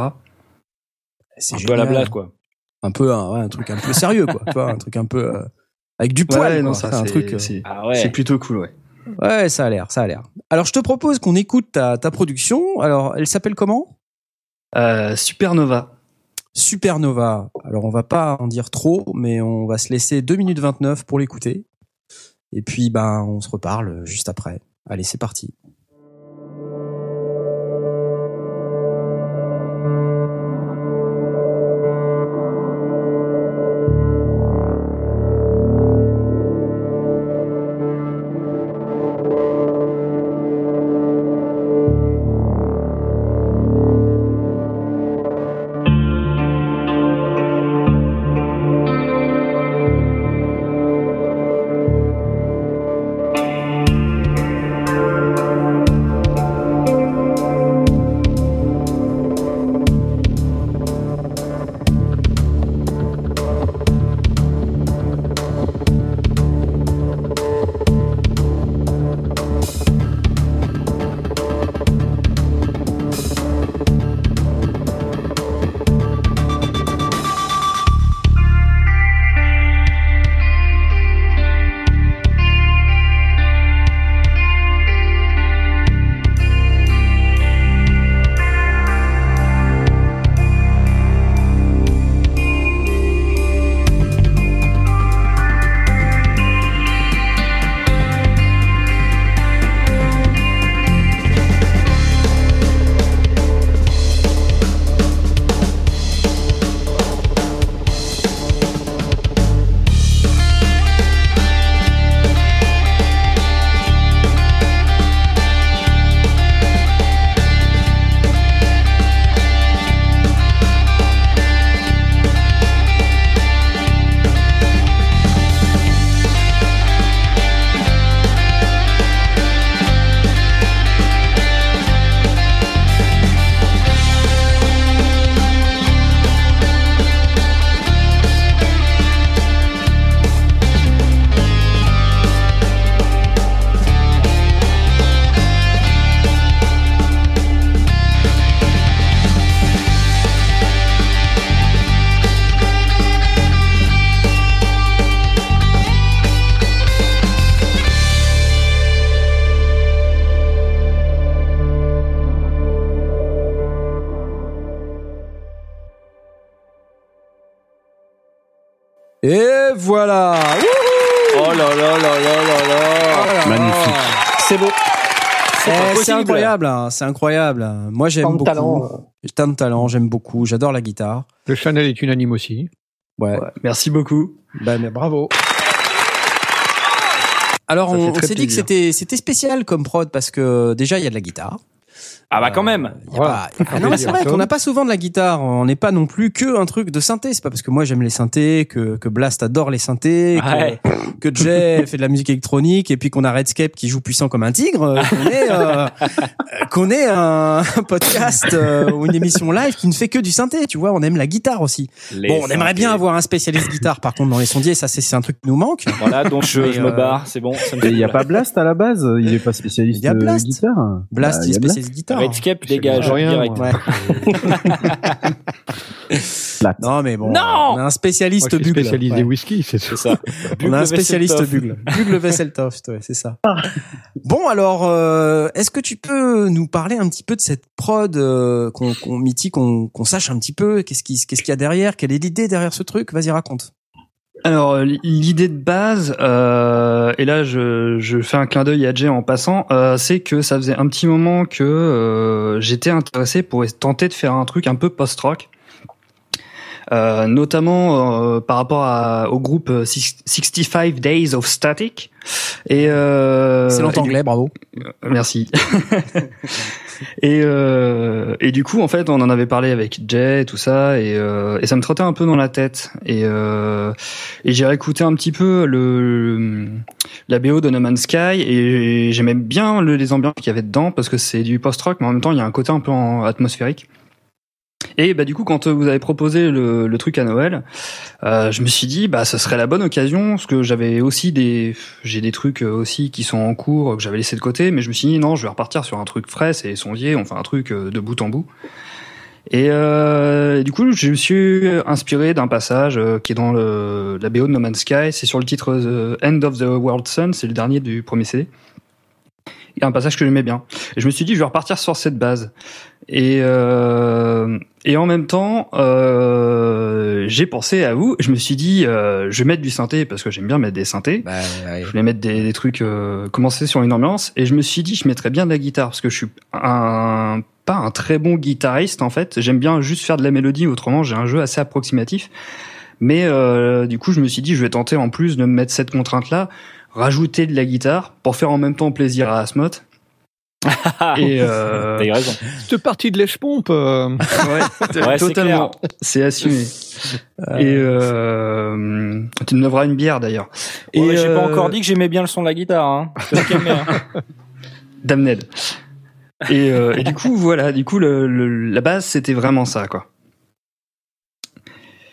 C'est un peu à la blague, quoi. Un peu un, un, truc un peu sérieux quoi. [laughs] Tu vois un truc un peu euh, avec du poil non ça c'est un truc euh, ah c'est plutôt cool ouais. Ouais ça a l'air ça a l'air. Alors je te propose qu'on écoute ta, ta production. Alors elle s'appelle comment? Euh, Supernova Supernova. Alors on va pas en dire trop mais on va se laisser 2 minutes 29 pour l'écouter. Et puis ben on se reparle juste après. Allez c'est parti c'est incroyable, hein, c'est incroyable. Moi j'aime beaucoup. Talent. Tant de talent, j'aime beaucoup. J'adore la guitare. Le Chanel est unanime aussi. Ouais. Ouais, merci beaucoup. Bah, mais bravo. Alors Ça on, s'est dit que c'était spécial comme prod parce que déjà il y a de la guitare. Ah bah quand même. Y a Voilà. pas- Ah non mais c'est vrai qu'on n'a pas souvent de la guitare. On n'est pas non plus que un truc de synthé. C'est pas parce que moi j'aime les synthés que que Blast adore les synthés, que- Ouais. que, Jay fait de la musique électronique et puis qu'on a Redscape qui joue puissant comme un tigre. euh, Qu'on est euh, qu'on est un podcast euh, ou une émission live qui ne fait que du synthé. Tu vois, on aime la guitare aussi. Les bon, on aimerait synthés. bien avoir un spécialiste guitare par contre dans les sondiers. Ça c'est un truc qui nous manque. Voilà, donc je, me euh, barre, c'est bon. il y a pas Blast à la base? Il est pas spécialiste Il y a euh, Blast. guitare? Blast, Bah, il est spécialiste guitare. Redscape dégage rien, direct. Ouais. [laughs] Non mais bon, Non on a un spécialiste bugle. spécialisé Ouais. whisky, c'est ça. ça. [laughs] On a un spécialiste bugle. Bugle Vesseltoft, ouais, c'est ça. Bon, alors, euh, est-ce que tu peux nous parler un petit peu de cette prod euh, qu'on qu'on mythique, qu'on qu'on sache un petit peu? Qu'est-ce qui- qu'est-ce qu'il y a derrière, quelle est l'idée derrière ce truc? Vas-y, raconte. Alors euh, l'idée de base, euh, et là je, fais un clin d'œil à Jay en passant, euh, c'est que ça faisait un petit moment que j'étais intéressé pour tenter de faire un truc un peu post-rock. Euh, notamment euh, par rapport à, au groupe euh, Six- 65 Days of Static et euh, et du- anglais, bravo. Merci. [laughs] et, euh, et du coup, en fait, on en avait parlé avec Jay, tout ça, et, euh, et ça me trottait un peu dans la tête. Et, euh, et j'ai réécouté un petit peu le, la BO de No Man's Sky, et j'aimais bien le, les ambiances qu'il y avait dedans, parce que c'est du post-rock, mais en même temps, il y a un côté un peu en- atmosphérique. Et bah du coup, quand euh, vous avez proposé le, truc à Noël, euh, je me suis dit bah ce serait la bonne occasion parce que j'avais aussi des j'ai des trucs euh, aussi qui sont en cours que j'avais laissé de côté, mais je me suis dit non, je vais repartir sur un truc frais, c'est sondier, on fait un truc de bout en bout. Et, du coup, je me suis inspiré d'un passage qui est dans la BO de No Man's Sky. C'est sur le titre The End of the World Sun, c'est le dernier du premier CD. Un passage que j'aimais bien. Et je me suis dit, je vais repartir sur cette base. Et, euh, et en même temps, euh, j'ai pensé à vous. Je me suis dit, euh, je vais mettre du synthé parce que j'aime bien mettre des synthés. Bah, ouais. Je voulais mettre des, des trucs, euh, commencer sur une ambiance. Et je me suis dit, je mettrais bien de la guitare parce que je suis un, pas un très bon guitariste en fait. J'aime bien juste faire de la mélodie. Autrement, j'ai un jeu assez approximatif. Mais euh, du coup, je me suis dit, je vais tenter en plus de me mettre cette contrainte-là, rajouter de la guitare pour faire en même temps plaisir à Asmot. [laughs] Et euh, T'as eu raison. Cette partie de lèche-pompe. euh, ouais, [laughs] Ouais, c'est totalement. C'est assumé. Et euh, tu me lèveras une bière d'ailleurs. Et Et j'ai pas euh, encore dit que j'aimais bien le son de la guitare. Hein. Calmer, hein. [laughs] Damned. Et, euh, et du coup, voilà, du coup, le, le- la base, c'était vraiment ça, quoi.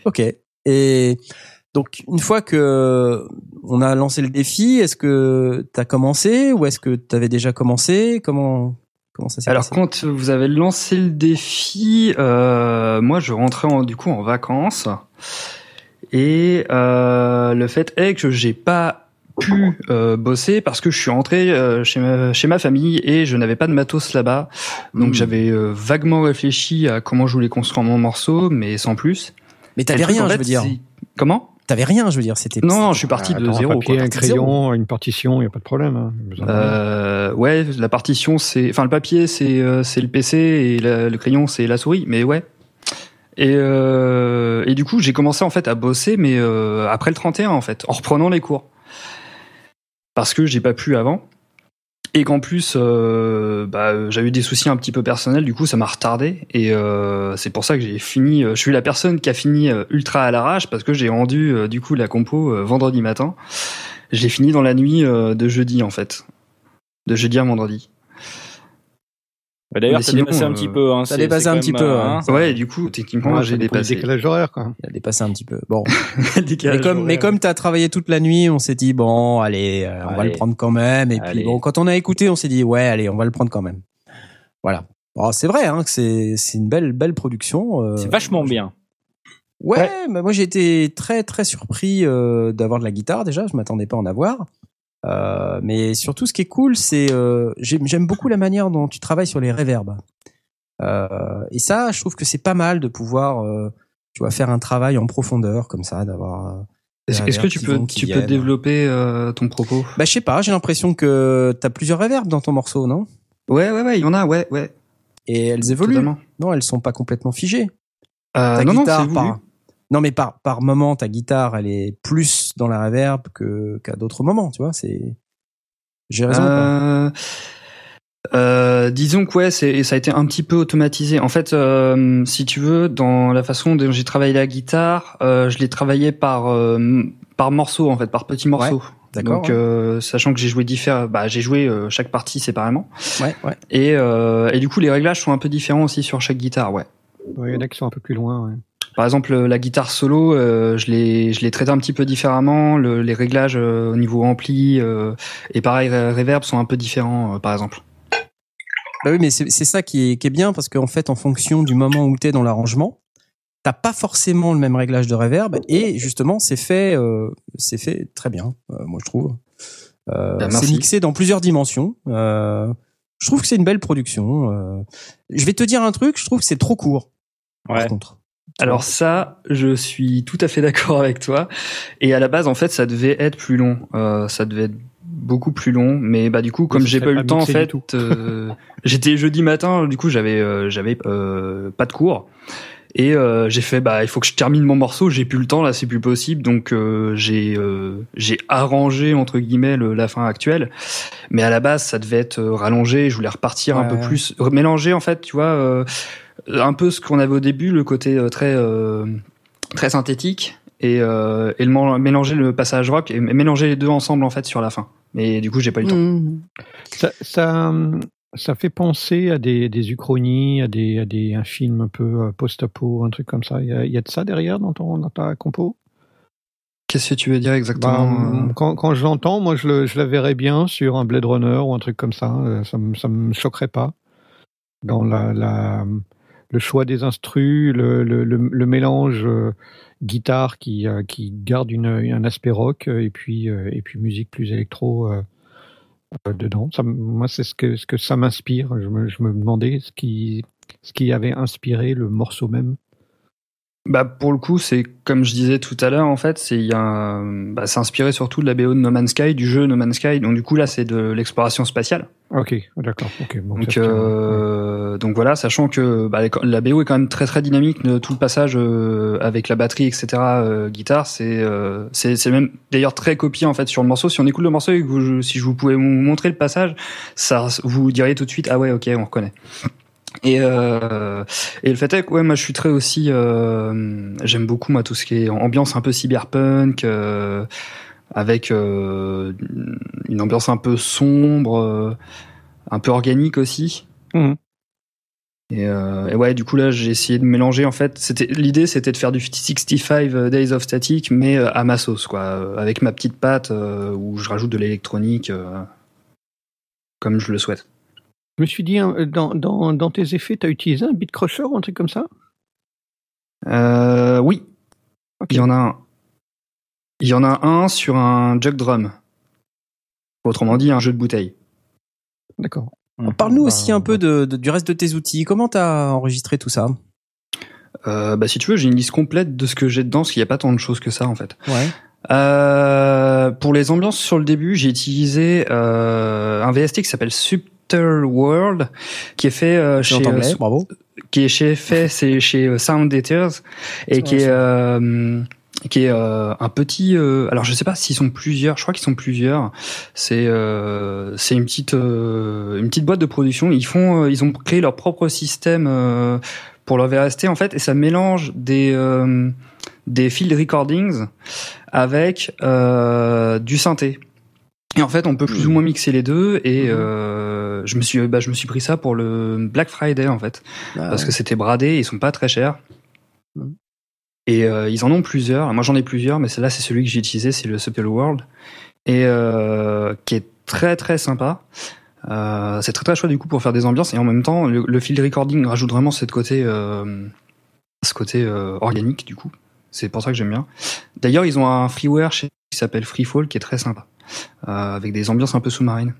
Ok. Et donc, une fois que on a lancé le défi, est-ce que t'as commencé ou est-ce que t'avais déjà commencé? Comment comment ça s'est Alors, passé? quand vous avez lancé le défi, euh, moi, je rentrais en, du coup en vacances. Et euh, le fait est que j'ai pas pu euh, bosser parce que je suis rentré euh, chez, ma, chez ma famille et je n'avais pas de matos là-bas. Donc Hmm. j'avais euh, vaguement réfléchi à comment je voulais construire mon morceau, mais sans plus. Mais t'avais rien, en je fait, veux dire. Comment? T'avais rien, je veux dire. C'était Non, non, je suis parti de attends, zéro. Un papier, quoi. un de zéro. crayon, une partition, il n'y a pas de problème. hein. De. Euh, ouais, la partition, c'est, enfin, le papier, c'est, euh, c'est le PC et la- le crayon, c'est la souris. Mais ouais. Et, euh, et du coup, j'ai commencé en fait à bosser, mais euh, après le 31 en fait, en reprenant les cours, parce que j'ai pas pu avant. Et qu'en plus, euh, bah, j'avais eu des soucis un petit peu personnels, du coup, ça m'a retardé. Et euh, c'est pour ça que j'ai fini. euh, je suis la personne qui a fini ultra à l'arrache parce que j'ai rendu du coup la compo vendredi matin. Je l'ai fini dans la nuit de jeudi en fait, de jeudi à vendredi. Bah, D'ailleurs, Mais sinon, dépassé un euh, petit peu. Hein. C'est- dépassé un petit peu, euh, hein. hein. Ouais, et du coup, techniquement, Ouais, j'ai ça dépassé. décalage horaire, quoi. Il a dépassé un petit peu. Bon. [laughs] Mais comme, mais comme t'as travaillé toute la nuit, on s'est dit bon, allez, euh, on va Allez. le prendre quand même. Et puis Allez. bon, quand on a écouté, on s'est dit ouais, allez, on va le prendre quand même. Voilà. Bon, c'est vrai hein, que c'est c'est une belle belle production. euh, C'est vachement bien. Ouais, bah moi j'ai été très très surpris euh, d'avoir de la guitare déjà. Je m'attendais pas à en avoir. Euh, mais surtout, ce qui est cool, c'est euh, j'aime beaucoup la manière dont tu travailles sur les réverbes. Euh, et ça, je trouve que c'est pas mal de pouvoir, euh, tu vois, faire un travail en profondeur comme ça, d'avoir Est-ce que tu peux, tu peux développer ton propos? Bah je sais pas, j'ai l'impression que t'as plusieurs reverbs dans ton morceau, non? Ouais, ouais, ouais, il y en a, ouais, ouais. Et elles évoluent. Non, elles sont pas complètement figées. Euh, non, guitare, non, par... non, mais par par moment, ta guitare, elle est plus dans la reverb que qu'à d'autres moments, tu vois. C'est j'ai raison. Euh... Euh, disons que ouais, c'est, ça a été un petit peu automatisé. En fait, euh, si tu veux, dans la façon dont j'ai travaillé la guitare, euh, je l'ai travaillé par euh, par morceaux en fait, par petits morceaux. d'accord. Donc, sachant que j'ai joué différents, bah j'ai joué chaque partie séparément. Ouais, ouais. Et et du coup, les réglages sont un peu différents aussi sur chaque guitare, ouais. Il y en a qui sont un peu plus loin. Ouais. Par exemple, la guitare solo, je l'ai je l'ai traité un petit peu différemment. Le, les réglages au niveau ampli et pareil, reverb sont un peu différents, par exemple. Bah oui, mais c'est ça qui est, qui est bien parce qu'en fait, en fonction du moment où tu es dans l'arrangement, t'as pas forcément le même réglage de reverb et justement, c'est fait, euh, c'est fait très bien, euh, moi je trouve. Euh, bah, c'est mixé dans plusieurs dimensions. Euh, je trouve que c'est une belle production. Euh. je vais te dire un truc, je trouve que c'est trop court. Ouais. Par contre. Alors ça, je suis tout à fait d'accord avec toi. Et à la base, en fait, ça devait être plus long. Euh, ça devait être beaucoup plus long. Mais bah du coup comme j'ai pas eu le temps en fait euh, j'étais jeudi matin. Du coup j'avais euh, j'avais euh, pas de cours. Et j'ai fait bah il faut que je termine mon morceau. J'ai plus le temps là c'est plus possible. Donc j'ai j'ai arrangé entre guillemets la fin actuelle. Mais à la base ça devait être rallongé. Je voulais repartir un peu plus mélanger en fait tu vois un peu ce qu'on avait au début le côté très très synthétique et, euh, et le mélanger le passage rock et mélanger les deux ensemble en fait sur la fin. Mais du coup, j'ai pas eu le temps. Mmh. Ça, ça, ça, fait penser à des, des uchronies, à des, à des un film un peu euh, post-apo, un truc comme ça. Il y a, y a, de ça derrière dans, ton, dans ta compo? Qu'est-ce que tu veux dire exactement bah, euh? Quand, quand je l'entends, moi, je, le, je la verrais bien sur un Blade Runner ou un truc comme ça. Ça, ça me choquerait pas. Dans la, la, le choix des instrus, le, mélange guitare qui, euh, garde un aspect rock euh, et puis, euh, musique plus électro dedans. Moi, c'est ce que, ce que ça m'inspire. Je me, demandais ce qui avait inspiré le morceau même. Bah pour le coup, c'est comme je disais tout à l'heure, en fait, c'est il bah, c'est inspiré surtout de la BO de No Man's Sky, du jeu No Man's Sky. Donc du coup là, c'est de l'exploration spatiale. Ok, d'accord. donc euh, donc voilà, sachant que bah, la BO est quand même très très dynamique, tout le passage euh, avec la batterie, etc. Euh, guitare, c'est c'est c'est même d'ailleurs très copié en fait sur le morceau. Si on écoute le morceau et que vous, si je vous pouvais vous montrer le passage, ça vous diriez tout de suite ah ouais ok on reconnaît. Et, euh, et le fait est que ouais, moi je suis très aussi, euh, j'aime beaucoup moi tout ce qui est ambiance un peu cyberpunk, euh, avec euh, une ambiance un peu sombre, euh, un peu organique aussi. Mmh. Et, euh, et, ouais, du coup là j'ai essayé de mélanger en fait. C'était l'idée, c'était de faire du 65 Days of Static, mais à ma sauce quoi, avec ma petite patte où je rajoute de l'électronique comme je le souhaite. Je me suis dit, hein, dans, dans, dans tes effets, tu as utilisé un beat crusher ou un truc comme ça? Euh, Oui. Il y en a un. Il y en a un sur un jug drum. Autrement dit, un jeu de bouteille. D'accord. Parle-nous aussi bah, un peu de, du reste de tes outils. Comment tu as enregistré tout ça? Euh, bah, Si tu veux, j'ai une liste complète de ce que j'ai dedans, parce qu'il n'y a pas tant de choses que ça, en fait. Ouais. Euh, pour les ambiances sur le début, j'ai utilisé euh, un VST qui s'appelle Sub World, qui est fait euh, chez anglais, bravo. qui est chez fait c'est chez euh, Sound Eaters et qui est euh, qui est un petit alors je sais pas s'ils sont plusieurs je crois qu'ils sont plusieurs. C'est c'est une petite une petite boîte de production. Ils font ils ont créé leur propre système pour leur VST en fait et ça mélange des des field recordings avec du synthé et en fait, on peut plus ou moins mixer les deux. Et mhm. euh, je me suis, bah, je me suis pris ça pour le Black Friday en fait, ah parce que c'était bradé. Ils sont pas très chers. Mhm. Et euh, ils en ont plusieurs. Moi, j'en ai plusieurs, mais là, c'est celui que j'ai utilisé, c'est le Subtle World, et euh, qui est très très sympa. Euh, c'est très très chouette du coup pour faire des ambiances et en même temps, le, field recording rajoute vraiment cette côté, euh, ce côté euh, organique du coup. C'est pour ça que j'aime bien. D'ailleurs, ils ont un freeware chez qui s'appelle Freefall qui est très sympa. Euh, avec des ambiances un peu sous-marines.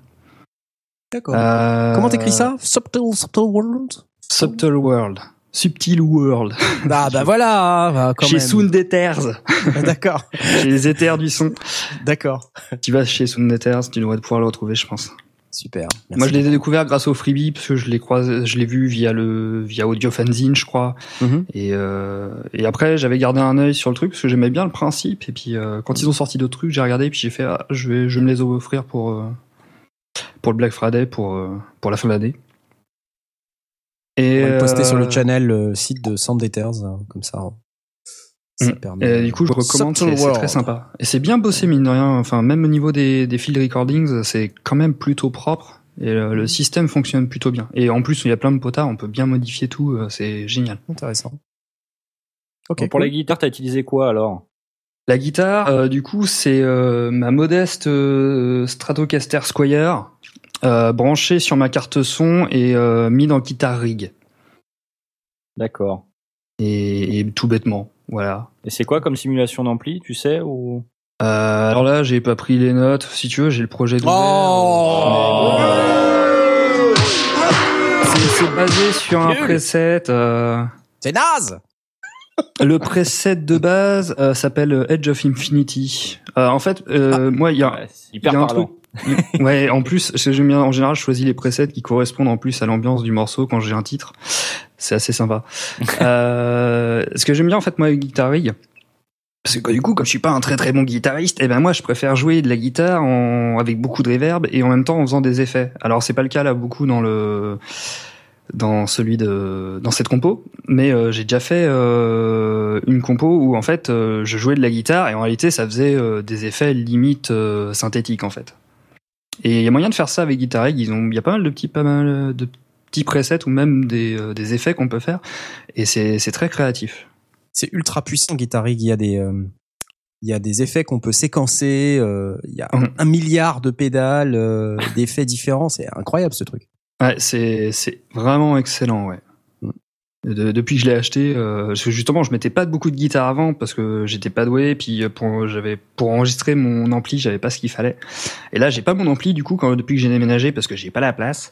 D'accord. Euh, Comment t'écris ça? Subtle, Subtle World? Subtle World. Subtil World. [laughs] Bah bah voilà, bah, quand chez même. Sound Ethers. [laughs] D'accord. chez les éthers du son. D'accord. Tu vas chez Sound Ethers, tu devrais pouvoir le retrouver, je pense. Super. Merci Moi, je l'ai découvert grâce au freebie parce que je l'ai croisé, je l'ai vu via le via Audio Fanzine, je crois. Mhm. Et euh, et après, j'avais gardé un œil sur le truc parce que j'aimais bien le principe. Et puis euh, quand ils ont sorti d'autres trucs, j'ai regardé et puis j'ai fait, ah, je vais je vais me les offrir pour euh, pour le Black Friday pour euh, pour la fin de l'année. Et on va le poster sur le euh, channel le site de hein, comme ça. Ça Mm. permet- Et du coup, je recommande, c'est très sympa. Et c'est bien bossé, mine de rien. Enfin, même au niveau des, des field recordings, c'est quand même plutôt propre. Et le, le système fonctionne plutôt bien. Et en plus, il y a plein de potards, on peut bien modifier tout, euh, c'est génial. Intéressant. Ok. pour cool. la guitare, t'as utilisé quoi alors? La guitare, euh, du coup, c'est euh, ma modeste euh, Stratocaster Squire, euh, branchée sur ma carte son et euh, mis dans Guitar Rig. D'accord. Et, et tout bêtement, voilà. Et c'est quoi comme simulation d'ampli, tu sais ou? Euh, alors là, j'ai pas pris les notes. Si tu veux, j'ai le projet de. Oh C'est c'est basé sur un preset. euh, C'est naze Le preset de base euh, s'appelle Edge of Infinity. Euh, en fait, euh, moi, il y a, Ouais, c'est hyper il y a un parlant. truc. Ouais, en plus, ce que j'aime bien, en général, je choisis les presets qui correspondent en plus à l'ambiance du morceau quand j'ai un titre. C'est assez sympa. [laughs] euh, ce que j'aime bien, en fait, moi, avec Guitar Rig, parce que du coup, comme je suis pas un très très bon guitariste, eh ben moi, je préfère jouer de la guitare en, avec beaucoup de reverb et en même temps en faisant des effets. Alors, c'est pas le cas là beaucoup dans le dans celui de dans cette compo, mais euh, j'ai déjà fait euh, une compo où en fait euh, je jouais de la guitare et en réalité ça faisait des effets limite synthétiques en fait. Et il y a moyen de faire ça avec Guitar Rig. Ils ont, il y a pas mal de petits, pas mal de petits presets ou même des, euh, des effets qu'on peut faire. Et c'est, c'est très créatif. C'est ultra puissant, Guitar Rig. Il y a des, euh, il y a des effets qu'on peut séquencer. euh, il y a Mhm. un milliard de pédales, d'effets différents. C'est incroyable ce truc. Ouais, c'est, c'est vraiment excellent, ouais. De- depuis que je l'ai acheté, euh, parce que justement, je mettais pas beaucoup de guitare avant parce que j'étais pas doué, puis euh, pour j'avais pour enregistrer mon ampli, j'avais pas ce qu'il fallait. Et là, j'ai pas mon ampli du coup quand depuis que j'ai déménagé parce que j'ai pas la place.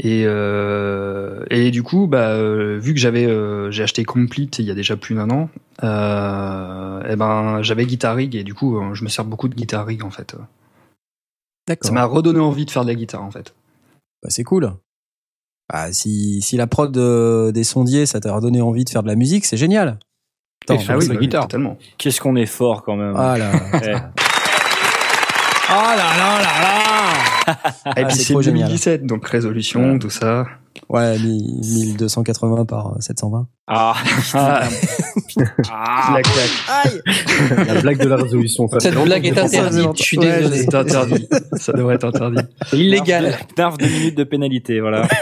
Et euh, et du coup, bah euh, vu que j'avais euh, j'ai acheté Complete il y a déjà plus d'un an, euh, et ben j'avais Guitar Rig et du coup je me sers beaucoup de Guitar Rig en fait. D'accord. Ça m'a redonné envie de faire de la guitare en fait. Bah, c'est cool. Bah, si, si la prod euh, des sondiers, ça t'a redonné envie de faire de la musique, c'est génial. Attends, Et sur la guitare. totalement. Qu'est-ce qu'on est fort quand même. Ah là. Ah là là là là Et Ah, puis c'est c'est trop génial. 2017, donc résolution, tout ça. Ouais, mi- 1280 par 720. Ah, Ah, ah. la claque. La blague de la résolution. ça, Cette blague est interdite. Je suis Ouais, désolé. c'est interdit. Ça devrait être interdit. Illégal. Narf deux minutes de pénalité, voilà. [laughs]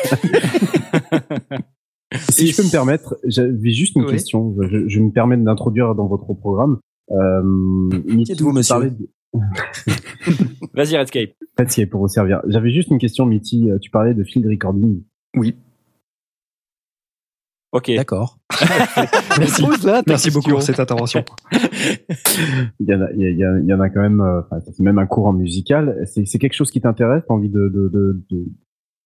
Si je peux me permettre, j'avais juste une Oui. question. Je, je me permets d'introduire dans votre programme. Euh, êtes-vous, tu monsieur de- [laughs] Vas-y, Redscape. En fait, c'est pour vous servir. J'avais juste une question, Mitty. Euh, Tu parlais de field recording. Oui. Ok. D'accord. [laughs] Merci. Beaucoup pour cette intervention. Il y en a, il y, a- il y a- il y en a quand même. euh, Enfin, c'est même un cours en musical. C'est c'est quelque chose qui t'intéresse? T'as envie de, de, de, de,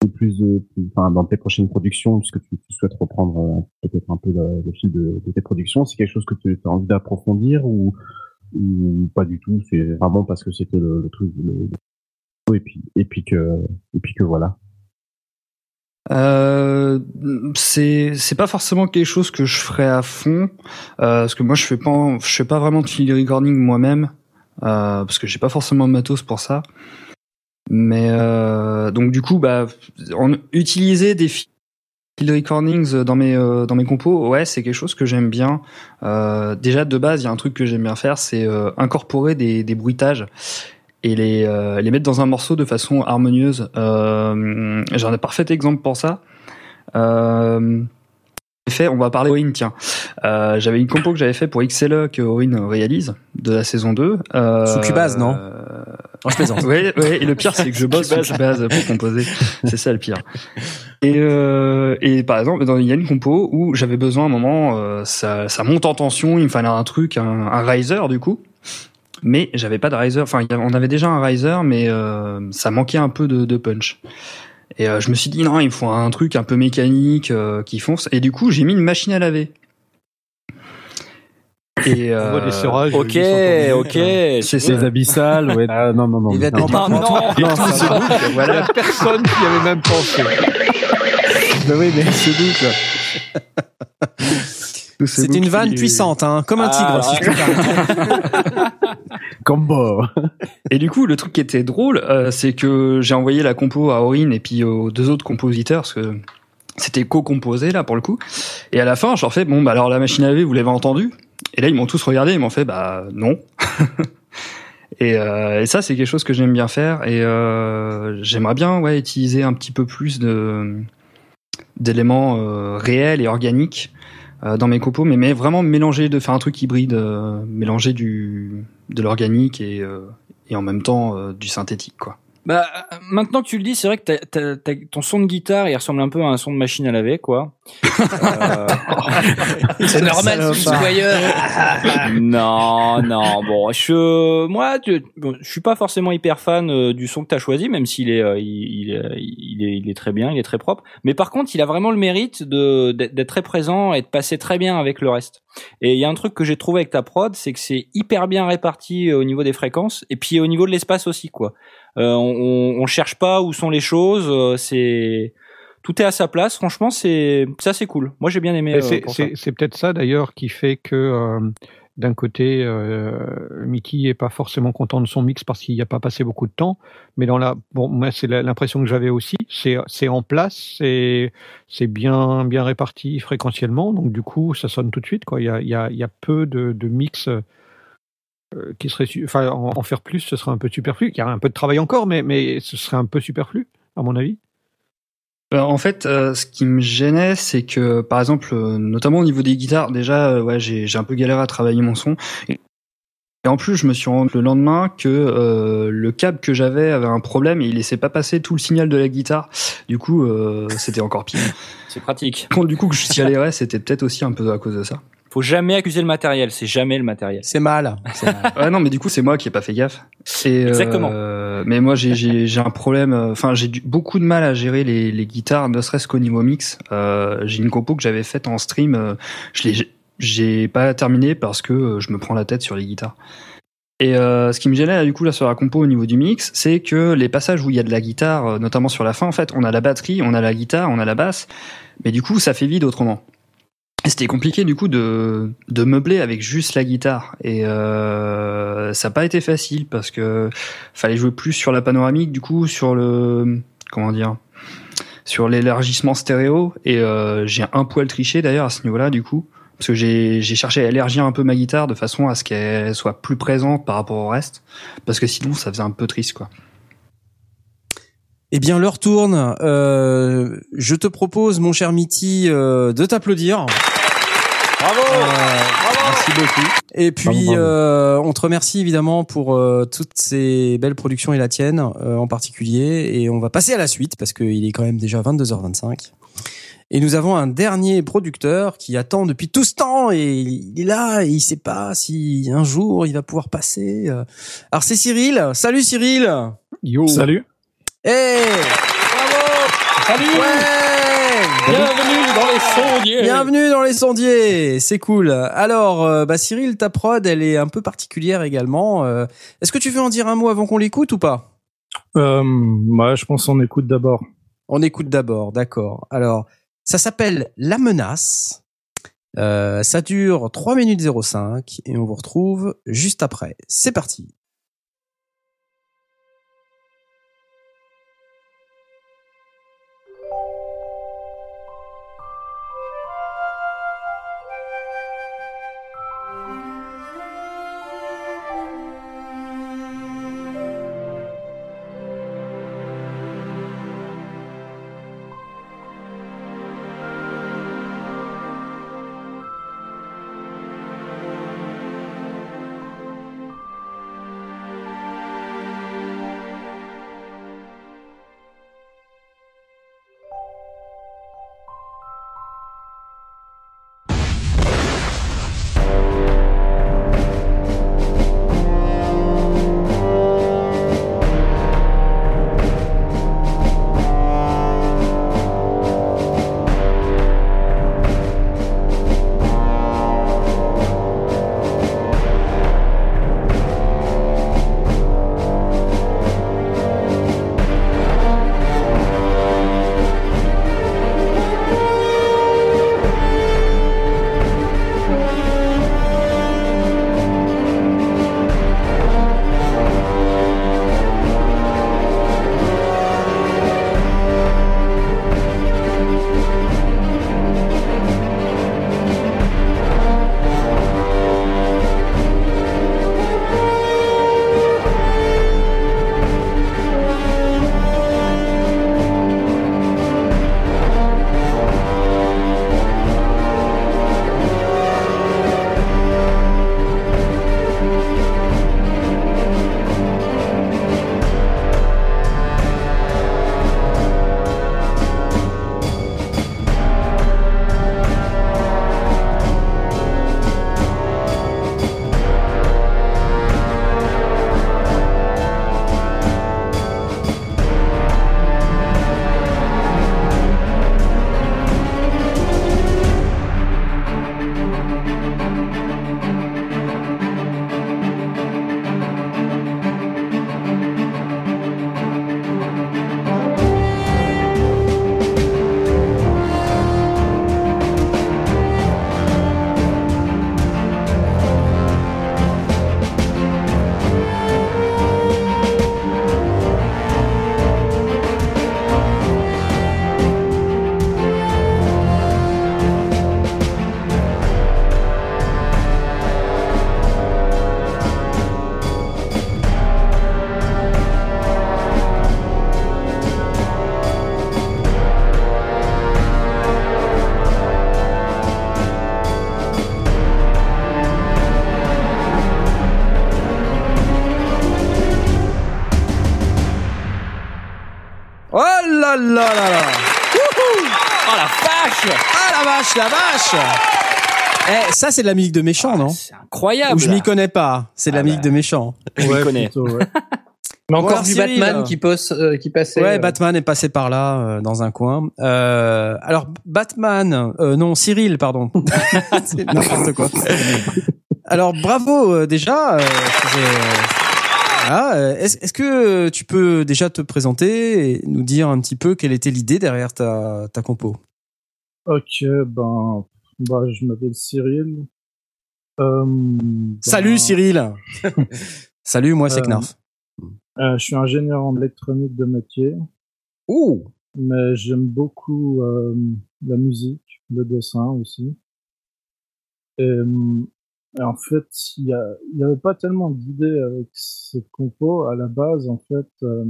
de plus, de, plus- enfin, dans tes prochaines productions, puisque tu, tu souhaites reprendre euh, peut-être un peu le, le fil de, de tes productions. C'est quelque chose que tu as envie d'approfondir ou, ou pas du tout? C'est vraiment parce que c'était le, le truc. Le, le- et puis et puis que et puis que voilà. Euh, c'est c'est pas forcément quelque chose que je ferais à fond euh, parce que moi je fais pas je fais pas vraiment de field recording moi-même euh, parce que j'ai pas forcément de matos pour ça. Mais euh, donc du coup bah en, utiliser des field recordings dans mes euh, dans mes compos ouais c'est quelque chose que j'aime bien. Euh, déjà de base il y a un truc que j'aime bien faire c'est incorporer des, des bruitages et les, euh, les mettre dans un morceau de façon harmonieuse. Euh, J'ai un parfait exemple pour ça. Euh, fait, on va parler Orin, tiens. Euh, j'avais une compo que j'avais fait pour XLE que Orin réalise de la saison 2. Euh, Sous Cubase, non euh, Non, je plaisante. [laughs] Ouais, et le pire c'est que je bosse sur Cubase pour composer. C'est ça le pire. Et, euh, et par exemple, il y a une compo où j'avais besoin à un moment, euh, ça, ça monte en tension, il me fallait un truc, un, un riser du coup. Mais j'avais pas de riser. Enfin, a- on avait déjà un riser, mais euh, ça manquait un peu de, de punch. Et je me suis dit non, il me faut un truc un peu mécanique qui fonce. Et du coup, j'ai mis une machine à laver. Et [laughs] euh... des ok, ok, c'est les abyssales, ouais. Ah, non, non, non. Il non, non, non, non, non, voilà. Il y a personne qui avait même pensé. bah oui, mais c'est doute. [laughs] C'est une vanne puissante, hein, comme un tigre, ah, si je peux [laughs] Combo. [laughs] Et du coup, le truc qui était drôle, euh, c'est que j'ai envoyé la compo à Aurine et puis aux deux autres compositeurs, parce que c'était co-composé là pour le coup. Et à la fin, je leur fais bon, bah alors la machine à laver, vous l'avez entendu Et là, ils m'ont tous regardé, ils m'ont fait bah non. [laughs] et, euh, et, ça, c'est quelque chose que j'aime bien faire et euh, j'aimerais bien ouais utiliser un petit peu plus de d'éléments euh, réels et organiques euh, dans mes compos, mais, vraiment mélanger, de faire un truc hybride, euh, mélanger du de l'organique et et en même temps du synthétique quoi. Bah, maintenant que tu le dis, c'est vrai que ton son de guitare, il ressemble un peu à un son de machine à laver, quoi. euh... [laughs] c'est normal, c'est [laughs] non, non, bon, je, moi, je, je suis pas forcément hyper fan euh, du son que t'as choisi, même s'il est, euh, il, il, est, il est très bien, il est très propre. Mais par contre, il a vraiment le mérite de d'être très présent et de passer très bien avec le reste. Et il y a un truc que j'ai trouvé avec ta prod, c'est que c'est hyper bien réparti euh, au niveau des fréquences et puis au niveau de l'espace aussi, quoi. Euh, on, on, cherche pas où sont les choses. Euh, c'est tout est à sa place. Franchement, c'est ça, c'est cool. Moi, j'ai bien aimé. Euh, c'est peut-être ça d'ailleurs qui fait que d'un côté, euh, Mickey est pas forcément content de son mix parce qu'il n'y a pas passé beaucoup de temps. Mais dans la, bon, moi c'est l'impression que j'avais aussi. C'est en place, c'est c'est bien bien réparti fréquentiellement. Donc du coup, ça sonne tout de suite. Quoi. Il y a il y a, il y a peu de, de mix qui serait, enfin, en, faire plus, ce serait un peu superflu. Il y a un peu de travail encore, mais, mais ce serait un peu superflu, à mon avis. Euh, en fait, euh, ce qui me gênait, c'est que, par exemple, notamment au niveau des guitares, déjà, ouais, j'ai un peu galéré à travailler mon son. Et, en plus, je me suis rendu le lendemain que le câble que j'avais avait un problème et il laissait pas passer tout le signal de la guitare. Du coup, c'était encore pire. C'est pratique. du coup, que je alérais, c'était peut-être aussi un peu à cause de ça faut jamais accuser le matériel, c'est jamais le matériel. C'est mal. [laughs] ouais, non, mais du coup, c'est moi qui ai pas fait gaffe. Exactement. Euh, mais moi, j'ai un problème. Euh, enfin, j'ai beaucoup de mal à gérer les, les guitares, ne serait-ce qu'au niveau mix. Euh, j'ai une compo que j'avais faite en stream. Euh, je l'ai, j'ai pas terminé parce que euh, je me prends la tête sur les guitares. Et euh, ce qui me gênait du coup là sur la compo au niveau du mix, c'est que les passages où il y a de la guitare, notamment sur la fin, en fait, on a la batterie, on a la guitare, on a la basse, mais du coup ça fait vide autrement c'était compliqué du coup de, de meubler avec juste la guitare. Et euh, ça n'a pas été facile parce que fallait jouer plus sur la panoramique du coup sur le comment dire sur l'élargissement stéréo. Et euh, j'ai un poil triché d'ailleurs à ce niveau-là du coup parce que j'ai cherché à élargir un peu ma guitare de façon à ce qu'elle soit plus présente par rapport au reste. Parce que sinon ça faisait un peu triste quoi. Eh bien, l'heure tourne. Euh, je te propose, mon cher Mitty, euh, de t'applaudir. Bravo, bravo Merci beaucoup. Et puis, euh, on te remercie évidemment pour euh, toutes ces belles productions et la tienne euh, en particulier. Et on va passer à la suite parce qu'il est quand même déjà 22h25. Et nous avons un dernier producteur qui attend depuis tout ce temps et il est là et il sait pas si un jour il va pouvoir passer. Alors c'est Cyril. Salut Cyril. Yo. Salut. Hey. Bravo. Salut. Bienvenue dans les sondiers. Bienvenue dans les sondiers. C'est cool. Alors, euh, bah Cyril, ta prod, elle est un peu particulière également. Euh, est-ce que tu veux en dire un mot avant qu'on l'écoute ou pas? Euh, bah, je pense qu'on écoute d'abord. On écoute d'abord, d'accord. Alors, ça s'appelle La Menace. Euh, ça dure 3 minutes 05 et on vous retrouve juste après. C'est parti. Vache, la vache Eh, ça c'est de la musique de méchant, non C'est incroyable. Ou je m'y connais pas. C'est de la Ah musique bah. de méchant. Je m'y connais. plutôt, ouais. [laughs] Mais encore alors, du Cyril, Batman euh, qui, pose, euh, qui passait. Ouais, euh, Batman est passé par là, euh, dans un coin. Euh, alors, Batman, euh, non, Cyril, pardon. [laughs] C'est n'importe quoi. Alors, bravo euh, déjà. euh, euh, euh, est-ce, est-ce que tu peux déjà te présenter et nous dire un petit peu quelle était l'idée derrière ta, ta compo? Ok, ben, bah, je m'appelle Cyril. Euh, ben, Salut Cyril [laughs] Salut, moi c'est Euh, Knarf. euh, je suis ingénieur en électronique de métier, Ouh mais j'aime beaucoup euh, la musique, le dessin aussi. Et, et en fait, il y, a- il y avait pas tellement d'idées avec cette compo. À la base, en fait, euh,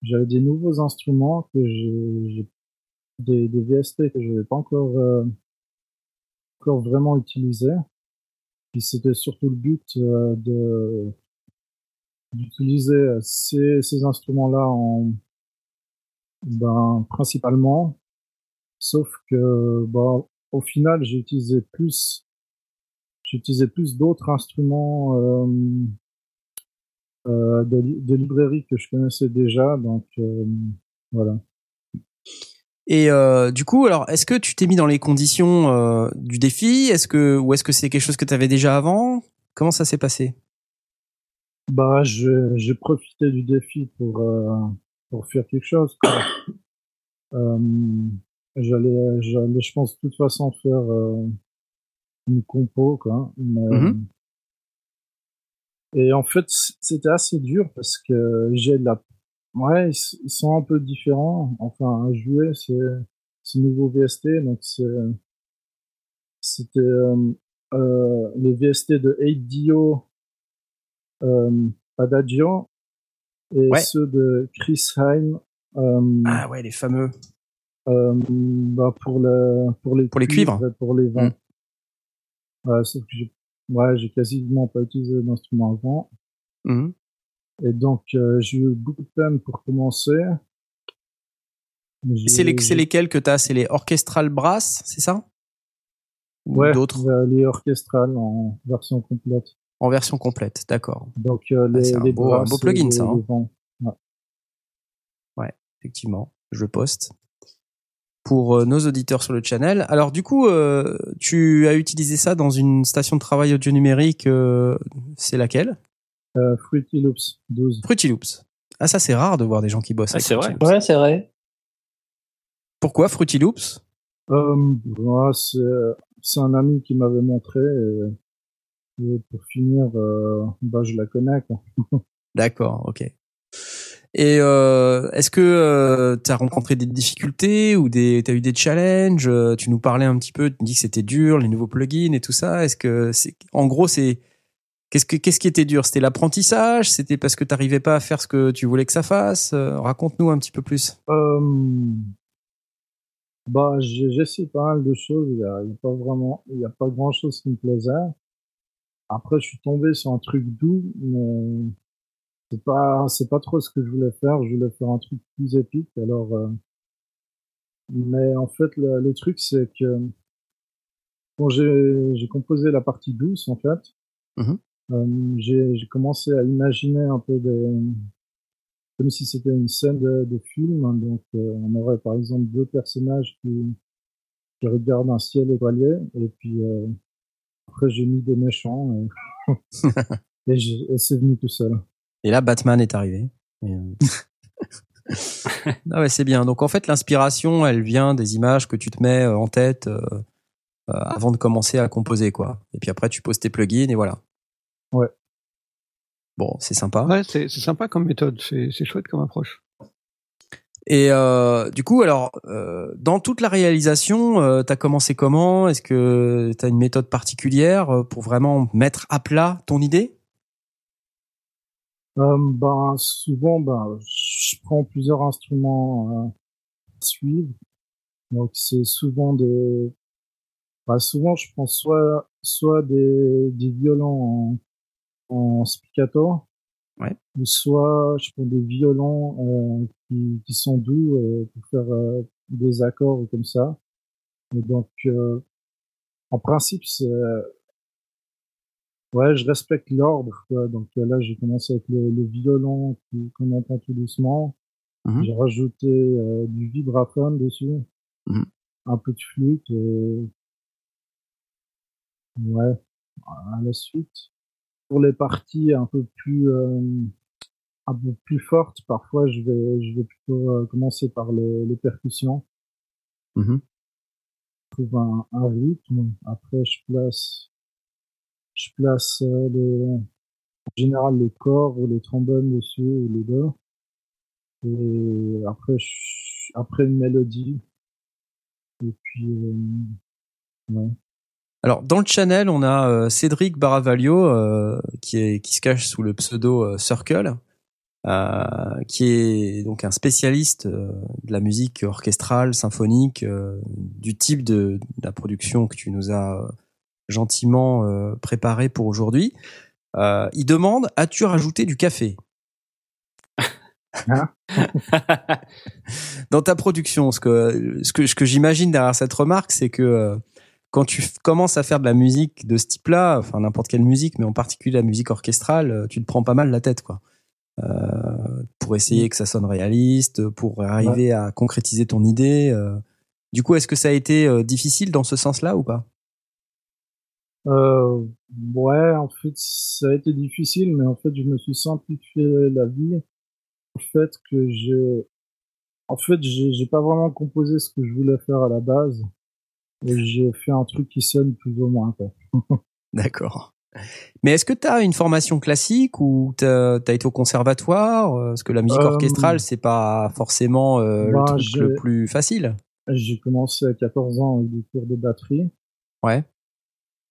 j'avais des nouveaux instruments que j'ai- des, VST que je n'avais pas encore, euh, encore vraiment utilisés. Puis c'était surtout le but euh, de d'utiliser ces, ces instruments-là en ben, principalement. Sauf que ben, au final, j'ai utilisé plus j'ai utilisé plus d'autres instruments euh, de, li- de librairies que je connaissais déjà, donc voilà. Et euh, du coup, alors, est-ce que tu t'es mis dans les conditions euh, du défi? Est-ce que ou est-ce que c'est quelque chose que tu avais déjà avant? Comment ça s'est passé? Bah, j'ai profité du défi pour euh, pour faire quelque chose. [coughs] j'allais, j'allais, je pense, de toute façon faire une compo, quoi. Mais, Mhm. Et en fait, c'était assez dur parce que j'ai de la, ouais, ils, sont un peu différents. Enfin, à jouer, c'est, c'est nouveau VST, donc c'est, c'était euh, euh, les VST de 8Dio, euh, Adagio, et Ouais. ceux de Chris Heim. Euh, Ah ouais, les fameux. euh, bah pour le pour les Pour les cuivres. et pour les vents. Mm. Ouais, sauf que j'ai ouais j'ai quasiment pas utilisé d'instrument avant Mhm. Et donc euh, j'ai eu beaucoup de peine pour commencer. C'est les, lesquels que t'as? C'est les orchestral brass, c'est ça? Ou ouais, d'autres? les orchestrales en version complète. en version complète, d'accord. Donc euh, Ah, les, c'est un les beau- un beau plugin, et ça, les hein. Ouais. Effectivement, je le poste pour euh, nos auditeurs sur le channel. Alors du coup, euh, tu as utilisé ça dans une station de travail audio numérique. euh, c'est laquelle? Euh, Fruity Loops 12. Fruity Loops. Ah ça c'est rare de voir des gens qui bossent. Ah, avec c'est Fruity vrai. Loops. Ouais, c'est vrai. Pourquoi Fruity Loops? Euh, ouais, c'est un ami qui m'avait montré et, et pour finir, euh, bah je la connais. [laughs] D'accord, ok. Et euh, est-ce que tu as rencontré des difficultés ou des t'as eu des challenges? Euh, Tu nous parlais un petit peu, tu dis que c'était dur, les nouveaux plugins et tout ça. Est-ce que c'est en gros c'est qu'est-ce que qu'est-ce qui était dur? C'était l'apprentissage? C'était parce que t'arrivais pas à faire ce que tu voulais que ça fasse? Euh, Raconte-nous un petit peu plus. Euh, bah, j'ai essayé pas mal de choses. Il y a, pas vraiment, il y a pas grand chose qui me plaisait. Après, je suis tombé sur un truc doux, mais c'est pas, c'est pas trop ce que je voulais faire. Je voulais faire un truc plus épique. Alors, euh, mais en fait, le, le truc, c'est que quand j'ai, composé la partie douce, en fait, Mhm. Euh, j'ai, commencé à imaginer un peu des, comme si c'était une scène de, de film. Donc, euh, on aurait par exemple deux personnages qui, qui regardent un ciel étoilé, et puis euh, après j'ai mis des méchants, et, [laughs] et, j'ai- et c'est venu tout seul. Et là, Batman est arrivé. Et, euh, [laughs] ah ouais, c'est bien. Donc en fait, l'inspiration, elle vient des images que tu te mets en tête euh, euh, avant de commencer à composer, quoi. Et puis après, tu poses tes plugins et voilà. Ouais. Bon, c'est sympa. Ouais, c'est c'est sympa comme méthode, c'est c'est chouette comme approche. Et euh, du coup, alors, euh, dans toute la réalisation, euh, t'as commencé comment? Est-ce que t'as une méthode particulière euh, pour vraiment mettre à plat ton idée? Euh, ben, souvent, ben, je prends plusieurs instruments euh, à suivre. Donc, c'est souvent des. ben, souvent, je prends soit, soit des, des violons en, spiccato, Ouais. ou soit je prends des violons euh, qui, qui sont doux euh, pour faire euh, des accords comme ça. Et donc, en principe, c'est ouais, je respecte l'ordre. Donc là, j'ai commencé avec le, le violon qu'on entend tout doucement. Mmh j'ai rajouté du vibraphone dessus, mmh un peu de flûte. Et... Ouais, à la suite. Pour les parties un peu plus un peu plus forte. Parfois, je vais, je vais plutôt euh, commencer par les, les percussions. Mmh je trouve un, un, rythme. Après, je place, je place euh, les, en général les corps ou les trombones dessus ou les deux. Et après, je, après une mélodie. Et puis, euh, ouais. Alors dans le channel, on a euh, Cédric Baravaglio euh, qui, est, qui se cache sous le pseudo euh, Circle. Euh, qui est donc un spécialiste euh, de la musique orchestrale, symphonique, euh, du type de, la production que tu nous as gentiment préparé pour aujourd'hui. il demande as-tu rajouté du café? Hein [laughs] Dans ta production, ce que ce que, ce que j'imagine derrière cette remarque, c'est que quand tu commences à faire de la musique de ce type-là, enfin n'importe quelle musique, mais en particulier la musique orchestrale, tu te prends pas mal la tête, quoi. Euh, pour essayer que ça sonne réaliste, pour arriver à concrétiser ton idée. Euh. Du coup, est-ce que ça a été euh, difficile dans ce sens-là ou pas? Euh, Ouais, en fait, ça a été difficile, mais en fait, je me suis simplifié la vie. En fait, que j'ai, en fait, j'ai pas vraiment composé ce que je voulais faire à la base, et j'ai fait un truc qui sonne plus ou moins. [laughs] D'accord. Mais est-ce que tu as une formation classique ou tu as, été au conservatoire euh, Parce que la musique euh, orchestrale, c'est pas forcément euh, le bah, truc le plus facile? J'ai commencé à 14 ans avec des cours de batterie. Ouais.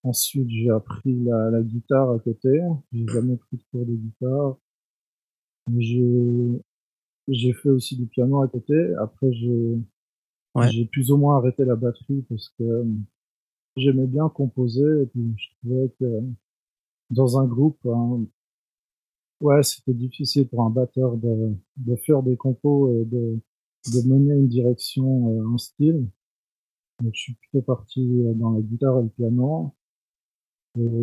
Ensuite, j'ai appris la, la, guitare à côté. J'ai jamais pris de cours de guitare. J'ai j'ai fait aussi du piano à côté. Après, j'ai j'ai plus ou moins arrêté la batterie parce que j'aimais bien composer et puis je trouvais que dans un groupe, hein, ouais, c'était difficile pour un batteur de, de faire des compos et de, de mener une direction, euh, un style. Donc, je suis plutôt parti euh, dans la guitare et le piano.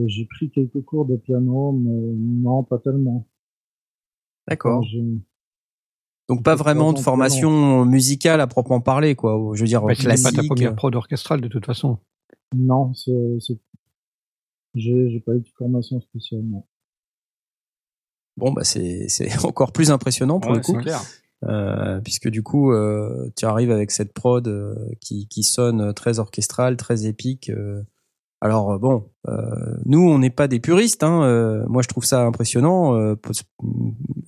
J'ai pris quelques cours de piano, mais non, pas tellement. D'accord. Donc pas vraiment de formation musicale à proprement parler, quoi. Je veux dire bah, classique. pas ta première prod orchestrale de toute façon. Non, c'est j'ai, j'ai pas eu de formation spécialement. Bon, bah c'est, c'est [laughs] encore plus impressionnant pour le coup. Euh, puisque du coup, euh, tu arrives avec cette prod euh, qui, qui sonne très orchestrale, très épique. Euh. alors bon, euh, nous, on n'est pas des puristes. Hein, moi, je trouve ça impressionnant.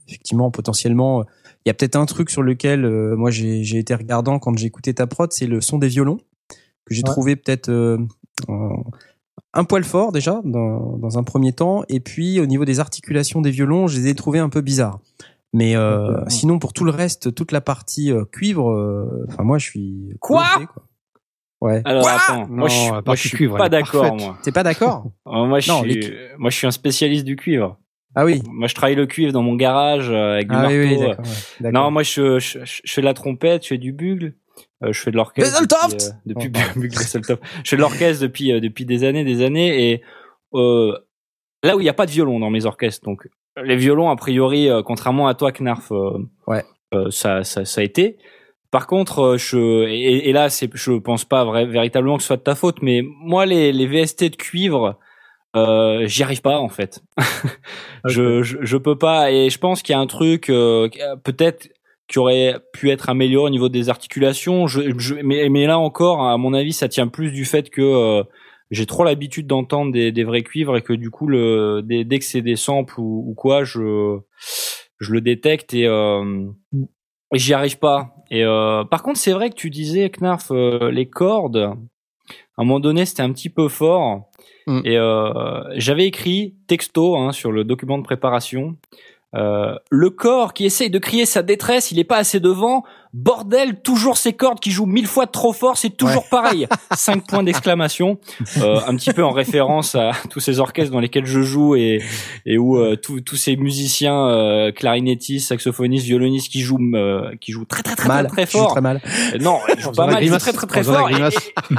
effectivement, potentiellement, il y a peut-être un truc sur lequel moi j'ai, j'ai été regardant quand j'ai écouté ta prod, c'est le son des violons que j'ai trouvé peut-être un poil fort déjà dans, dans, un premier temps, et puis au niveau des articulations des violons, je les ai trouvés un peu bizarres. Mais euh, sinon pour tout le reste, toute la partie euh, cuivre, euh, enfin moi je suis quoi, Ouais. Alors attends, moi je suis, moi, je suis pas d'accord moi. T'es pas d'accord? Moi je suis, moi je suis un spécialiste du cuivre. Ah oui. Moi, je travaille le cuivre dans mon garage avec du ah, marteau. Oui, oui, non, moi, je, je, je, fais de la trompette, je fais du bugle. Euh, je fais de l'orchestre depuis, euh, depuis [laughs] je fais de l'orchestre depuis euh, depuis des années, des années, et euh, là où il n'y a pas de violon dans mes orchestres, donc les violons a priori, contrairement à toi Knarf, ouais, ça, ça ça a été. Par contre, je et, et là c'est je pense pas vrai, véritablement que ce soit de ta faute, mais moi les les VST de cuivre euh, j'y arrive pas en fait. [laughs] je, je, je peux pas et je pense qu'il y a un truc euh, peut-être qui aurait pu être amélioré au niveau des articulations. Je, je, mais, mais là encore, à mon avis, ça tient plus du fait que euh, j'ai trop l'habitude d'entendre des, des, vrais cuivres et que du coup, le, dès, dès que c'est des samples ou, ou, quoi, je, je le détecte et, euh, et j'y arrive pas. Et euh, par contre, c'est vrai que tu disais, Knarf, les cordes, à un moment donné, c'était un petit peu fort. Mm. Et euh, j'avais écrit texto hein, sur le document de préparation Euh, le corps qui essaye de crier sa détresse, il est pas assez devant. Bordel, toujours ces cordes qui jouent mille fois trop fort, c'est toujours pareil. [laughs] Cinq points d'exclamation, euh, un petit peu en référence à tous ces orchestres dans lesquels je joue et, et où euh, tous ces musiciens euh, clarinettistes, saxophonistes, violonistes qui jouent qui jouent très très très mal, très, fort. Très mal. Non, ils jouent pas mal, ils jouent très très très fort.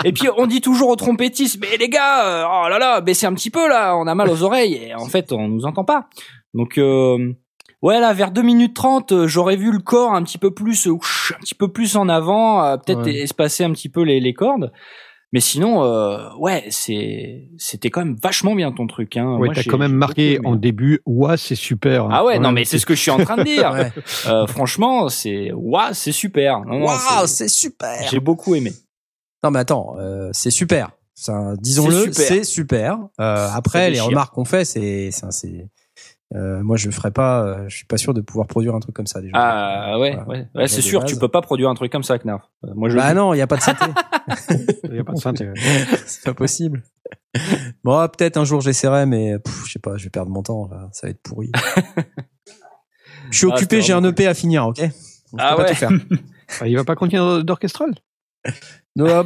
Et, puis on dit toujours aux trompettistes, mais les gars, oh là là, baissez un petit peu là, on a mal aux oreilles. Et en fait, on nous entend pas. Donc euh, ouais là vers 2 minutes 30, euh, j'aurais vu le corps un petit peu plus euh, un petit peu plus en avant, peut-être espacer un petit peu les, les cordes. Mais sinon, euh, ouais, c'est c'était quand même vachement bien ton truc. Hein. Ouais, t'as quand même marqué en début, ouah, c'est super. Ah ouais, non mais c'est ce que je suis en train de dire. [laughs] euh, franchement, c'est ouah, c'est super. Waouh, c'est super. J'ai beaucoup aimé. Non mais attends, euh, c'est super. Disons-le, c'est super. Euh, après, les remarques qu'on fait, c'est c'est euh, moi, je ferais pas. Euh, je suis pas sûr de pouvoir produire un truc comme ça déjà. Ah ouais, ouais, ouais c'est sûr. Tu peux pas produire un truc comme ça, Knarf. Euh, moi, je. Bah non, [laughs] il y a pas de synthé. Il y a pas de synthé. c'est pas possible. Bon, peut-être un jour j'essaierai, mais je sais pas. Je vais perdre mon temps. Là. Ça va être pourri. je suis ah, occupé. J'ai un EP à finir. Ok? ah ouais. Pas tout faire. [laughs] Ah, il va pas continuer d'orchestral? Non,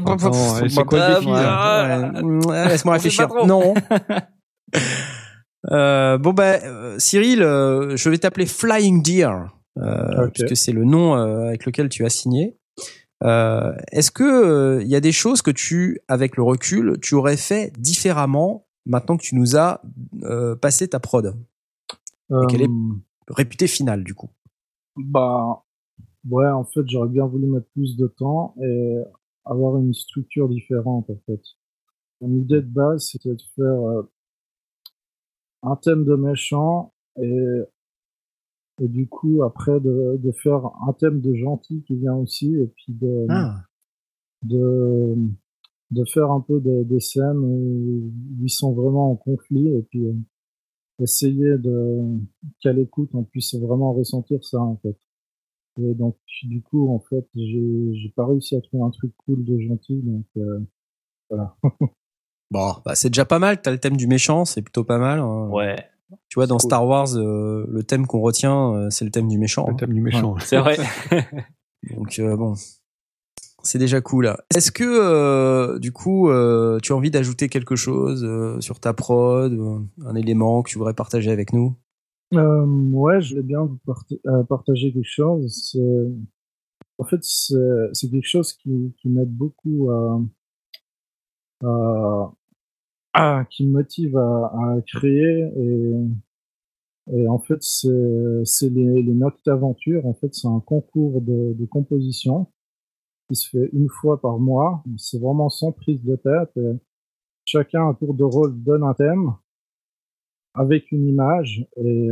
c'est quoi le défi Laisse-moi réfléchir. Non. [laughs] Euh, bon ben euh, Cyril, euh, je vais t'appeler Flying Deer euh, puisque c'est le nom avec lequel tu as signé. Est-ce que il y a des choses que tu, avec le recul, tu aurais fait différemment maintenant que tu nous as passé ta prod? Et qu'elle est réputée finale du coup? Bah ouais, en fait, j'aurais bien voulu mettre plus de temps et avoir une structure différente en fait. Mon idée de base, c'était de faire un thème de méchant et, et du coup après de, de faire un thème de gentil qui vient aussi et puis de ah. de de faire un peu des, scènes où ils sont vraiment en conflit et puis euh, essayer de qu'à l'écoute on puisse vraiment ressentir ça en fait et donc du coup en fait j'ai j'ai pas réussi à trouver un truc cool de gentil donc euh, voilà [laughs] Bon, bah c'est déjà pas mal. T'as le thème du méchant, c'est plutôt pas mal. Hein. Ouais. Tu vois, dans Star Wars, euh, le thème qu'on retient, euh, c'est le thème du méchant. Le hein. thème du méchant. C'est vrai. [laughs] Donc euh, bon, c'est déjà cool. Est-ce que du coup, tu as envie d'ajouter quelque chose sur ta prod, un élément que tu voudrais partager avec nous? Ouais, je vais bien vous partager quelque chose. En fait, c'est quelque chose qui, qui m'aide beaucoup à ah, qui me motive à, à créer et, en fait c'est les, les notes d'aventure. En fait c'est un concours de, composition qui se fait une fois par mois. C'est vraiment sans prise de tête chacun à tour de rôle donne un thème avec une image. Et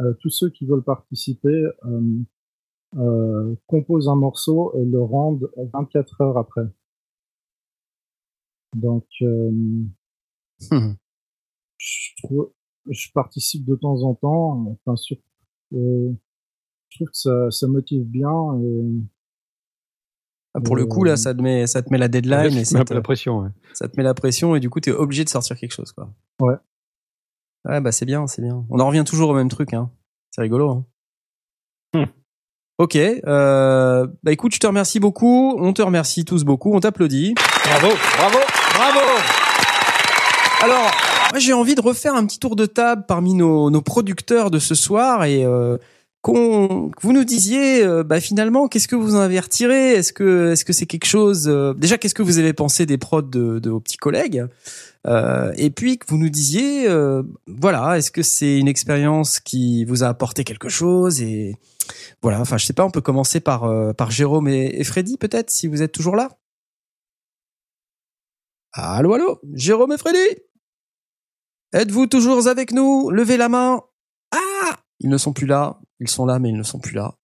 euh, tous ceux qui veulent participer euh, euh, composent un morceau et le rendent 24 heures après donc, euh, mmh. je, je, participe de temps en temps. Enfin, sur, euh, je trouve que ça, ça motive bien. Et, ah, pour le coup, là, ça te met, ça te met la deadline et ça te, la pression. Ouais. Ça te met la pression et du coup, t'es obligé de sortir quelque chose, quoi. Ouais. Ouais, bah c'est bien, c'est bien. On en revient toujours au même truc, hein. C'est rigolo. Hein. Hum. Ok, euh, bah écoute, je te remercie beaucoup. On te remercie tous beaucoup. On t'applaudit. Bravo, bravo. Bravo. Alors, moi j'ai envie de refaire un petit tour de table parmi nos, nos producteurs de ce soir et euh, qu'on que vous nous disiez euh, bah, finalement qu'est-ce que vous en avez retiré? Est-ce que est-ce que c'est quelque chose euh, déjà qu'est-ce que vous avez pensé des prods de, de vos petits collègues? Euh, et puis que vous nous disiez euh, voilà est-ce que c'est une expérience qui vous a apporté quelque chose? Et voilà enfin je sais pas on peut commencer par par Jérôme et, et Freddy peut-être si vous êtes toujours là Allô, allô, Jérôme et Freddy? Êtes-vous toujours avec nous? Levez la main. Ah Ils ne sont plus là. Ils sont là, mais ils ne sont plus là.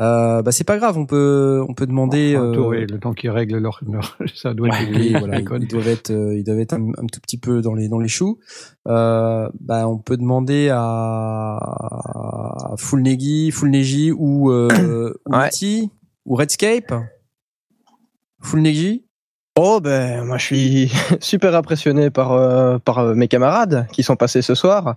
Euh, bah c'est pas grave, on peut on peut demander euh, le temps qu'ils règlent leur, [laughs] ça doit être voilà, ils, doivent être euh, ils doivent être un, tout petit peu dans les dans les choux. Euh, bah on peut demander à, à Full Negi, Full Neji ou euh, [coughs] ou, ou Redscape? Full Negi Oh ben moi je suis [laughs] super impressionné par euh, par euh, mes camarades qui sont passés ce soir.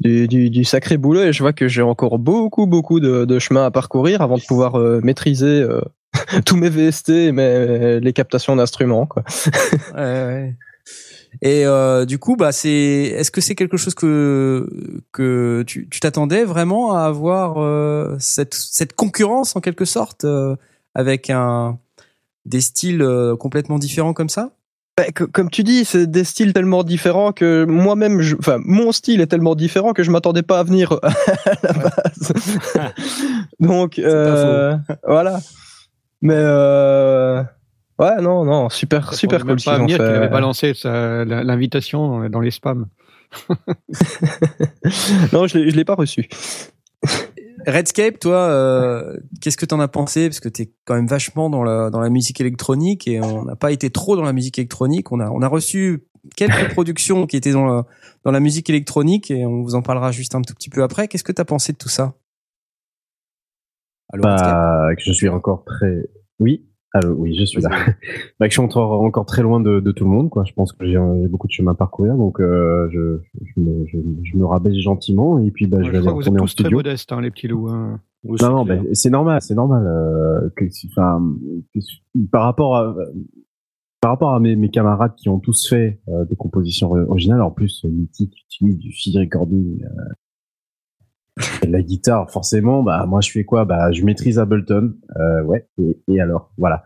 du, du, sacré boulot et je vois que j'ai encore beaucoup beaucoup de, de, chemin à parcourir avant de pouvoir euh, maîtriser [laughs] tous mes VST et mes, les captations d'instruments [laughs] ouais, ouais. Et du coup, bah c'est, est-ce que c'est quelque chose que que tu t'attendais vraiment à avoir cette cette concurrence en quelque sorte avec un des styles complètement différents comme ça? Bah, comme tu dis, c'est des styles tellement différents que moi-même, enfin, mon style est tellement différent que je m'attendais pas à venir [laughs] à la base. [laughs] Donc, euh, voilà. Mais euh, ouais, non, non, super, super cool. Pas qu'il avait balancé l'invitation dans les spams. [laughs] non, je l'ai pas reçu. Redscape, toi, euh, qu'est-ce que t'en as pensé? Parce que t'es quand même vachement dans la dans la musique électronique et on n'a pas été trop dans la musique électronique. On a on a reçu quelques [laughs] productions qui étaient dans la dans la musique électronique et on vous en parlera juste un tout petit peu après. Qu'est-ce que t'as pensé de tout ça? Bah, que je suis encore très oui. Alors oui, je suis là. [laughs] bah, je suis encore, encore très loin de, de, tout le monde, quoi. Je pense que j'ai beaucoup de chemin à parcourir, donc euh, je, je, me, je, je, me rabaisse gentiment et puis bah, je vais aller retourner en studio. Très modeste, hein, les petits loups. Hein. Non, non, bah, c'est normal, c'est normal. Euh, que, enfin, par rapport à par rapport à mes, mes camarades qui ont tous fait euh, des compositions originales, en plus mythique, du field recording, euh, la guitare, forcément, bah moi je fais quoi? Bah je maîtrise Ableton, euh, ouais. Et, et, alors, voilà.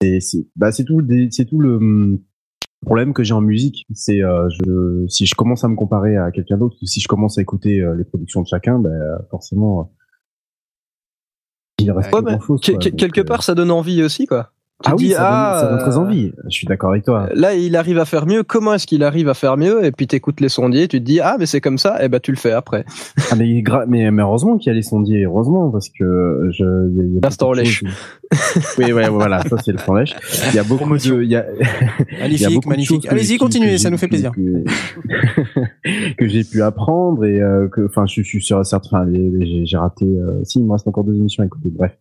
Et c'est bah c'est tout, c'est tout le hum, problème que j'ai en musique. C'est euh, je si je commence à me comparer à quelqu'un d'autre, si je commence à écouter euh, les productions de chacun, bah forcément. il reste pas grand chose, quelque part, ça donne envie aussi, quoi ah oui, ça, donne, ça, très euh, envie. Je suis d'accord avec toi. Là, il arrive à faire mieux. Comment est-ce qu'il arrive à faire mieux? Et puis t'écoutes les sondiers, tu te dis ah mais c'est comme ça. Et ben tu le fais après. [laughs] ah mais, mais, mais heureusement qu'il y a les sondiers. Heureusement parce que je. Y a, L'instant lèche. oui, ouais, voilà, ça c'est le son lèche. Il y a beaucoup de. [laughs] Y a, magnifique, magnifique. Allez-y, continuez, ça nous fait plaisir. [laughs] Que, j'ai pu apprendre et euh, que, enfin, je, suis sur certains. J'ai raté. Euh, si, il me reste encore deux émissions à écouter. Bref.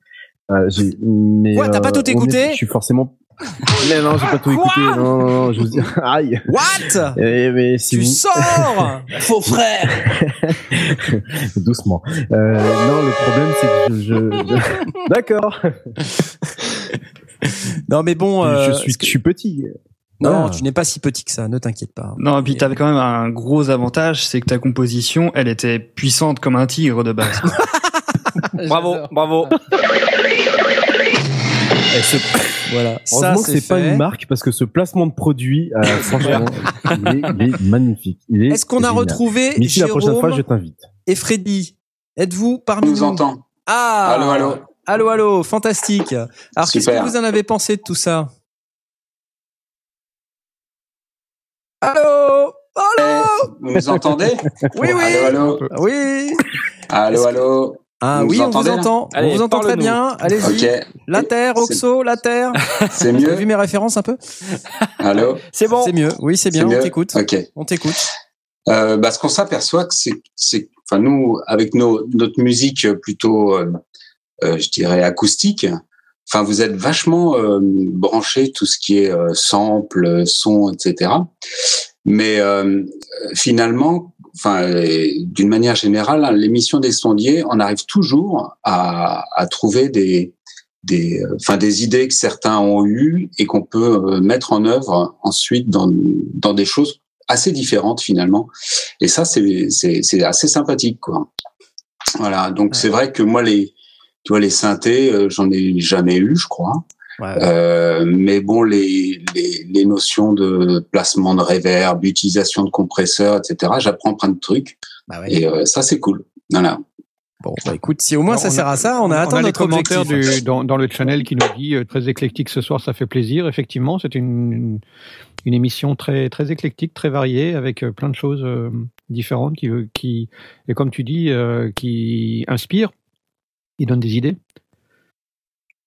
Euh, mais, Quoi, t'as pas tout écouté Je suis forcément. [laughs] Mais non, j'ai pas tout écouté. Non, non, non, je vous dis. [laughs] Aïe. What? Eh, mais si Tu sors [laughs] Faux frère Doucement. Euh, non, le problème, c'est que je. je, D'accord. non, mais bon. Euh, je suis, je suis petit. Non, tu n'es pas si petit que ça, ne t'inquiète pas. Non, et puis t'avais quand même un gros avantage, c'est que ta composition, elle était puissante comme un tigre de base. [laughs] bravo, bravo. voilà. Heureusement que c'est pas une marque parce que ce placement de produit, euh, franchement, il, est, magnifique. Est-ce qu'on a retrouvé Missy, la prochaine fois, je t'invite. Et Freddy, êtes-vous parmi nous vous entend. Ah. Allô, allô. Allô, allô. Fantastique. Alors, qu'est-ce que vous en avez pensé de tout ça Allô Allô Vous nous entendez Oui, oui. Allô, allô. Oui. Allô, allô. Ah oui, on vous entend. on vous entend très bien. Allez-y. La Terre, Oxo, la Terre. [laughs] C'est mieux. Vous vu mes références un peu [laughs] Allô. C'est bon. C'est mieux. Oui, c'est bien. On t'écoute. Ok. On t'écoute. Euh, bah, ce qu'on s'aperçoit, c'est, c'est, enfin nous, avec nos, notre musique plutôt, euh, euh, je dirais acoustique. Enfin, vous êtes vachement euh, branché tout ce qui est euh, sample, son, etc. Mais euh, finalement, enfin, d'une manière générale, hein, l'émission des sondiers, on arrive toujours à, à trouver des, des, enfin, des idées que certains ont eues et qu'on peut euh, mettre en œuvre ensuite dans, dans des choses assez différentes finalement. Et ça, c'est, assez sympathique, quoi. Voilà. Donc, c'est vrai que moi, les, tu vois, les synthés, euh, j'en ai jamais eu, je crois. Euh, mais bon, les, les, les, notions de placement de reverb, utilisation de compresseurs, etc., j'apprends plein de trucs. Bah Et euh, ça, c'est cool. Voilà. Bon, bah écoute, si au moins ça sert à ça, on a atteint notre commentaire Du, dans, dans, le channel qui nous dit euh, très éclectique ce soir, ça fait plaisir. Effectivement, c'est une, une, émission très très éclectique, très variée, avec plein de choses différentes qui, qui et comme tu dis, qui inspirent, qui donnent des idées.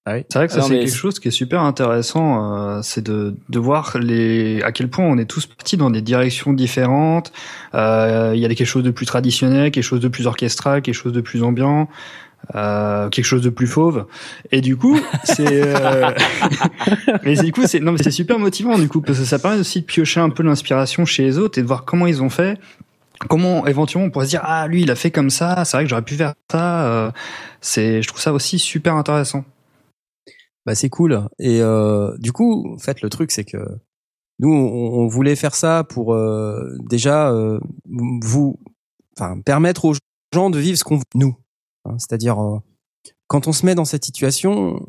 Ah c'est vrai que ça c'est quelque chose qui est super intéressant, euh, c'est de, de voir les à quel point on est tous partis dans des directions différentes. Euh, il y a quelque chose de plus traditionnel, quelque chose de plus orchestral, quelque chose de plus ambiant. Euh, quelque chose de plus fauve et du coup [laughs] c'est euh... [laughs] mais du coup c'est non mais c'est super motivant du coup parce que ça permet aussi de piocher un peu l'inspiration chez les autres et de voir comment ils ont fait comment éventuellement on pourrait se dire ah lui il a fait comme ça, c'est vrai que j'aurais pu faire ça. Euh, c'est, je trouve ça aussi super intéressant. Bah c'est cool. Et euh, du coup, en fait, le truc c'est que nous on, voulait faire ça pour euh, déjà euh, vous, enfin permettre aux gens de vivre ce qu'on nous, hein, c'est-à-dire euh, quand on se met dans cette situation,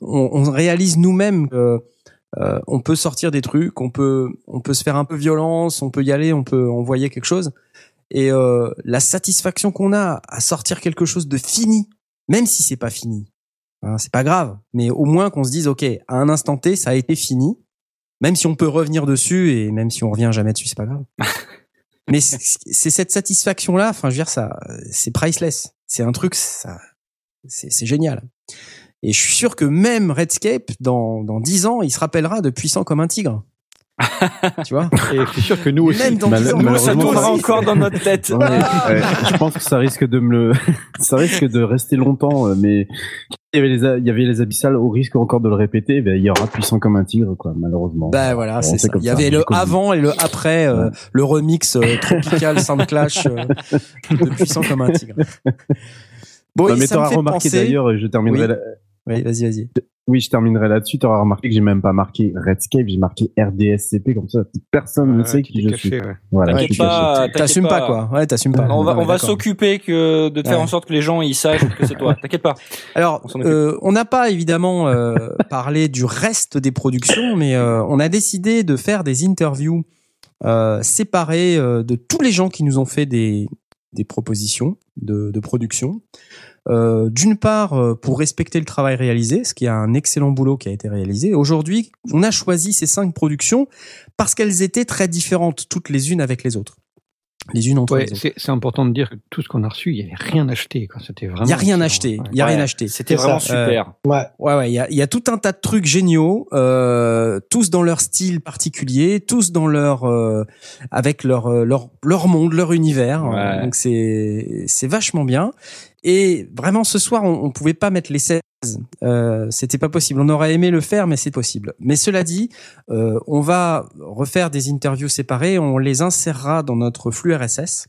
on, on réalise nous-mêmes que euh, on peut sortir des trucs, on peut, on peut se faire un peu violence, on peut y aller, on peut envoyer quelque chose. Et euh, la satisfaction qu'on a à sortir quelque chose de fini, même si c'est pas fini, hein, c'est pas grave, mais au moins qu'on se dise ok, à un instant T, ça a été fini, même si on peut revenir dessus et même si on revient jamais dessus, c'est pas grave. [laughs] mais c'est cette satisfaction là, enfin je veux dire ça, c'est priceless. C'est un truc, ça, c'est génial. Et je suis sûr que même Redscape, dans, dans 10 ans, il se rappellera de puissant comme un tigre. Tu vois [laughs] Et je suis sûr que nous aussi. Même dans 10 ans, ça tournera encore dans notre tête. je pense que ça risque de me le, [laughs] ça risque de rester longtemps, euh, mais il y avait les, il y avait les abyssales au risque encore de le répéter, ben, il y aura puissant comme un tigre, quoi, malheureusement. Ben voilà, c'est ça. Il y avait le avant et le après, euh, le remix euh, tropical Sound Clash de puissant comme un tigre. [laughs] Bon, non, mais t'auras remarqué d'ailleurs, je terminerai oui, vas-y, vas-y. Oui, je terminerai là-dessus. Tu auras remarqué que j'ai même pas marqué Redscape, j'ai marqué RDSCP comme ça. Personne ne sait qui je suis. Voilà, t'inquiète pas, t'assumes pas quoi. Ouais, t'assumes pas. On va, on va s'occuper que de faire en sorte que les gens ils sachent que c'est toi. T'inquiète pas. Alors, on n'a pas évidemment euh, [laughs] parlé du reste des productions, mais euh, on a décidé de faire des interviews euh, séparées de tous les gens qui nous ont fait des des propositions de, de production. Euh, d'une part, euh, pour respecter le travail réalisé, ce qui est un excellent boulot qui a été réalisé. Aujourd'hui, on a choisi ces cinq productions parce qu'elles étaient très différentes toutes les unes avec les autres les unes entre les autres. C'est important de dire que tout ce qu'on a reçu, il n'y avait rien acheté. C'était vraiment. Il n'y a rien acheté. Il y a rien acheté. C'était vraiment super. ouais. Ouais, ouais. Il y a, y a, tout un tas de trucs géniaux, euh, tous dans leur style particulier, tous dans leur, euh, avec leur, euh, leur, leur monde, leur univers. Donc c'est, c'est vachement bien. Et vraiment, ce soir, on, on pouvait pas mettre les 16. Euh, C'était pas possible. On aurait aimé le faire, mais c'est possible. Mais cela dit, euh, on va refaire des interviews séparées. On les insérera dans notre flux RSS.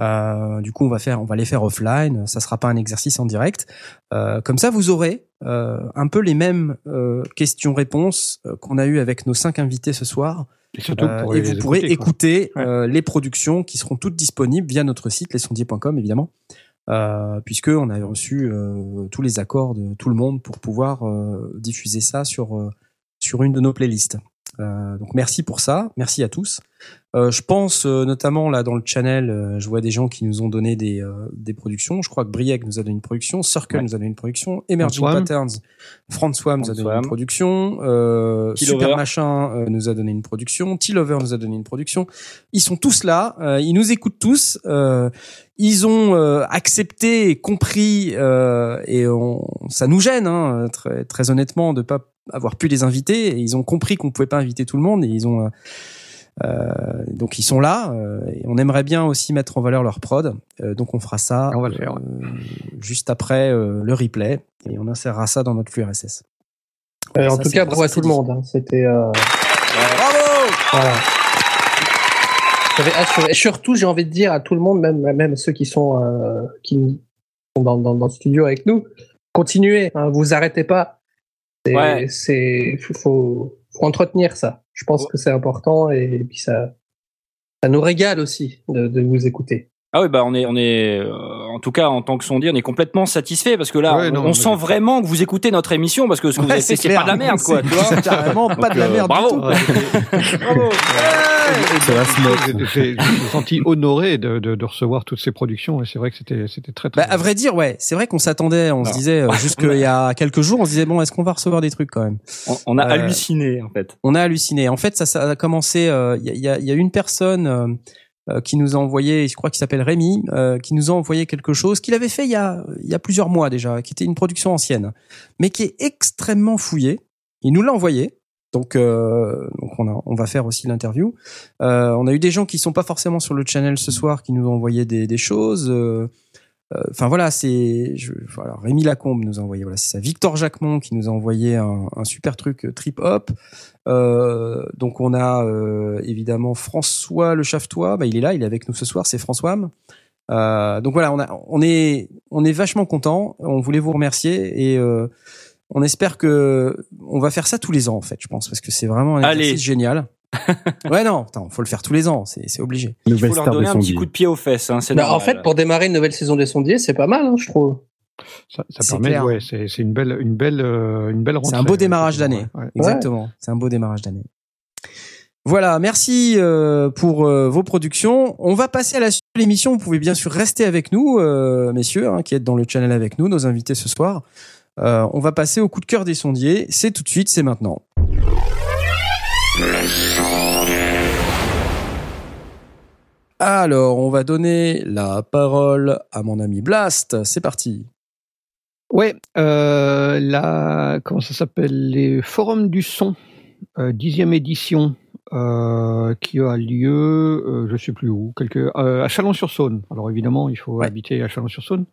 Euh, du coup, on va faire, on va les faire offline. Ça sera pas un exercice en direct. Euh, comme ça, vous aurez euh, un peu les mêmes euh, questions-réponses qu'on a eu avec nos cinq invités ce soir. Et, surtout et vous pourrez écouter les productions qui seront toutes disponibles via notre site lesondiers.com évidemment euh, puisque on a reçu euh, tous les accords de tout le monde pour pouvoir euh, diffuser ça sur euh, sur une de nos playlists. donc merci pour ça, merci à tous. Euh, je pense euh, notamment là dans le channel, euh, je vois des gens qui nous ont donné des, des productions. Je crois que Brieg nous a donné une production, Circle nous a donné une production, Emerging Patterns, François nous a donné une production, Super Machin nous a donné une production, T-Lover nous a donné une production. Ils sont tous là, ils nous écoutent tous. ils ont accepté, compris, et on, ça nous gêne, hein, très, très honnêtement, de pas avoir pu les inviter. Et ils ont compris qu'on pouvait pas inviter tout le monde et ils ont euh, donc ils sont là euh, et on aimerait bien aussi mettre en valeur leur prod. Euh, donc on fera ça on va le faire, juste après le replay et on insérera ça dans notre flux RSS. en tout cas, bravo à tout le monde. Hein. C'était bravo. Voilà. Et surtout, j'ai envie de dire à tout le monde, même même ceux qui sont qui sont dans, dans, dans, le studio avec nous, continuez. Hein, vous arrêtez pas. C'est faut, faut entretenir ça. Je pense que c'est important et, puis ça, ça nous régale aussi de, de vous écouter. Ah oui, bah on est, on est, euh, en tout cas en tant que sondier, on est complètement satisfait parce que là, on, sent vraiment que vous écoutez notre émission parce que ce que vous avez fait, c'est pas de la merde, quoi. [laughs] Tu vois carrément pas de la euh, merde. bravo. [laughs] bravo. J'ai senti honoré de, de, de, recevoir toutes ces productions et c'est vrai que c'était c'était très très. Bah, à vrai dire, ouais, c'est vrai qu'on s'attendait, on se disait euh, jusqu'il [laughs] y a quelques jours, on se disait bon, est-ce qu'on va recevoir des trucs quand même? On, a halluciné en fait. On a halluciné. En fait, ça, ça a commencé. Il y, a, y, a, une personne euh, qui nous a envoyé, je crois qu'il s'appelle Rémi, euh, qui nous a envoyé quelque chose qu'il avait fait il y, a, il y a plusieurs mois déjà, qui était une production ancienne, mais qui est extrêmement fouillé. Il nous l'a envoyé. Donc, euh, donc on, a, on va faire aussi l'interview. Euh, on a eu des gens qui sont pas forcément sur le channel ce soir qui nous ont envoyé des, des choses. Euh, Enfin voilà, c'est voilà, Rémi Lacombe nous a envoyé voilà, c'est ça. Victor Jacquemont qui nous a envoyé un, un super truc trip hop. Euh, donc on a euh, évidemment François Le Chaftois, bah, il est là, il est avec nous ce soir, c'est François. Euh, donc voilà, on, a, on est on est vachement content. On voulait vous remercier et euh, on espère que on va faire ça tous les ans en fait, je pense, parce que c'est vraiment un exercice génial. [laughs] ouais non, attends, faut le faire tous les ans, c'est c'est obligé. Il faut leur donner un petit coup de pied aux fesses. Hein, bah, en fait, pour démarrer une nouvelle saison des sondiers, c'est pas mal, hein, je trouve. Ça, ça permet, ouais, c'est une belle, une belle, euh, une belle C'est un beau démarrage d'année. Exactement. C'est un beau démarrage d'année. Voilà, merci euh, pour euh, vos productions. On va passer à la suite de l'émission. Vous pouvez bien sûr rester avec nous, messieurs, hein, qui êtes dans le channel avec nous, nos invités ce soir. on va passer au coup de cœur des sondiers. C'est tout de suite, c'est maintenant. Alors, on va donner la parole à mon ami Blast. C'est parti. Ouais, euh, la comment ça s'appelle? Les forums du son, euh, dixième édition, euh, qui a lieu, euh, je sais plus où, quelque, à Chalon-sur-Saône. Alors évidemment, il faut habiter à Chalon-sur-Saône,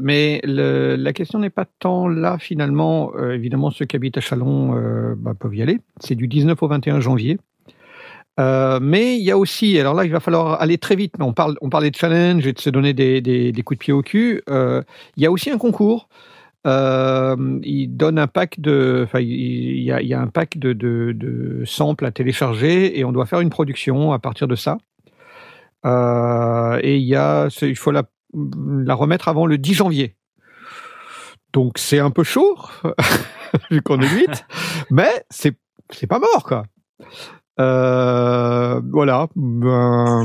mais le, la question n'est pas tant là finalement. évidemment, ceux qui habitent à Chalon bah, peuvent y aller. C'est du 19 au 21 janvier. Euh, mais il y a aussi, alors là, il va falloir aller très vite. On parle, on parlait de challenge et de se donner des, des, des coups de pied au cul. Euh, il y a aussi un concours. Euh, il donne un pack de, enfin, il y a, il y a un pack de, de, de, samples à télécharger et on doit faire une production à partir de ça. Euh, et il y a, il faut la, la remettre avant le 10 janvier. Donc c'est un peu chaud [laughs] vu qu'on est vite, [laughs] mais c'est c'est pas mort quoi. Euh, voilà. Ben,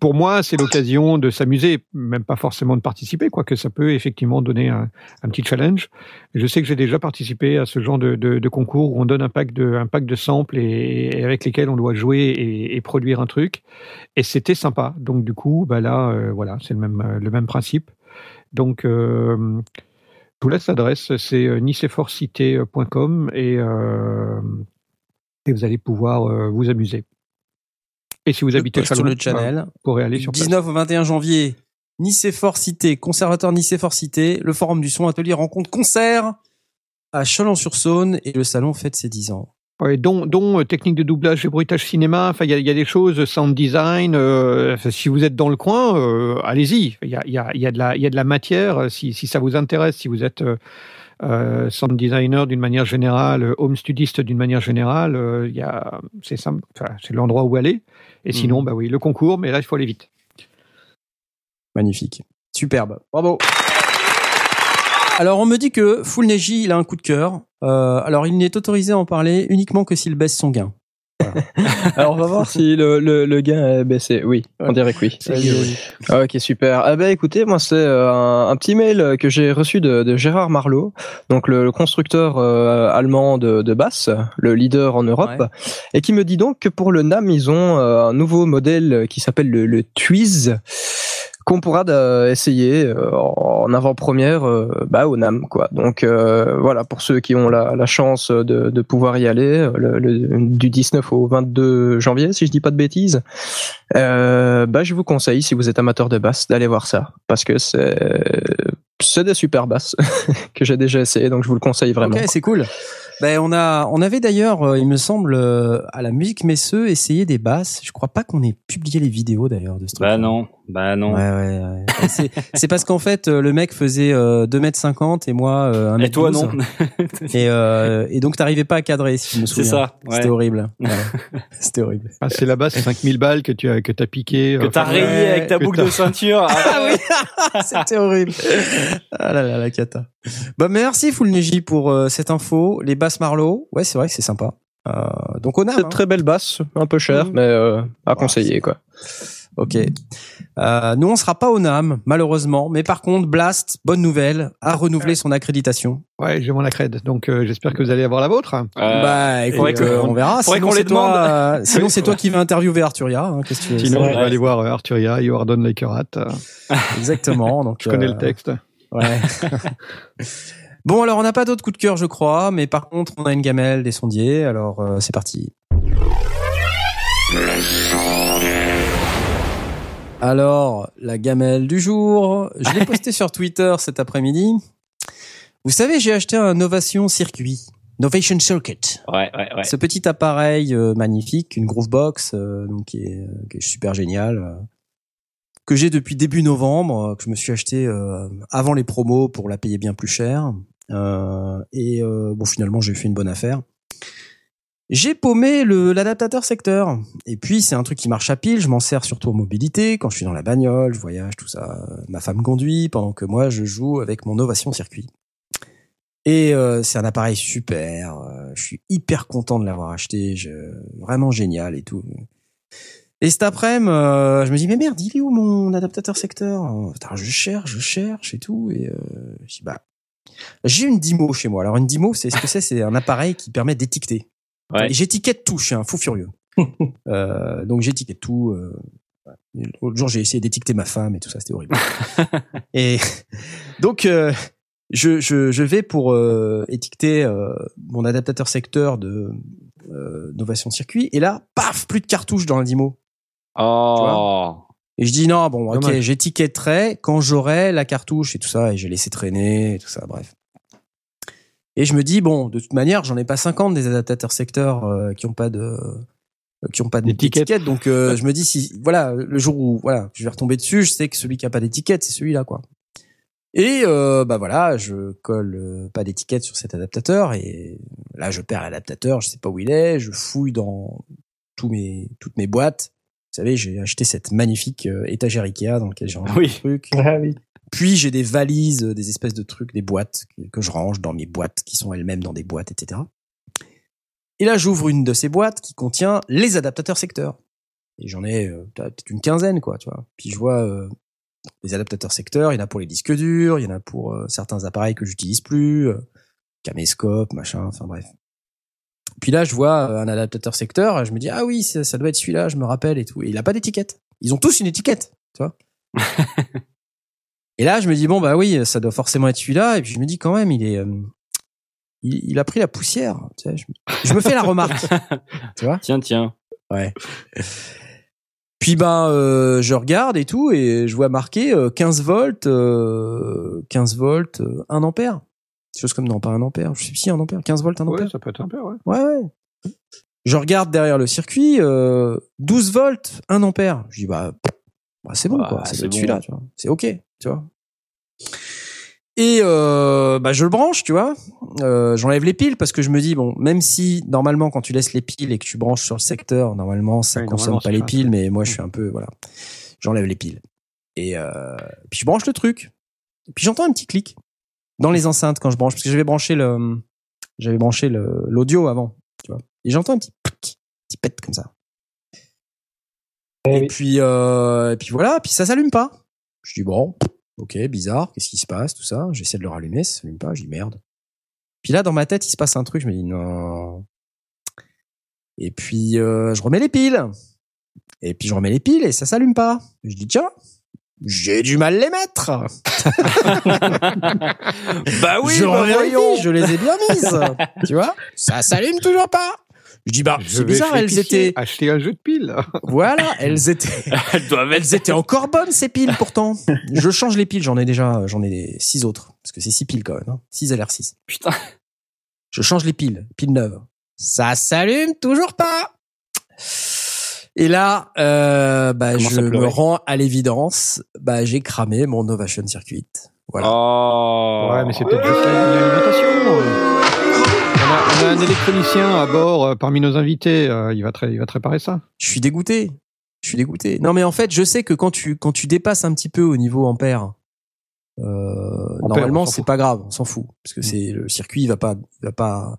pour moi, c'est l'occasion de s'amuser, même pas forcément de participer, quoique ça peut effectivement donner un, petit challenge. Je sais que j'ai déjà participé à ce genre de, concours où on donne un pack de, samples et, avec lesquels on doit jouer et, produire un truc, et c'était sympa. Donc du coup, bah là, euh, voilà, c'est le même, principe. Donc euh, je vous laisse l'adresse, c'est euh, niceforcité.com et euh, et vous allez pouvoir euh, vous amuser. Et si vous habitez sur le channel, vous pourrez aller sur 19 au 21 janvier, Nice Fort Cité, conservatoire Nice Fort Cité, le forum du son, atelier, rencontre, concert à Chalon-sur-Saône et le salon fête ses 10 ans. Ouais, dont, dont euh, technique de doublage et bruitage cinéma. Enfin, il y a, y a, des choses, sound design. Euh, si vous êtes dans le coin, euh, allez-y. Il y a, y, a, y a de la, il y a de la matière. Si, si ça vous intéresse, si vous êtes euh, sound designer d'une manière générale, euh, home studiste d'une manière générale, euh, il y a, c'est simple, c'est l'endroit où aller. Et sinon, mhm. bah oui, le concours, mais là, il faut aller vite. Magnifique. Superbe. Bravo. Alors, on me dit que Full Neji, il a un coup de cœur. Euh, alors, il n'est autorisé à en parler uniquement que s'il baisse son gain. Alors on va voir si le, le, le gain a baissé. Oui, on dirait que oui. Ah, ok, super. Ah bah écoutez, moi c'est euh, un, petit mail que j'ai reçu de, de, Gérard Marlot, donc le, constructeur euh, allemand de, de basse, le leader en Europe, et qui me dit donc que pour le NAM, ils ont euh, un nouveau modèle qui s'appelle le, le Twiz qu'on pourra euh, essayer euh, en avant-première euh, bah, au NAM. Quoi. Donc voilà, pour ceux qui ont la, la chance de, de, pouvoir y aller, le, du 19 au 22 janvier, si je dis pas de bêtises, bah, je vous conseille, si vous êtes amateur de basse, d'aller voir ça, parce que c'est c'est des super basses [laughs] que j'ai déjà essayé, donc je vous le conseille vraiment. Ok, c'est cool. Ben, on a, on avait d'ailleurs, euh, il me semble, euh, à la musique Messeux, essayé des basses. Je crois pas qu'on ait publié les vidéos d'ailleurs de ce truc. Bah non, bah non. Ouais, ouais, ouais. [laughs] c'est parce qu'en fait, euh, le mec faisait 2m50 et moi 1m12. Et toi non. [laughs] et, et donc t'arrivais pas à cadrer, si je me souviens. C'est ça. C'était horrible. [laughs] C'était horrible. Ah, c'est la basse, 5000 balles que tu as, que t'as piqué. Que t'as rayé avec ta boucle de ceinture. ah oui. C'était horrible. Ah là là, la cata. Bah merci Full Neji pour cette info. Les basses Marlowe, ouais, c'est vrai que c'est sympa. Euh, donc on a hein. très belle basse, un peu cher, mmh. mais euh, à conseiller quoi. Ok. Euh, nous on sera pas au NAM malheureusement, mais par contre Blast, bonne nouvelle, a renouvelé son accréditation. Ouais, j'ai mon accred, donc j'espère que vous allez avoir la vôtre. bah, écoute, on verra. Sinon c'est toi, sinon c'est toi qui vas interviewer Arturia. Hein, qu'est-ce que tu Sinon, je vais aller voir Arturia, You Are Done Like a Rat. [laughs] Exactement. Donc je connais le texte. Ouais. [laughs] Bon, alors on n'a pas d'autres coups de cœur, je crois, mais par contre, on a une gamelle, des sondiers, alors euh, c'est parti. Alors, la gamelle du jour. Je l'ai [laughs] posté sur Twitter cet après-midi. Vous savez, j'ai acheté un Novation Circuit. Novation Circuit. Ouais, ouais, ouais. Ce petit appareil euh, magnifique, une Groovebox, euh, donc qui est, qui est super génial, euh, que j'ai depuis début novembre, euh, que je me suis acheté euh, avant les promos pour la payer bien plus cher. et bon, finalement, j'ai fait une bonne affaire. J'ai paumé l'adaptateur secteur. Et puis c'est un truc qui marche à pile. Je m'en sers surtout en mobilité quand je suis dans la bagnole, je voyage, tout ça. Ma femme conduit pendant que moi je joue avec mon Novation Circuit. Et euh, c'est un appareil super. euh, je suis hyper content de l'avoir acheté. Je, vraiment génial et tout. Et cet après-midi, euh, je me dis mais merde, il est où mon adaptateur secteur? Je cherche, je cherche et tout. Et euh, je dis bah j'ai une Dimo chez moi. Alors une Dimo, c'est ce que c'est C'est un appareil qui permet d'étiqueter. Ouais. J'étiquette tout. Je suis un fou furieux. [laughs] euh, donc j'étiquette tout. Euh. L'autre jour, j'ai essayé d'étiqueter ma femme et tout ça, c'était horrible. [laughs] et [laughs] donc, euh, je, je, je vais pour euh, étiqueter euh, mon adaptateur secteur de euh, Novation Circuit. Et là, paf, plus de cartouches dans la Dimo. Oh. Et je dis non, bon, ok, j'étiquetterai quand j'aurai la cartouche et tout ça, et j'ai laissé traîner et tout ça, bref. Et je me dis bon, de toute manière, j'en ai pas 50 des adaptateurs secteurs euh, qui ont pas de euh, qui ont pas D'étiquette. donc euh, je me dis si voilà le jour où voilà je vais retomber dessus, je sais que celui qui a pas d'étiquette, c'est celui-là quoi. Et euh, bah voilà, je colle euh, pas d'étiquette sur cet adaptateur et là je perds l'adaptateur, je sais pas où il est, je fouille dans tous mes toutes mes boîtes. Vous savez, j'ai acheté cette magnifique euh, étagère Ikea dans laquelle j'ai rangé Oui. des trucs. Ah oui. Puis j'ai des valises, euh, des espèces de trucs, des boîtes que, je range dans mes boîtes qui sont elles-mêmes dans des boîtes, etc. Et là, j'ouvre une de ces boîtes qui contient les adaptateurs secteurs. Et j'en ai euh, peut-être une quinzaine, quoi, tu vois. Puis je vois euh, les adaptateurs secteurs, il y en a pour les disques durs, il y en a pour euh, certains appareils que j'utilise plus, caméscope, machin, enfin bref. Puis là, je vois un adaptateur secteur, je me dis ah oui, ça, ça doit être celui-là, je me rappelle et tout. Et il a pas d'étiquette. Ils ont tous une étiquette, tu vois. [laughs] et là, je me dis bon bah oui, ça doit forcément être celui-là. Et puis je me dis quand même, il est, euh, il, il a pris la poussière. Tu sais, je, me- je me fais la remarque, [laughs] tu vois. Tiens, tiens. Ouais. Puis ben euh, je regarde et tout et je vois marqué euh, 15 volts, euh, 15 volts, euh, 1 ampère. Des choses comme non pas 1 ampère, je sais si 1 ampère, 15 volts 1 ampère. Ouais, ça peut être un peu, ouais. Ouais ouais. Je regarde derrière le circuit, euh, 12 volts, 1 ampère. Je dis bah, bah, c'est bon Bah, quoi, c'est c'est bon. celui-là, tu vois. C'est ok, tu vois. Et euh, bah je le branche, tu vois. Euh, J'enlève les piles parce que je me dis bon, même si normalement quand tu laisses les piles et que tu branches sur le secteur, normalement ça Oui, consomme normalement, pas les piles, mais moi je suis un peu voilà. J'enlève les piles et euh, puis je branche le truc. Et puis j'entends un petit clic dans les enceintes quand je branche parce que j'avais branché le j'avais branché l'audio avant, tu vois. Et j'entends un petit clic, petit pète comme ça. Eh Et oui. puis euh, et puis voilà, puis ça s'allume pas. Je dis bon, ok, bizarre, qu'est-ce qui se passe, tout ça? J'essaie de le rallumer, ça s'allume pas, je dis merde. Puis là, dans ma tête, il se passe un truc, je me dis non. Et puis euh, je remets les piles. Et puis je remets les piles et ça s'allume pas. Je dis tiens, j'ai du mal les mettre. [laughs] bah oui, je bah voyons. je les ai bien mises. tu vois, ça s'allume toujours pas. Je dis bah Je c'est vais bizarre, elles étaient Acheter un jeu de piles. [laughs] voilà, elles étaient [laughs] Elles doivent être elles étaient encore bonnes ces piles pourtant. Je change les piles, j'en ai déjà j'en ai six autres parce que c'est six piles quand même, hein. 6 LR6. Putain. Je change les piles, piles neuves. Ça s'allume toujours pas. Et là, euh, bah, je me rends à l'évidence. Bah, j'ai cramé mon Novation Circuit. Voilà. Oh. Ouais, mais c'est peut-être juste l'alimentation. On a, on a un électronicien à bord euh, parmi nos invités. euh, il, va te, il va te réparer ça. Je suis dégoûté. Je suis dégoûté. Non, mais en fait, je sais que quand tu quand tu dépasses un petit peu au niveau ampère, euh, Ampère, normalement c'est pas grave, on s'en fout parce que c'est le circuit il va pas il va pas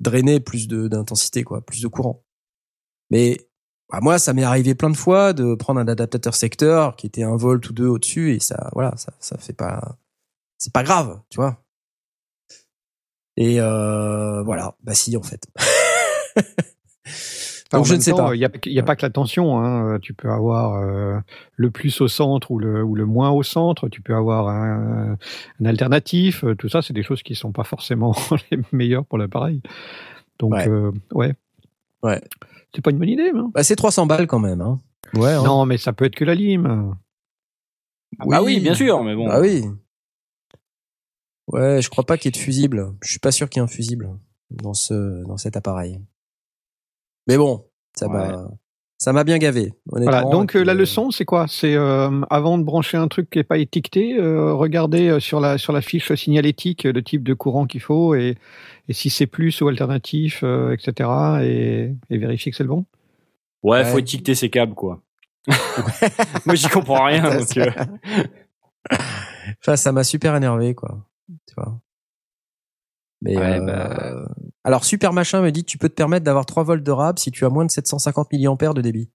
drainer plus d'intensité quoi, plus de courant. Mais bah, moi, ça m'est arrivé plein de fois de prendre un adaptateur secteur qui était un volt ou deux au-dessus et ça voilà ça ça fait pas c'est pas grave, tu vois. Et euh, voilà, bah si en fait. Enfin, Donc en je ne sais temps, pas. Il n'y a, il y a pas que la tension. Hein. Tu peux avoir euh, le plus au centre ou le, ou le moins au centre. Tu peux avoir un, un alternatif. Tout ça, c'est des choses qui sont pas forcément [laughs] les meilleures pour l'appareil. Donc, Ouais. euh, ouais. Ouais. C'est pas une bonne idée. Hein. Bah, c'est 300 balles quand même. Hein. Ouais. Non, mais ça peut être que la lime. Ah bah oui, bien sûr, mais bon. Ah oui. Ouais, je crois pas qu'il y ait de fusible. Je suis pas sûr qu'il y ait un fusible dans ce dans cet appareil. Mais bon, ça m'a ça m'a bien gavé. Voilà. Donc euh, la leçon, c'est quoi? C'est euh, avant de brancher un truc qui est pas étiqueté, euh, regarder sur la sur la fiche signalétique le type de courant qu'il faut et, et si c'est plus ou alternatif, etc. Et, et vérifier que c'est le bon? Ouais, faut étiqueter ses câbles, quoi. [laughs] Moi, j'y comprends rien. enfin, ça m'a super énervé, quoi. Tu vois. Mais bah, alors super machin me dit tu peux te permettre d'avoir 3 volts de rab si tu as moins de 750 mAh de débit.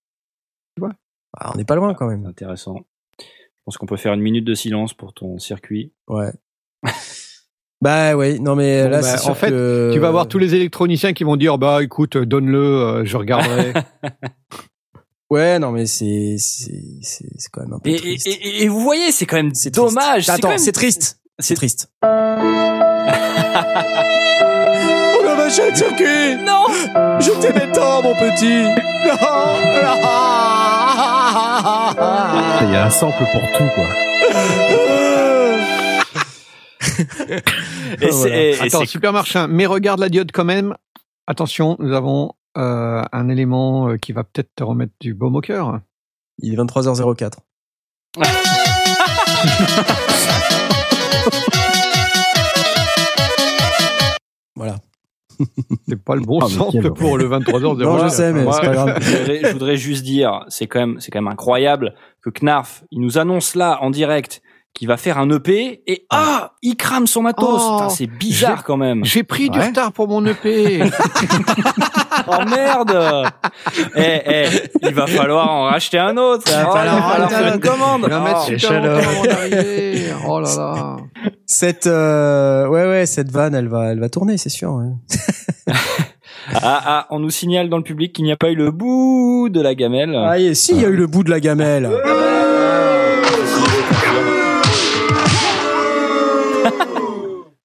Tu vois ah, On n'est pas loin quand même. Intéressant. Je pense qu'on peut faire une minute de silence pour ton circuit. Ouais. [laughs] bah oui, non mais là bah, c'est en fait que... tu vas avoir tous les électroniciens qui vont dire bah écoute donne-le, euh, je regarderai. [laughs] Ouais, non, mais c'est c'est c'est quand même un peu et, triste. Et, et, vous voyez, c'est quand même dommage. Attends, c'est triste. C'est triste. On a mâché le circuit Non Je t'aimais tant, mon petit [laughs] Non Il y a un sample pour tout, quoi. [laughs] et voilà. Attends, super marchand, mais regarde la diode quand même. Attention, nous avons euh, un élément qui va peut-être te remettre du baume au cœur. Il est 23h04. [laughs] voilà. C'est pas le bon ah, sample pour le 23h04. Non, je sais, mais c'est pas grave. [laughs] Je voudrais, je voudrais juste dire, c'est quand même, c'est quand même incroyable que Knarf, il nous annonce là en direct qui va faire un EP et ah, il crame son matos. Oh, c'est bizarre quand même. J'ai pris du retard pour mon EP. [laughs] oh merde. Eh eh, il va falloir en racheter un autre. Il va oh, falloir faire une commande. Il va mettre Oh, super longtemps. Oh là là. Cette euh, ouais ouais cette vanne elle va elle va tourner c'est sûr. ouais. [laughs] Ah, ah, on nous signale dans le public qu'il n'y a pas eu le bout de la gamelle. Ah si il y a eu le bout de la gamelle.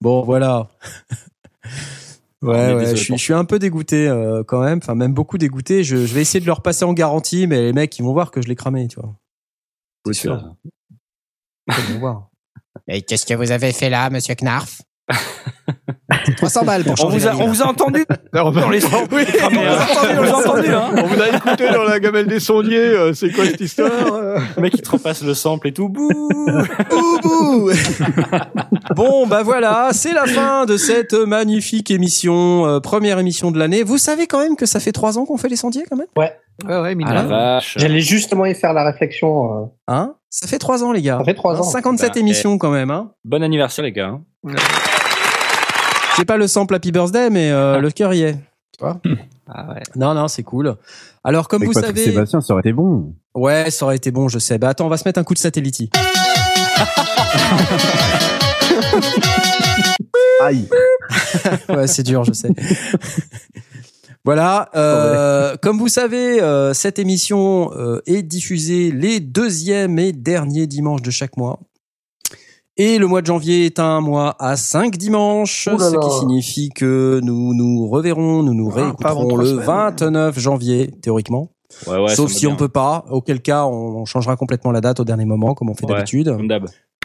Bon voilà. [laughs] Ouais, je suis, pour je suis un peu dégoûté euh, quand même, enfin même beaucoup dégoûté. Je, je vais essayer de leur passer en garantie, mais les mecs ils vont voir que je l'ai cramé, tu vois. C'est sûr. Ils vont voir. [laughs] Et qu'est-ce que vous avez fait là, monsieur Knarf? 300 balles pour On changer vous, la a, [laughs] on vous a entendu dans les. Oui. On vous a entendu, hein. On vous a écouté dans la gamelle des sondiers. euh, c'est quoi cette histoire euh Le mec, il te repasse le sample et tout. Bouh. [laughs] Boubou [laughs] Bon, bah voilà, c'est la fin de cette magnifique émission, euh, première émission de l'année. Vous savez quand même que ça fait trois ans qu'on fait les sondiers quand même? Ouais. Ouais, ouais, Ah. J'allais justement y faire la réflexion. euh, Hein? Ça fait trois ans les gars. Ça fait trois Hein, ans. 57 Bah, émissions quand même. Hein. Bon anniversaire, les gars. hein. C'est pas le sample Happy Birthday, mais euh, le cœur y est. Tu vois Ah ouais. Non, non, c'est cool. Alors comme Avec vous Patrick savez, Sébastien, ça aurait été bon. ouais, ça aurait été bon, je sais. Bah attends, on va se mettre un coup de satellite. [laughs] Aïe. [laughs] ouais, c'est dur, je sais. [laughs] Voilà, euh, comme vous savez, euh, cette émission euh, est diffusée les deuxièmes et derniers dimanches de chaque mois. Et le mois de janvier est un mois à cinq dimanches, Ouh là ce là. qui signifie que nous nous reverrons, nous nous Ah, réécouterons le semaines. 29 janvier, théoriquement. Ouais, ouais. Sauf si on peut pas, auquel cas on, changera complètement la date au dernier moment, comme on fait Ouais. d'habitude.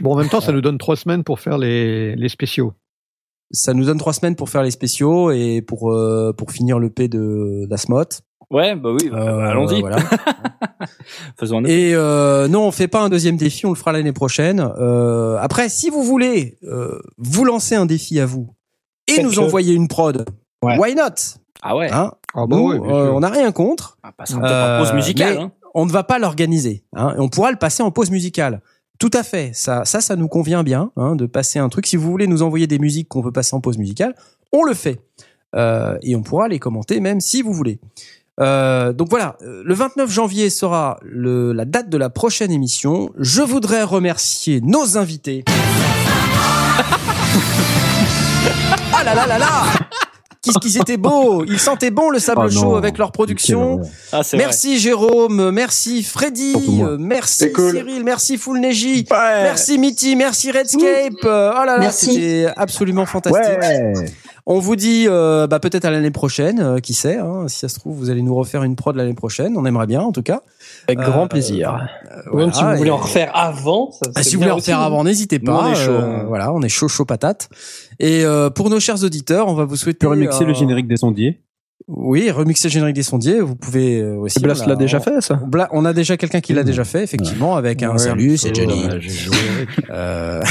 Bon, en même temps, ça nous donne trois semaines pour faire les, les spéciaux. Ça nous donne trois semaines pour faire les spéciaux et pour euh, pour finir le P de d'Asmot. Ouais, bah oui. bah, Euh, Allons-y. Voilà. [laughs] Faisons un Et euh, non, on fait pas un deuxième défi, on le fera l'année prochaine. Euh, après, si vous voulez euh, vous lancer un défi à vous et nous envoyer une prod, Ouais. why not? Ah ouais. hein? Ah bah Nous, ouais, bien euh, on n'a rien contre. On passera peut-être en pause musicale. mais hein. On ne va pas l'organiser. Hein, on pourra le passer en pause musicale. Tout à fait. Ça, ça, ça nous convient bien hein, de passer un truc. Si vous voulez nous envoyer des musiques qu'on veut passer en pause musicale, on le fait. Euh, et on pourra les commenter même si vous voulez. Euh, donc voilà, euh, le 29 janvier sera la date de la prochaine émission. Je voudrais remercier nos invités. [laughs] ah là là là là Qu'est-ce qu'ils étaient beaux Ils sentaient bon le sable Oh non. chaud avec leur production. Ah, Merci Jérôme, merci Freddy, euh, merci cool. Cyril, merci Full Neji, merci Mitty, merci Redscape. Euh, Oh là là, Merci. c'était absolument fantastique. Ouais. On vous dit euh, bah, peut-être à l'année prochaine, euh, qui sait. Hein, si ça se trouve, vous allez nous refaire une prod l'année prochaine. On aimerait bien, en tout cas. Avec grand plaisir. Même si vous voulez en refaire avant. Ça, ah, si vous voulez en refaire avant, n'hésitez pas. on est chaud. voilà, on est chaud, chaud patate. Et pour nos chers auditeurs, on va vous souhaiter. Tu remixer le générique des sondiers. Oui, remixer le générique des sondiers, vous pouvez aussi. Blast l'a déjà fait, ça? On a déjà quelqu'un qui l'a déjà fait, effectivement, avec un salut, c'est Johnny. [laughs] Euh...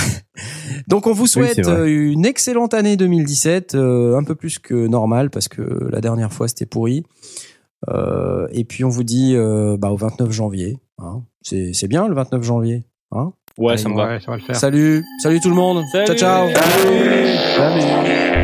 Donc on vous souhaite une excellente année 2017, un peu plus que normal parce que la dernière fois c'était pourri. Euh, et puis on vous dit bah, au 29 janvier. Hein. C'est bien le 29 janvier. Hein? Ouais, ça, me va. ça va le faire. Salut, salut tout le monde. Salut. Ciao ciao. Salut. salut.